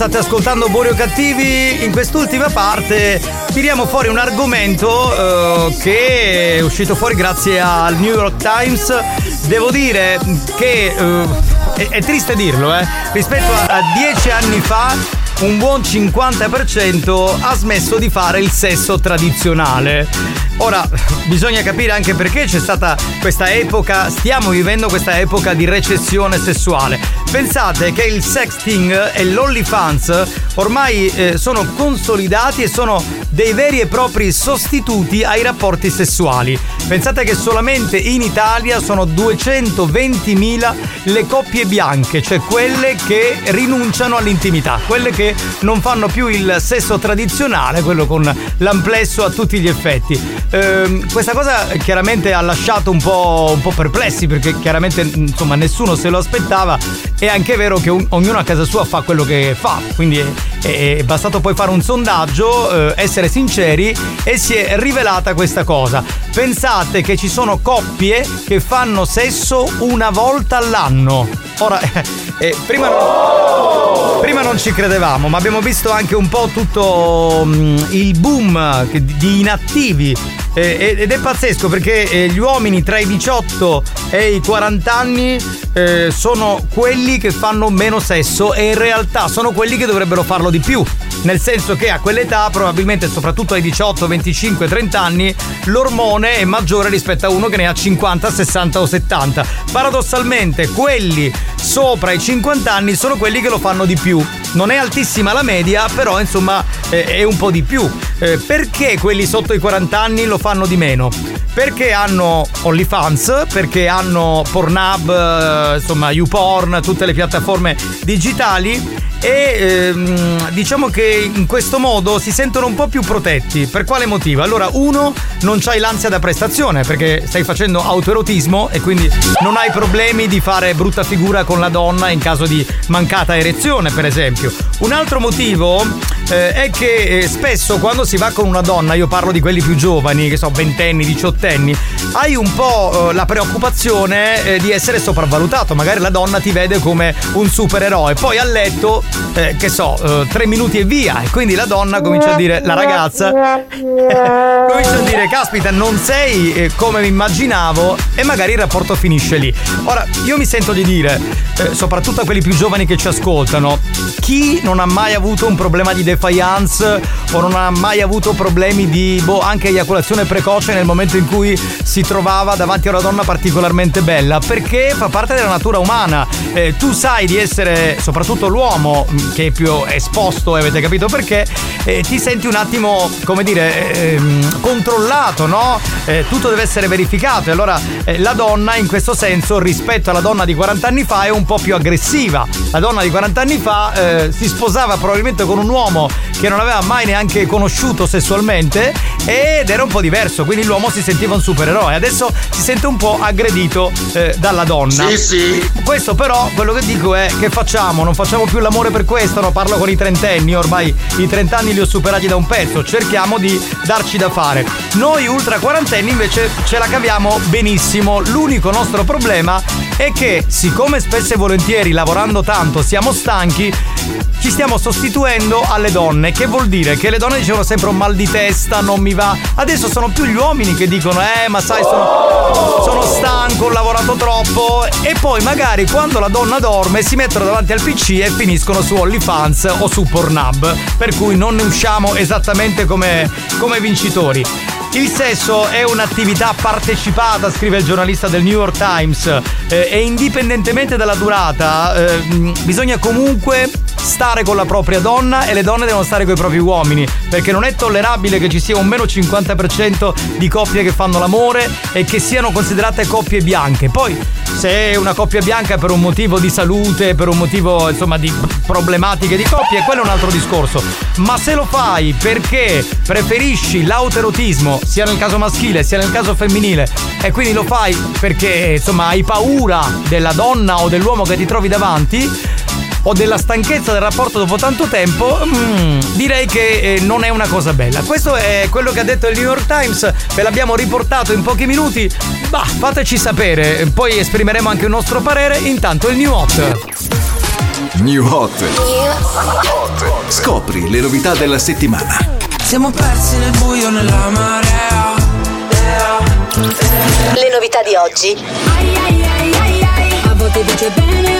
State ascoltando Buoni o Cattivi. In quest'ultima parte tiriamo fuori un argomento eh, che è uscito fuori grazie al New York Times. Devo dire che eh, è, è triste dirlo, eh, rispetto a, a dieci anni fa. Un buon 50% ha smesso di fare il sesso tradizionale. Ora, bisogna capire anche perché c'è stata questa epoca, stiamo vivendo questa epoca di recessione sessuale. Pensate che il sexting e l'OnlyFans ormai eh, sono consolidati e sono dei veri e propri sostituti ai rapporti sessuali. Pensate che solamente in Italia sono 220.000 le coppie bianche, cioè quelle che rinunciano all'intimità, quelle che non fanno più il sesso tradizionale, quello con l'amplesso a tutti gli effetti. Ehm, questa cosa chiaramente ha lasciato un po', un po' perplessi perché chiaramente insomma nessuno se lo aspettava. È anche vero che un- ognuno a casa sua fa quello che fa, quindi è, bastato poi fare un sondaggio, eh, essere sinceri e si è rivelata questa cosa. Pensate che ci sono coppie che fanno sesso una volta all'anno. Ora, eh, prima, non, prima non ci credevamo, ma abbiamo visto anche un po' tutto mm, il boom di inattivi. Eh, ed è pazzesco perché eh, gli uomini tra i 18 e i 40 anni eh, sono quelli che fanno meno sesso e in realtà sono quelli che dovrebbero farlo di più. Nel senso che a quell'età, probabilmente soprattutto ai 18, 25, 30 anni, l'ormone è maggiore rispetto a uno che ne ha 50, 60 o 70. Paradossalmente, quelli sopra i 50 anni sono quelli che lo fanno di più. Non è altissima la media, però insomma eh, è un po' di più. Eh, perché quelli sotto i 40 anni lo fanno di meno? Perché hanno OnlyFans, perché hanno Pornhub, eh, insomma YouPorn, tutte le piattaforme digitali e ehm, diciamo che in questo modo si sentono un po' più protetti. Per quale motivo? Allora, uno, non c'hai l'ansia da prestazione perché stai facendo autoerotismo e quindi non hai problemi di fare brutta figura con la donna in caso di mancata erezione, per esempio. Un altro motivo eh, è che eh, spesso quando si va con una donna, io parlo di quelli più giovani, che so, ventenni, diciottenni, hai un po' eh, la preoccupazione eh, di essere sopravvalutato. Magari la donna ti vede come un supereroe, poi a letto, eh, che so, eh, tre minuti e via. E quindi la donna comincia a dire, la ragazza comincia a dire, caspita, non sei eh, come mi immaginavo, e magari il rapporto finisce lì. Ora, io mi sento di dire, eh, soprattutto a quelli più giovani che ci ascoltano, chi non ha mai avuto un problema di defiance o non ha mai avuto problemi di boh, anche eiaculazione precoce nel momento in cui si trovava davanti a una donna particolarmente bella? Perché fa parte della natura umana. Eh, tu sai di essere, soprattutto l'uomo che è più esposto, e avete capito perché, eh, ti senti un attimo, come dire, ehm, controllato, no? Eh, tutto deve essere verificato. E allora eh, la donna in questo senso rispetto alla donna di 40 anni fa è un po' più aggressiva. La donna di 40 anni fa eh, si sposava probabilmente con un uomo che non aveva mai neanche conosciuto sessualmente ed era un po' diverso, quindi l'uomo si sentiva un supereroe. Adesso si sente un po' aggredito eh, dalla donna. Sì, sì. Questo però, quello che dico è che facciamo? Non facciamo più l'amore per questo, no? Parlo con i trentenni, ormai i trent'anni li ho superati da un pezzo, cerchiamo di darci da fare. Noi ultra quarantenni invece ce la caviamo benissimo. L'unico nostro problema è che siccome spesso e volentieri lavorando tanto siamo stanchi, ci stiamo sostituendo alle donne, che vuol dire che le donne dicevano sempre un mal di testa, non mi va. Adesso sono più gli uomini che dicono "Eh, ma sai sono, sono stanco, ho lavorato troppo" e poi magari quando la donna dorme si mettono davanti al PC e finiscono su OnlyFans o su Pornhub, per cui non ne usciamo esattamente come, come vincitori. Il sesso è un'attività partecipata, scrive il giornalista del New York Times, eh, e indipendentemente dalla durata, eh, bisogna comunque stare con la propria donna e le donne devono stare con i propri uomini, perché non è tollerabile che ci sia un meno 50% di coppie che fanno l'amore e che siano considerate coppie bianche. Poi, se una coppia bianca per un motivo di salute, per un motivo insomma di problematiche di coppie, quello è un altro discorso. Ma se lo fai perché preferisci l'autoerotismo, sia nel caso maschile sia nel caso femminile, e quindi lo fai perché insomma hai paura della donna o dell'uomo che ti trovi davanti, o della stanchezza del rapporto dopo tanto tempo, mm, direi che eh, non è una cosa bella. Questo è quello che ha detto il New York Times, ve l'abbiamo riportato in pochi minuti. Bah, fateci sapere, poi esprimeremo anche il nostro parere. Intanto il New Hot. New Hot. Scopri le novità della settimana. Siamo persi nel buio nella marea. Le novità di oggi. A volte dice bene, a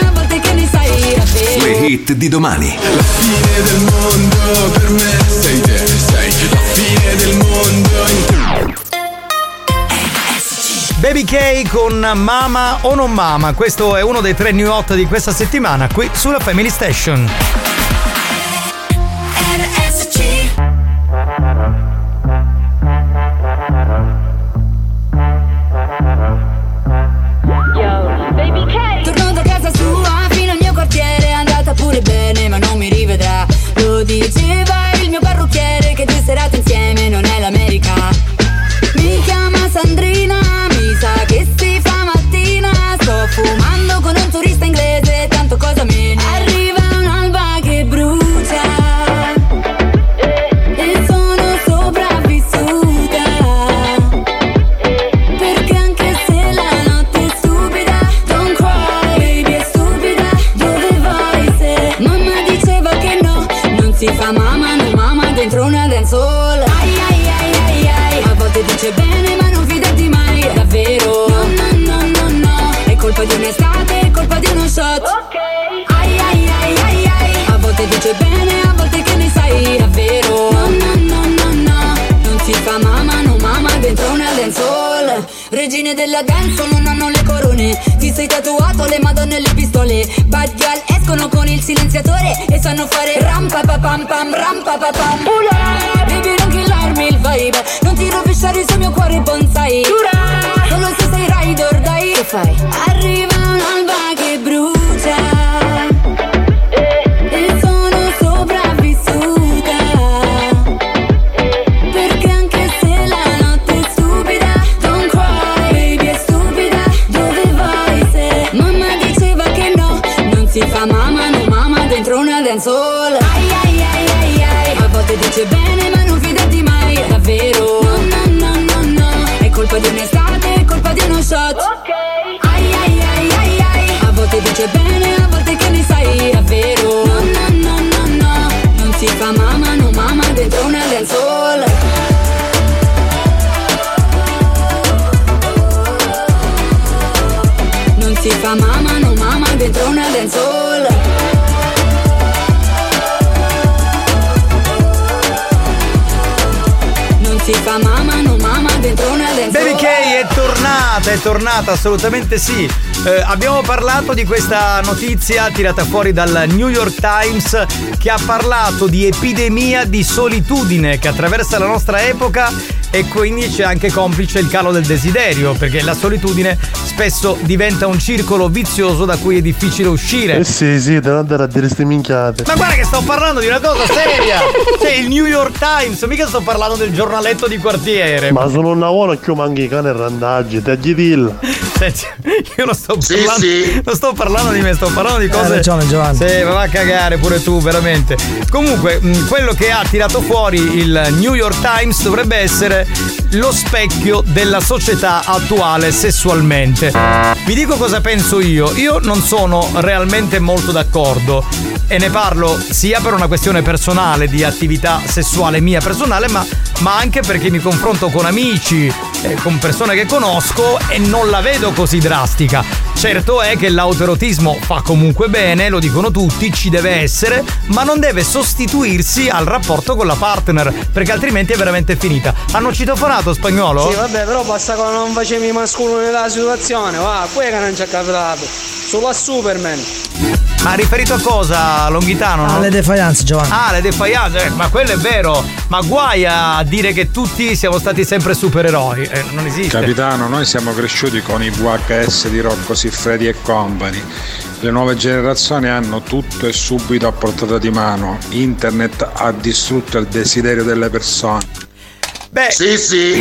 volte che ne sai davvero. Le hit di domani. La fine del mondo per me sei te, sei la fine del mondo. Baby K con Mama o non Mama. Questo è uno dei tre New Hot di questa settimana qui sulla Family Station. Regine della dance non hanno le corone. Ti sei tatuato le madonne e le pistole. Bad girl escono con il silenziatore E sanno fare rampa pa pam pam rampa pa pam. Ula, Baby non killarmi il vibe. Non ti rovesciare sul mio cuore bonsai. Giura Solo se sei ride or die Che fai? Tornata, è tornata, assolutamente sì. Eh, abbiamo parlato di questa notizia tirata fuori dal New York Times che ha parlato di epidemia di solitudine che attraversa la nostra epoca e quindi c'è anche complice il calo del desiderio perché la solitudine spesso diventa un circolo vizioso da cui è difficile uscire. Eh sì, sì, devo andare a dire ste minchiate. Ma guarda che sto parlando di una cosa seria! C'è il New York Times, mica sto parlando del giornaletto di quartiere. Ma sono una buona che io manchi i cani e randaggi, te dillo. Senti, io non sto parlando, non sto parlando di me, sto parlando di cose. Hai ragione, Giovanni. Sì, ma va a cagare pure tu, veramente. Comunque, mh, quello che ha tirato fuori il New York Times dovrebbe essere lo specchio della società attuale sessualmente. Vi dico cosa penso io. Io non sono realmente molto d'accordo e ne parlo sia per una questione personale di attività sessuale mia personale, ma, ma anche perché mi confronto con amici eh, con persone che conosco e non la vedo così drastica. Certo è che l'autoerotismo fa comunque bene, lo dicono tutti, ci deve essere, ma non deve sostituirsi al rapporto con la partner, perché altrimenti è veramente finita. Hanno citofonato spagnolo? Sì, vabbè, però basta che non facevi i masculini della situazione, va, qui che non ci è capitato. Sulla Superman. Ma riferito a cosa, Longhitano? no? Alle defianze, Giovanni. Ah, le defiance, eh, ma quello è vero. Ma guai a dire che tutti siamo stati sempre supereroi. Eh, non esiste. Capitano, noi siamo cresciuti con i VHS di Rocco Siffredi e Company. Le nuove generazioni hanno tutto e subito a portata di mano. Internet ha distrutto il desiderio delle persone. Beh,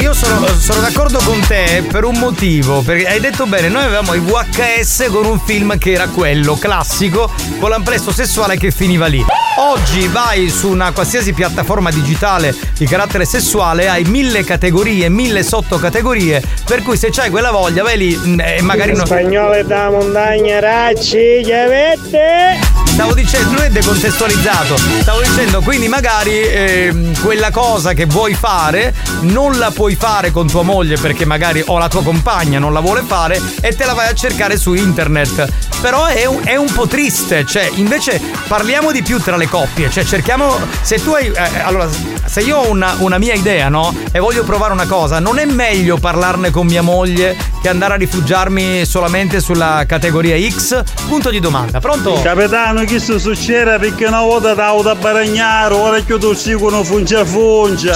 io sono, sono d'accordo con te per un motivo, perché hai detto bene, noi avevamo i VHS con un film che era quello, classico, con l'amplesso sessuale che finiva lì. Oggi vai su una qualsiasi piattaforma digitale di carattere sessuale, hai mille categorie, mille sottocategorie, per cui se c'hai quella voglia vai lì mm, e magari non... Spagnole da montagna, racci, chiavette. Stavo dicendo, lui è decontestualizzato. Stavo dicendo, quindi magari ehm, quella cosa che vuoi fare non la puoi fare con tua moglie perché magari o la tua compagna non la vuole fare e te la vai a cercare su internet. Però è un, è un po' triste, cioè invece parliamo di più tra le coppie, cioè cerchiamo, se tu hai, eh, allora se io ho una, una mia idea no e voglio provare una cosa, non è meglio parlarne con mia moglie che andare a rifugiarmi solamente sulla categoria X? Punto di domanda, pronto? Capitano, chi si succede perché una volta t'ho da baragnare, ora che tu seguono fungia fungia.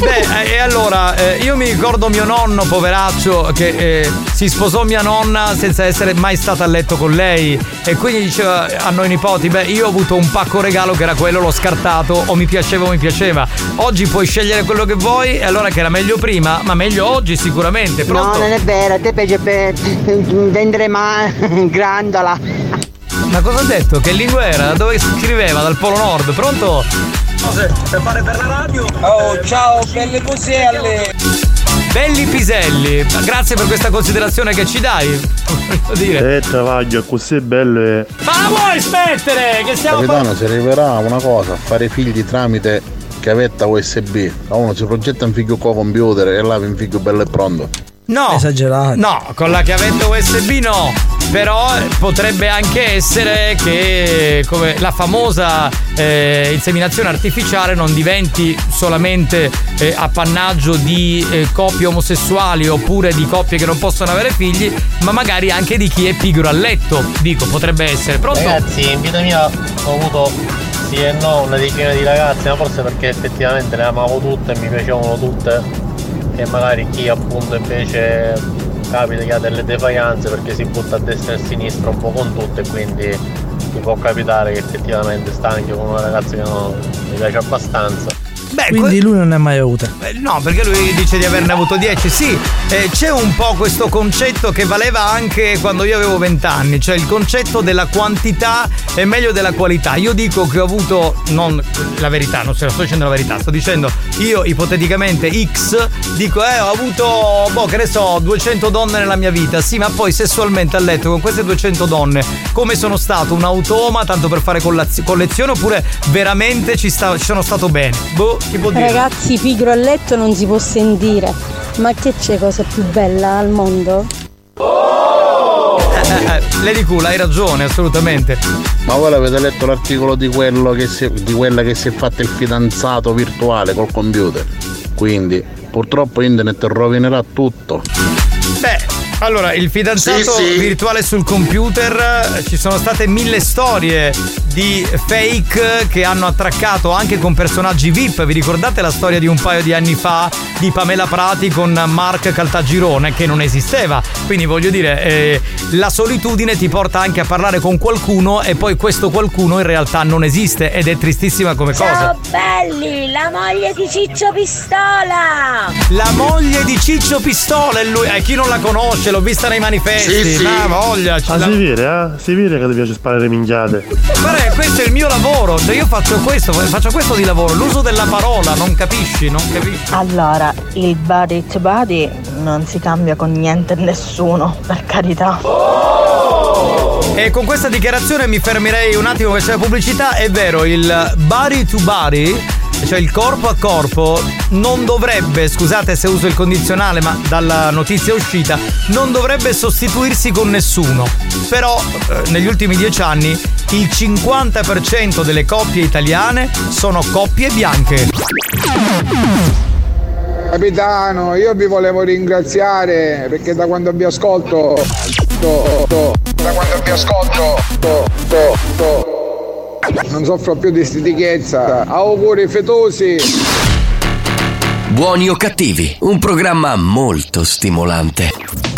Beh, eh, e allora eh, io mi ricordo mio nonno, poveraccio, che eh, si sposò mia nonna senza essere mai stato a letto con lei. E quindi diceva a noi nipoti: Beh, io ho avuto un pacco regalo che era quello, l'ho scartato, o mi piaceva o mi piaceva. Oggi puoi scegliere quello che vuoi, e allora che era meglio prima, ma meglio oggi sicuramente. Pronto? No, non è vero, a te piace per vendere ma grandola. Ma cosa ha detto? Che lingua era? Da dove scriveva? Dal Polo Nord, pronto? Per fare per la radio? Oh, ciao, belle coselle. Belli piselli, grazie per questa considerazione che ci dai. Voglio dire. Eh, travaglio, così bello è. Ma la vuoi smettere? Che stiamo Capitano, si arriverà a una cosa, fare figli tramite chiavetta USB. A uno si progetta un figlio con computer e là un figlio bello e pronto. No. Esagerato. No, con la chiavetta USB no. Però potrebbe anche essere che come la famosa eh, inseminazione artificiale non diventi solamente eh, appannaggio di eh, coppie omosessuali oppure di coppie che non possono avere figli, ma magari anche di chi è pigro a letto. Dico, potrebbe essere. Pronto? Ragazzi, in vita mia ho avuto sì e no una decina di ragazze, ma forse perché effettivamente le amavo tutte e mi piacevano tutte. E magari chi appunto invece capita che ha delle defianze perché si butta a destra e a sinistra un po' con tutte e quindi ti può capitare che effettivamente sta con una ragazza che non mi piace abbastanza. Quindi lui non ne ha mai avuto. Eh, No, perché lui dice di averne avuto 10. Sì, eh, c'è un po' questo concetto che valeva anche quando io avevo 20 anni, cioè il concetto della quantità è meglio della qualità. Io dico che ho avuto, non la verità, non sto dicendo la verità, sto dicendo io ipoteticamente X, dico eh ho avuto, boh che ne so, 200 donne nella mia vita, sì, ma poi sessualmente a letto con queste 200 donne, come sono stato un automa tanto per fare collaz- collezione oppure veramente ci, sta- ci sono stato bene? Boh? Ragazzi, pigro a letto non si può sentire. Ma che c'è cosa più bella al mondo? Eh, Lady Cool, hai ragione, assolutamente. Ma voi avete letto l'articolo di, quello che si, di quella che si è fatta il fidanzato virtuale col computer? Quindi, purtroppo internet rovinerà tutto. Beh, allora, il fidanzato Sì, sì. virtuale sul computer, eh, ci sono state mille storie di fake che hanno attraccato anche con personaggi VIP. Vi ricordate la storia di un paio di anni fa di Pamela Prati con Mark Caltagirone che non esisteva? Quindi voglio dire, eh, la solitudine ti porta anche a parlare con qualcuno e poi questo qualcuno in realtà non esiste ed è tristissima come cosa. Ciao belli, la moglie di Ciccio Pistola! La moglie di Ciccio Pistola e lui, eh, chi non la conosce, l'ho vista nei manifesti, Sì, sì. ma voglia. Ah, la- si vede, eh? Si vede che ti piace sparare minchiate. Questo è il mio lavoro, cioè io faccio questo, faccio questo di lavoro, l'uso della parola, non capisci, non capisci. Allora, il body to body non si cambia con niente e nessuno, per carità. E con questa dichiarazione mi fermerei un attimo che c'è la pubblicità, è vero, il body to body cioè il corpo a corpo non dovrebbe, scusate se uso il condizionale, ma dalla notizia uscita, non dovrebbe sostituirsi con nessuno. Però eh, negli ultimi dieci anni il 50% delle coppie italiane sono coppie bianche. Capitano, io vi volevo ringraziare perché da quando vi ascolto. to- to- da quando vi ascolto. to- to- to- non soffro più di stitichezza. Auguri fetosi. Buoni o cattivi, un programma molto stimolante.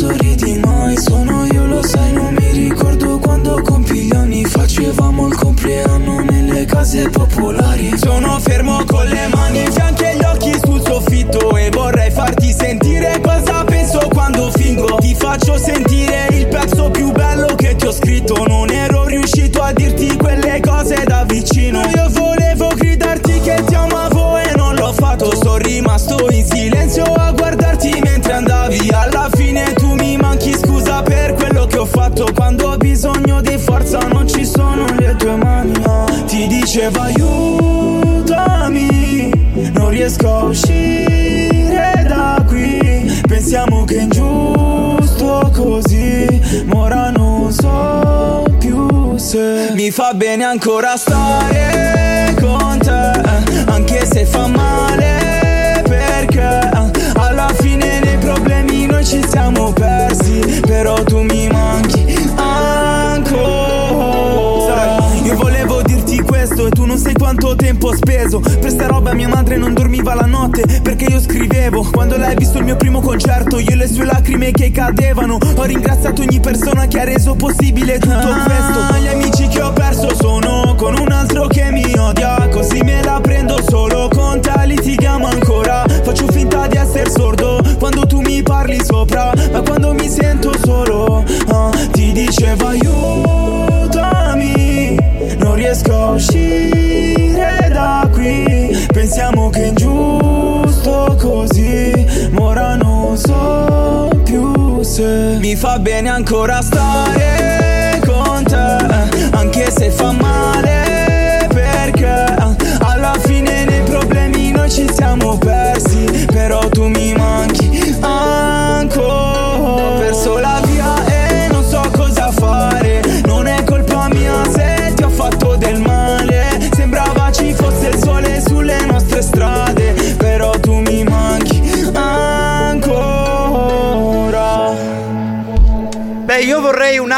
Non sorridi mai Sono io, lo sai, non mi ricordo quando compi gli anni Facevamo il compleanno nelle case popolari. Sono fermo con le mani in fianchi e gli occhi sul soffitto E vorrei farti sentire cosa penso quando fingo. Ti faccio sentire il pezzo più bello che ti ho scritto. Non ero riuscito a dirti quelle cose da vicino. Io volevo gridarti che ti amavo e non l'ho fatto. Sono rimasto tue mani. Ti diceva aiutami Non riesco a uscire da qui Pensiamo che è ingiusto così Ma ora non so più se Mi fa bene ancora stare con te Anche se fa male perché Alla fine nei problemi noi ci siamo persi Però quanto tempo ho speso. Per sta roba mia madre non dormiva la notte Perché io scrivevo. Quando ha visto il mio primo concerto Io e le sue lacrime che cadevano. Ho ringraziato ogni persona che ha reso possibile tutto questo Gli amici che ho perso sono con un altro che mi odia. Così me la prendo solo con te litighiamo ancora. Faccio finta di essere sordo Quando tu mi parli sopra. Ma quando mi sento solo ah, Ti dicevo aiutami Non riesco a uscire da qui. Pensiamo che è ingiusto così Ma ora non so più se Mi fa bene ancora stare con te. Anche se fa male perché Alla fine nei problemi noi ci siamo persi Però tu mi manchi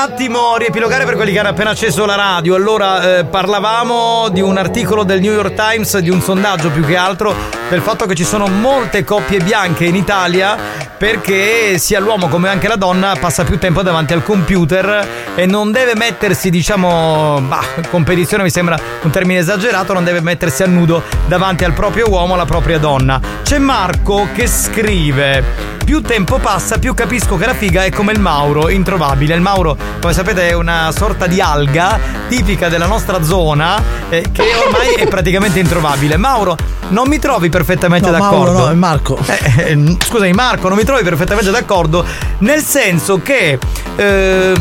attimo riepilogare per quelli che hanno appena acceso la radio. Allora, eh, parlavamo di un articolo del New York Times, di un sondaggio più che altro, del fatto che ci sono molte coppie bianche in Italia perché sia l'uomo come anche la donna passa più tempo davanti al computer e non deve mettersi, diciamo, bah, competizione mi sembra un termine esagerato, non deve mettersi a nudo davanti al proprio uomo, alla propria donna. C'è Marco che scrive: Più tempo passa, più capisco che la figa è come il Mauro, introvabile. Il Mauro, come sapete, è una sorta di alga tipica della nostra zona eh, che ormai è praticamente introvabile. Mauro, non mi trovi perfettamente No, d'accordo? Mauro, no, è Marco. Eh, eh, scusami, Marco, non mi trovi perfettamente d'accordo, nel senso che. eh,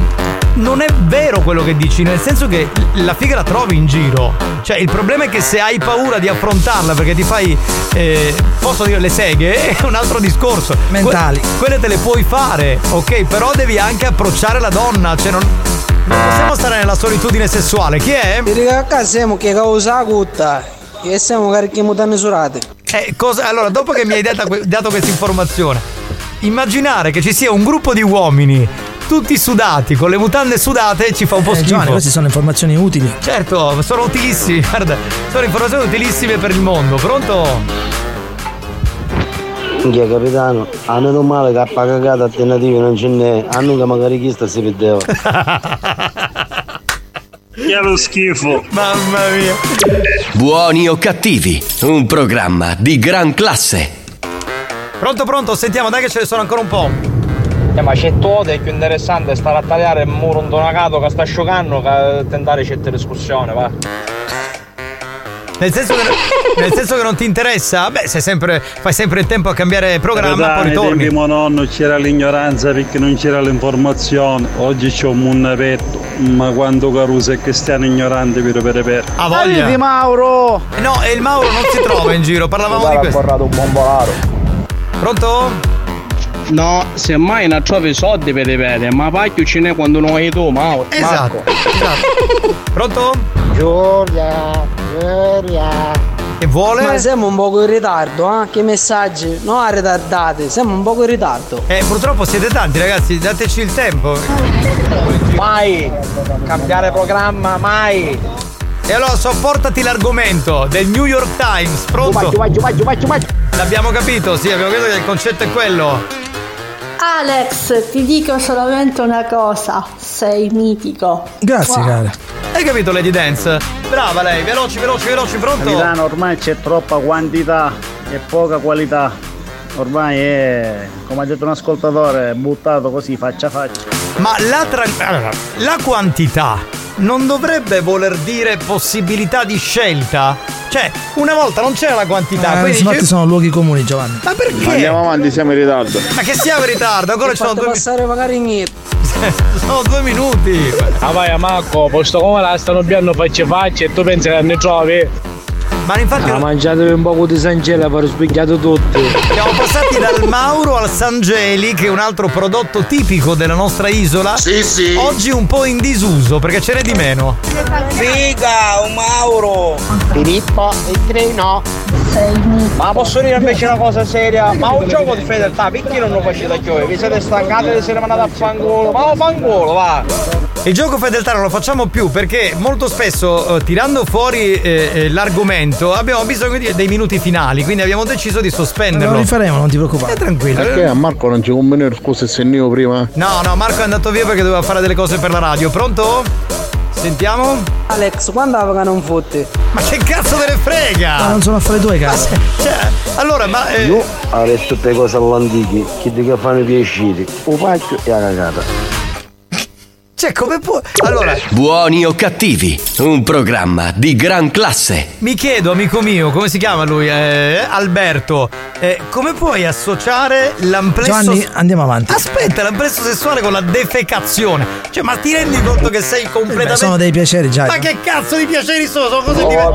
non è vero quello che dici, nel senso che la figa la trovi in giro. Cioè, il problema è che se hai paura di affrontarla perché ti fai. eh, posso dire le seghe? È un altro discorso. Mentali. Que- quelle te le puoi fare, ok? Però devi anche approcciare la donna. Cioè, non. Non possiamo stare nella solitudine sessuale. Chi è? Ti dico a casa siamo che causa cutta e siamo carichi mutande surate. Eh, cosa- allora, dopo che mi hai dato, dato questa informazione, immaginare che ci sia un gruppo di uomini tutti sudati, con le mutande sudate ci fa un po' Eh, schifo. Giovanni, queste sono informazioni utili. Certo, sono utilissimi, guarda, sono informazioni utilissime per il mondo. Pronto? Minchia capitano, a meno male che a cagata alternative non ce n'è, a noi che magari chi sta si perdeva. Che lo schifo. Mamma mia. Buoni o cattivi, un programma di gran classe. Pronto, pronto, sentiamo, dai che ce ne sono ancora un po'. Eh, ma c'è tutto è più interessante stare a tagliare il muro intonacato che sta asciugando che tentare certe discussione, va. Nel senso, che, nel senso che non ti interessa? Beh, sei sempre, fai sempre il tempo a cambiare programma, poi ai tempi ritorni. di mio nonno c'era l'ignoranza perché non c'era l'informazione. Oggi c'è un mondo aperto, ma quando Caruso è cristiano ignorante per per per. Ha voglia. Arrivi, Mauro! No, e il Mauro non si trova in giro, parlavamo di questo. un bombolaro. Pronto? No, semmai non trovi soldi per ripetere, ma pacchio ce n'è quando non hai tu, Mauro. Esatto, esatto. Pronto? Giulia, Giulia. Che vuole? Ma siamo un poco in ritardo, eh? Che messaggi? No, ritardati, siamo un poco in ritardo. Eh, purtroppo siete tanti ragazzi, dateci il tempo. Mai! Cambiare programma, mai! E allora sopportati l'argomento del New York Times, pronto? L'abbiamo capito, sì, abbiamo capito che il concetto è quello. Alex, ti dico solamente una cosa, sei mitico. Grazie, Wow. cara. Hai capito Lady Dance? Brava lei, veloci, veloci, veloci, pronto? Capitano, ormai c'è troppa quantità e poca qualità. Ormai è, come ha detto un ascoltatore, buttato così faccia a faccia. Ma la, tra- la quantità non dovrebbe voler dire possibilità di scelta? Cioè, una volta non c'era la quantità, Eh, quindi infatti dice- sono luoghi comuni, Giovanni. Ma perché? Andiamo avanti, siamo in ritardo. Ma che siamo in ritardo? Ancora ci sono due, passare magari niente. sono due minuti. Ah vai Marco, posto come la stanno biando faccia faccia e tu pensi che ne trovi? Ma infatti Ah, mangiatevi un po' di Sangela per spigliato tutti. Siamo passati dal Mauro al Sangeli, che è un altro prodotto tipico della nostra isola. Sì, sì. Oggi un po' in disuso, perché ce n'è di meno. Figa, un Mauro! Filippo, il treno. Ma posso dire invece una cosa seria? Ma un gioco di fedeltà, perché non lo facete a giovedì? Vi siete stancati di essere mandati a fangolo? Ma fangolo, va! Il gioco fedeltà non lo facciamo più perché molto spesso eh, tirando fuori eh, eh, l'argomento abbiamo bisogno di- dei minuti finali, quindi abbiamo deciso di sospenderlo. Lo rifaremo, non ti preoccupare. Eh, tranquillo. Perché a Marco non ci convenire, scusa se io prima? No, no, Marco è andato via perché doveva fare delle cose per la radio. Pronto? Sentiamo? Alex, quando che non fotti? Ma che cazzo te ne frega? Ma non sono affari tuoi, cara. Cioè, allora, ma. eh, Io avrei tutte le cose all'antichi, che ti che fanno piacere, un pacchio e la cagata. Cioè, come può. Allora, Buoni o cattivi, un programma di gran classe. mi chiedo, amico mio, come si chiama lui? Eh, Alberto, eh, come puoi associare l'amplesso. Giovanni, andiamo avanti. Aspetta, l'amplesso sessuale con la defecazione. Cioè, ma ti rendi conto che sei Beh, completamente. sono dei piaceri, già. Ma che cazzo di piaceri sono? Sono cose diverse.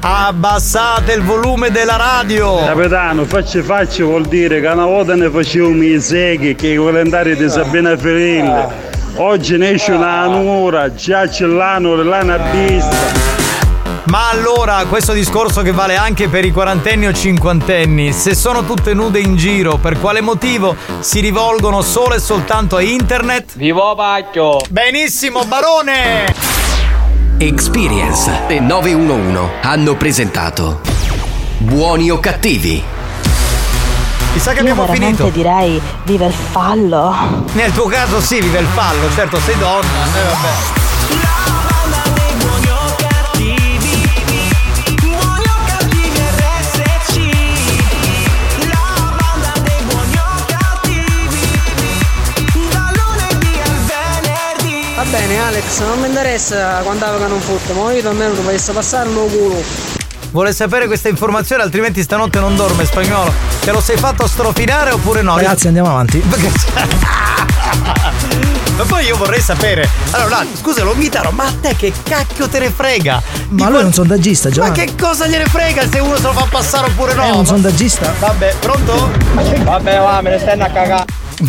Abbassate il volume della radio. Capitano, faccia faccia vuol dire che una volta ne facevamo i seghi che i calendari di Sabina Ferilli. Oggi ne esce una nuora, già c'è l'anno, l'anno vista. Ma allora, questo discorso che vale anche per i quarantenni o cinquantenni, se sono tutte nude in giro, per quale motivo si rivolgono solo e soltanto a internet? Vivo pacchio! Benissimo, barone! Experience e 911 hanno presentato Buoni o cattivi. Chissà che Io abbiamo veramente finito. direi vive il fallo. Nel tuo caso sì, vive il fallo, certo sei donna, eh vabbè. Va bene Alex, non mi interessa quando aveva che non fotte, ma io almeno mi potesse passare il mio culo. Vuole sapere questa informazione, altrimenti stanotte non dorme spagnolo. Te lo sei fatto strofinare oppure no? Ragazzi, andiamo avanti. Ma poi io vorrei sapere. Allora, no, scusa, lo invitano, ma a te che cacchio te ne frega? Ma lui è un sondaggista, Ma Giovanni. che cosa gliene frega se uno se lo fa passare oppure no? È un sondaggista? Vabbè, pronto? Vabbè, va, me ne stai a cagare.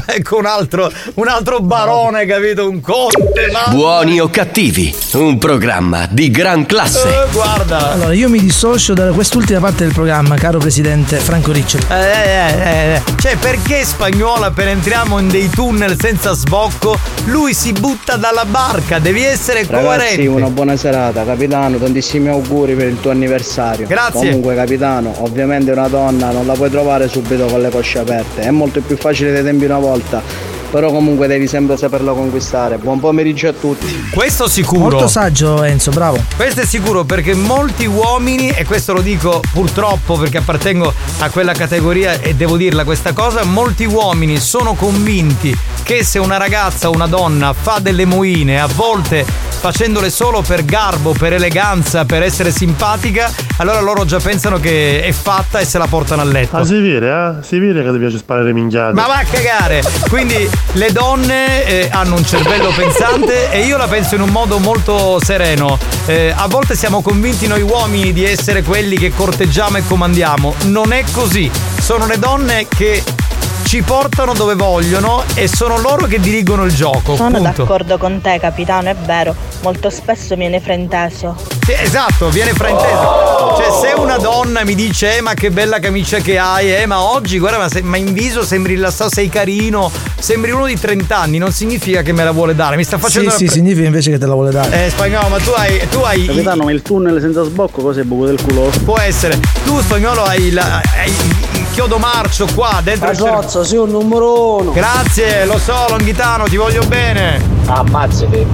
Ecco un altro, un altro barone, capito? Un conte, ma. Buoni o cattivi, un programma di gran classe. Eh, guarda. Allora, io mi dissocio da quest'ultima parte del programma, caro presidente Franco Riccioli. Eh, eh, eh, Cioè, perché spagnola per entriamo in dei tunnel senza sbocco? Lui si butta dalla barca, devi essere Ragazzi, coerente. una buona serata, capitano, tantissimi auguri per il tuo anniversario. Grazie. Comunque, capitano, ovviamente una donna non la puoi trovare subito con le cosce aperte, è molto più facile dei tempi volta. Però comunque devi sempre saperlo conquistare. Buon pomeriggio a tutti. Questo sicuro. Molto saggio Enzo, bravo. Questo è sicuro perché molti uomini, e questo lo dico purtroppo perché appartengo a quella categoria e devo dirla questa cosa, molti uomini sono convinti che se una ragazza o una donna fa delle moine, a volte facendole solo per garbo, per eleganza, per essere simpatica, allora loro già pensano che è fatta e se la portano a letto. Ah, si vede, eh? Si vede che ti piace sparare minchiate. Ma va a cagare! Quindi le donne eh, hanno un cervello pensante e io la penso in un modo molto sereno. Eh, a volte siamo convinti noi uomini di essere quelli che corteggiamo e comandiamo. Non è così. Sono le donne che ci portano dove vogliono e sono loro che dirigono il gioco. Sono punto. d'accordo con te, capitano, è vero. Molto spesso viene frainteso. Sì, esatto, viene frainteso. Cioè, se una donna mi dice, eh, ma che bella camicia che hai, eh, ma oggi, guarda, ma, se- ma in viso sembri rilassato, sei carino, sembri uno di 30 anni, non significa che me la vuole dare. Mi sta Sì, facendo. sì, una pre- significa invece che te la vuole dare. Eh, spagnolo, ma tu hai. Tu hai Capitano, ma il tunnel senza sbocco cos'è buco del culo? Può essere. Tu, spagnolo, hai, la- hai chiodo marcio qua dentro il cervello. Cazzo, sei un numero uno. Grazie, lo so, Longhitano, ti voglio bene. Ammazzati.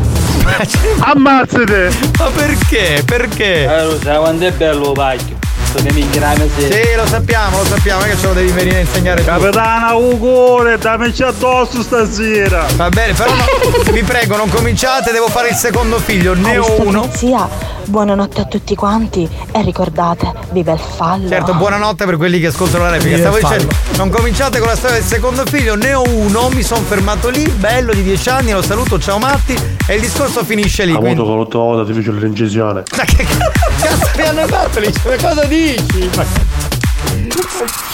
Ammazzate! Ma perché? Perché? Eh, lo sai quando è bello pacchio. Sono minchiate Sì, lo sappiamo, lo sappiamo, che ce lo devi venire a insegnare tu. Capitano, auguri, dammici addosso stasera. Va bene, però no, vi prego, non cominciate, devo fare il secondo figlio, ne ho uno. Zia, buonanotte a tutti quanti e ricordate, vive il fallo. Certo, buonanotte per quelli che ascoltano la replica. Viva Stavo dicendo, non cominciate con la storia del secondo figlio, ne ho uno, mi sono fermato lì, bello di 10 anni, lo saluto, ciao Matti, e il discorso finisce lì. Ha Quindi... avuto con l'ultima volta ti fece l'incisione. Ma che cazzo mi hanno fatto lì? Ma cosa dici?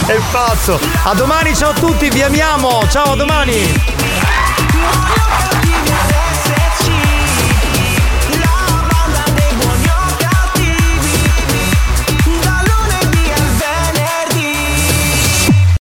È pazzo! A domani, ciao a tutti, vi amiamo! Ciao, a domani!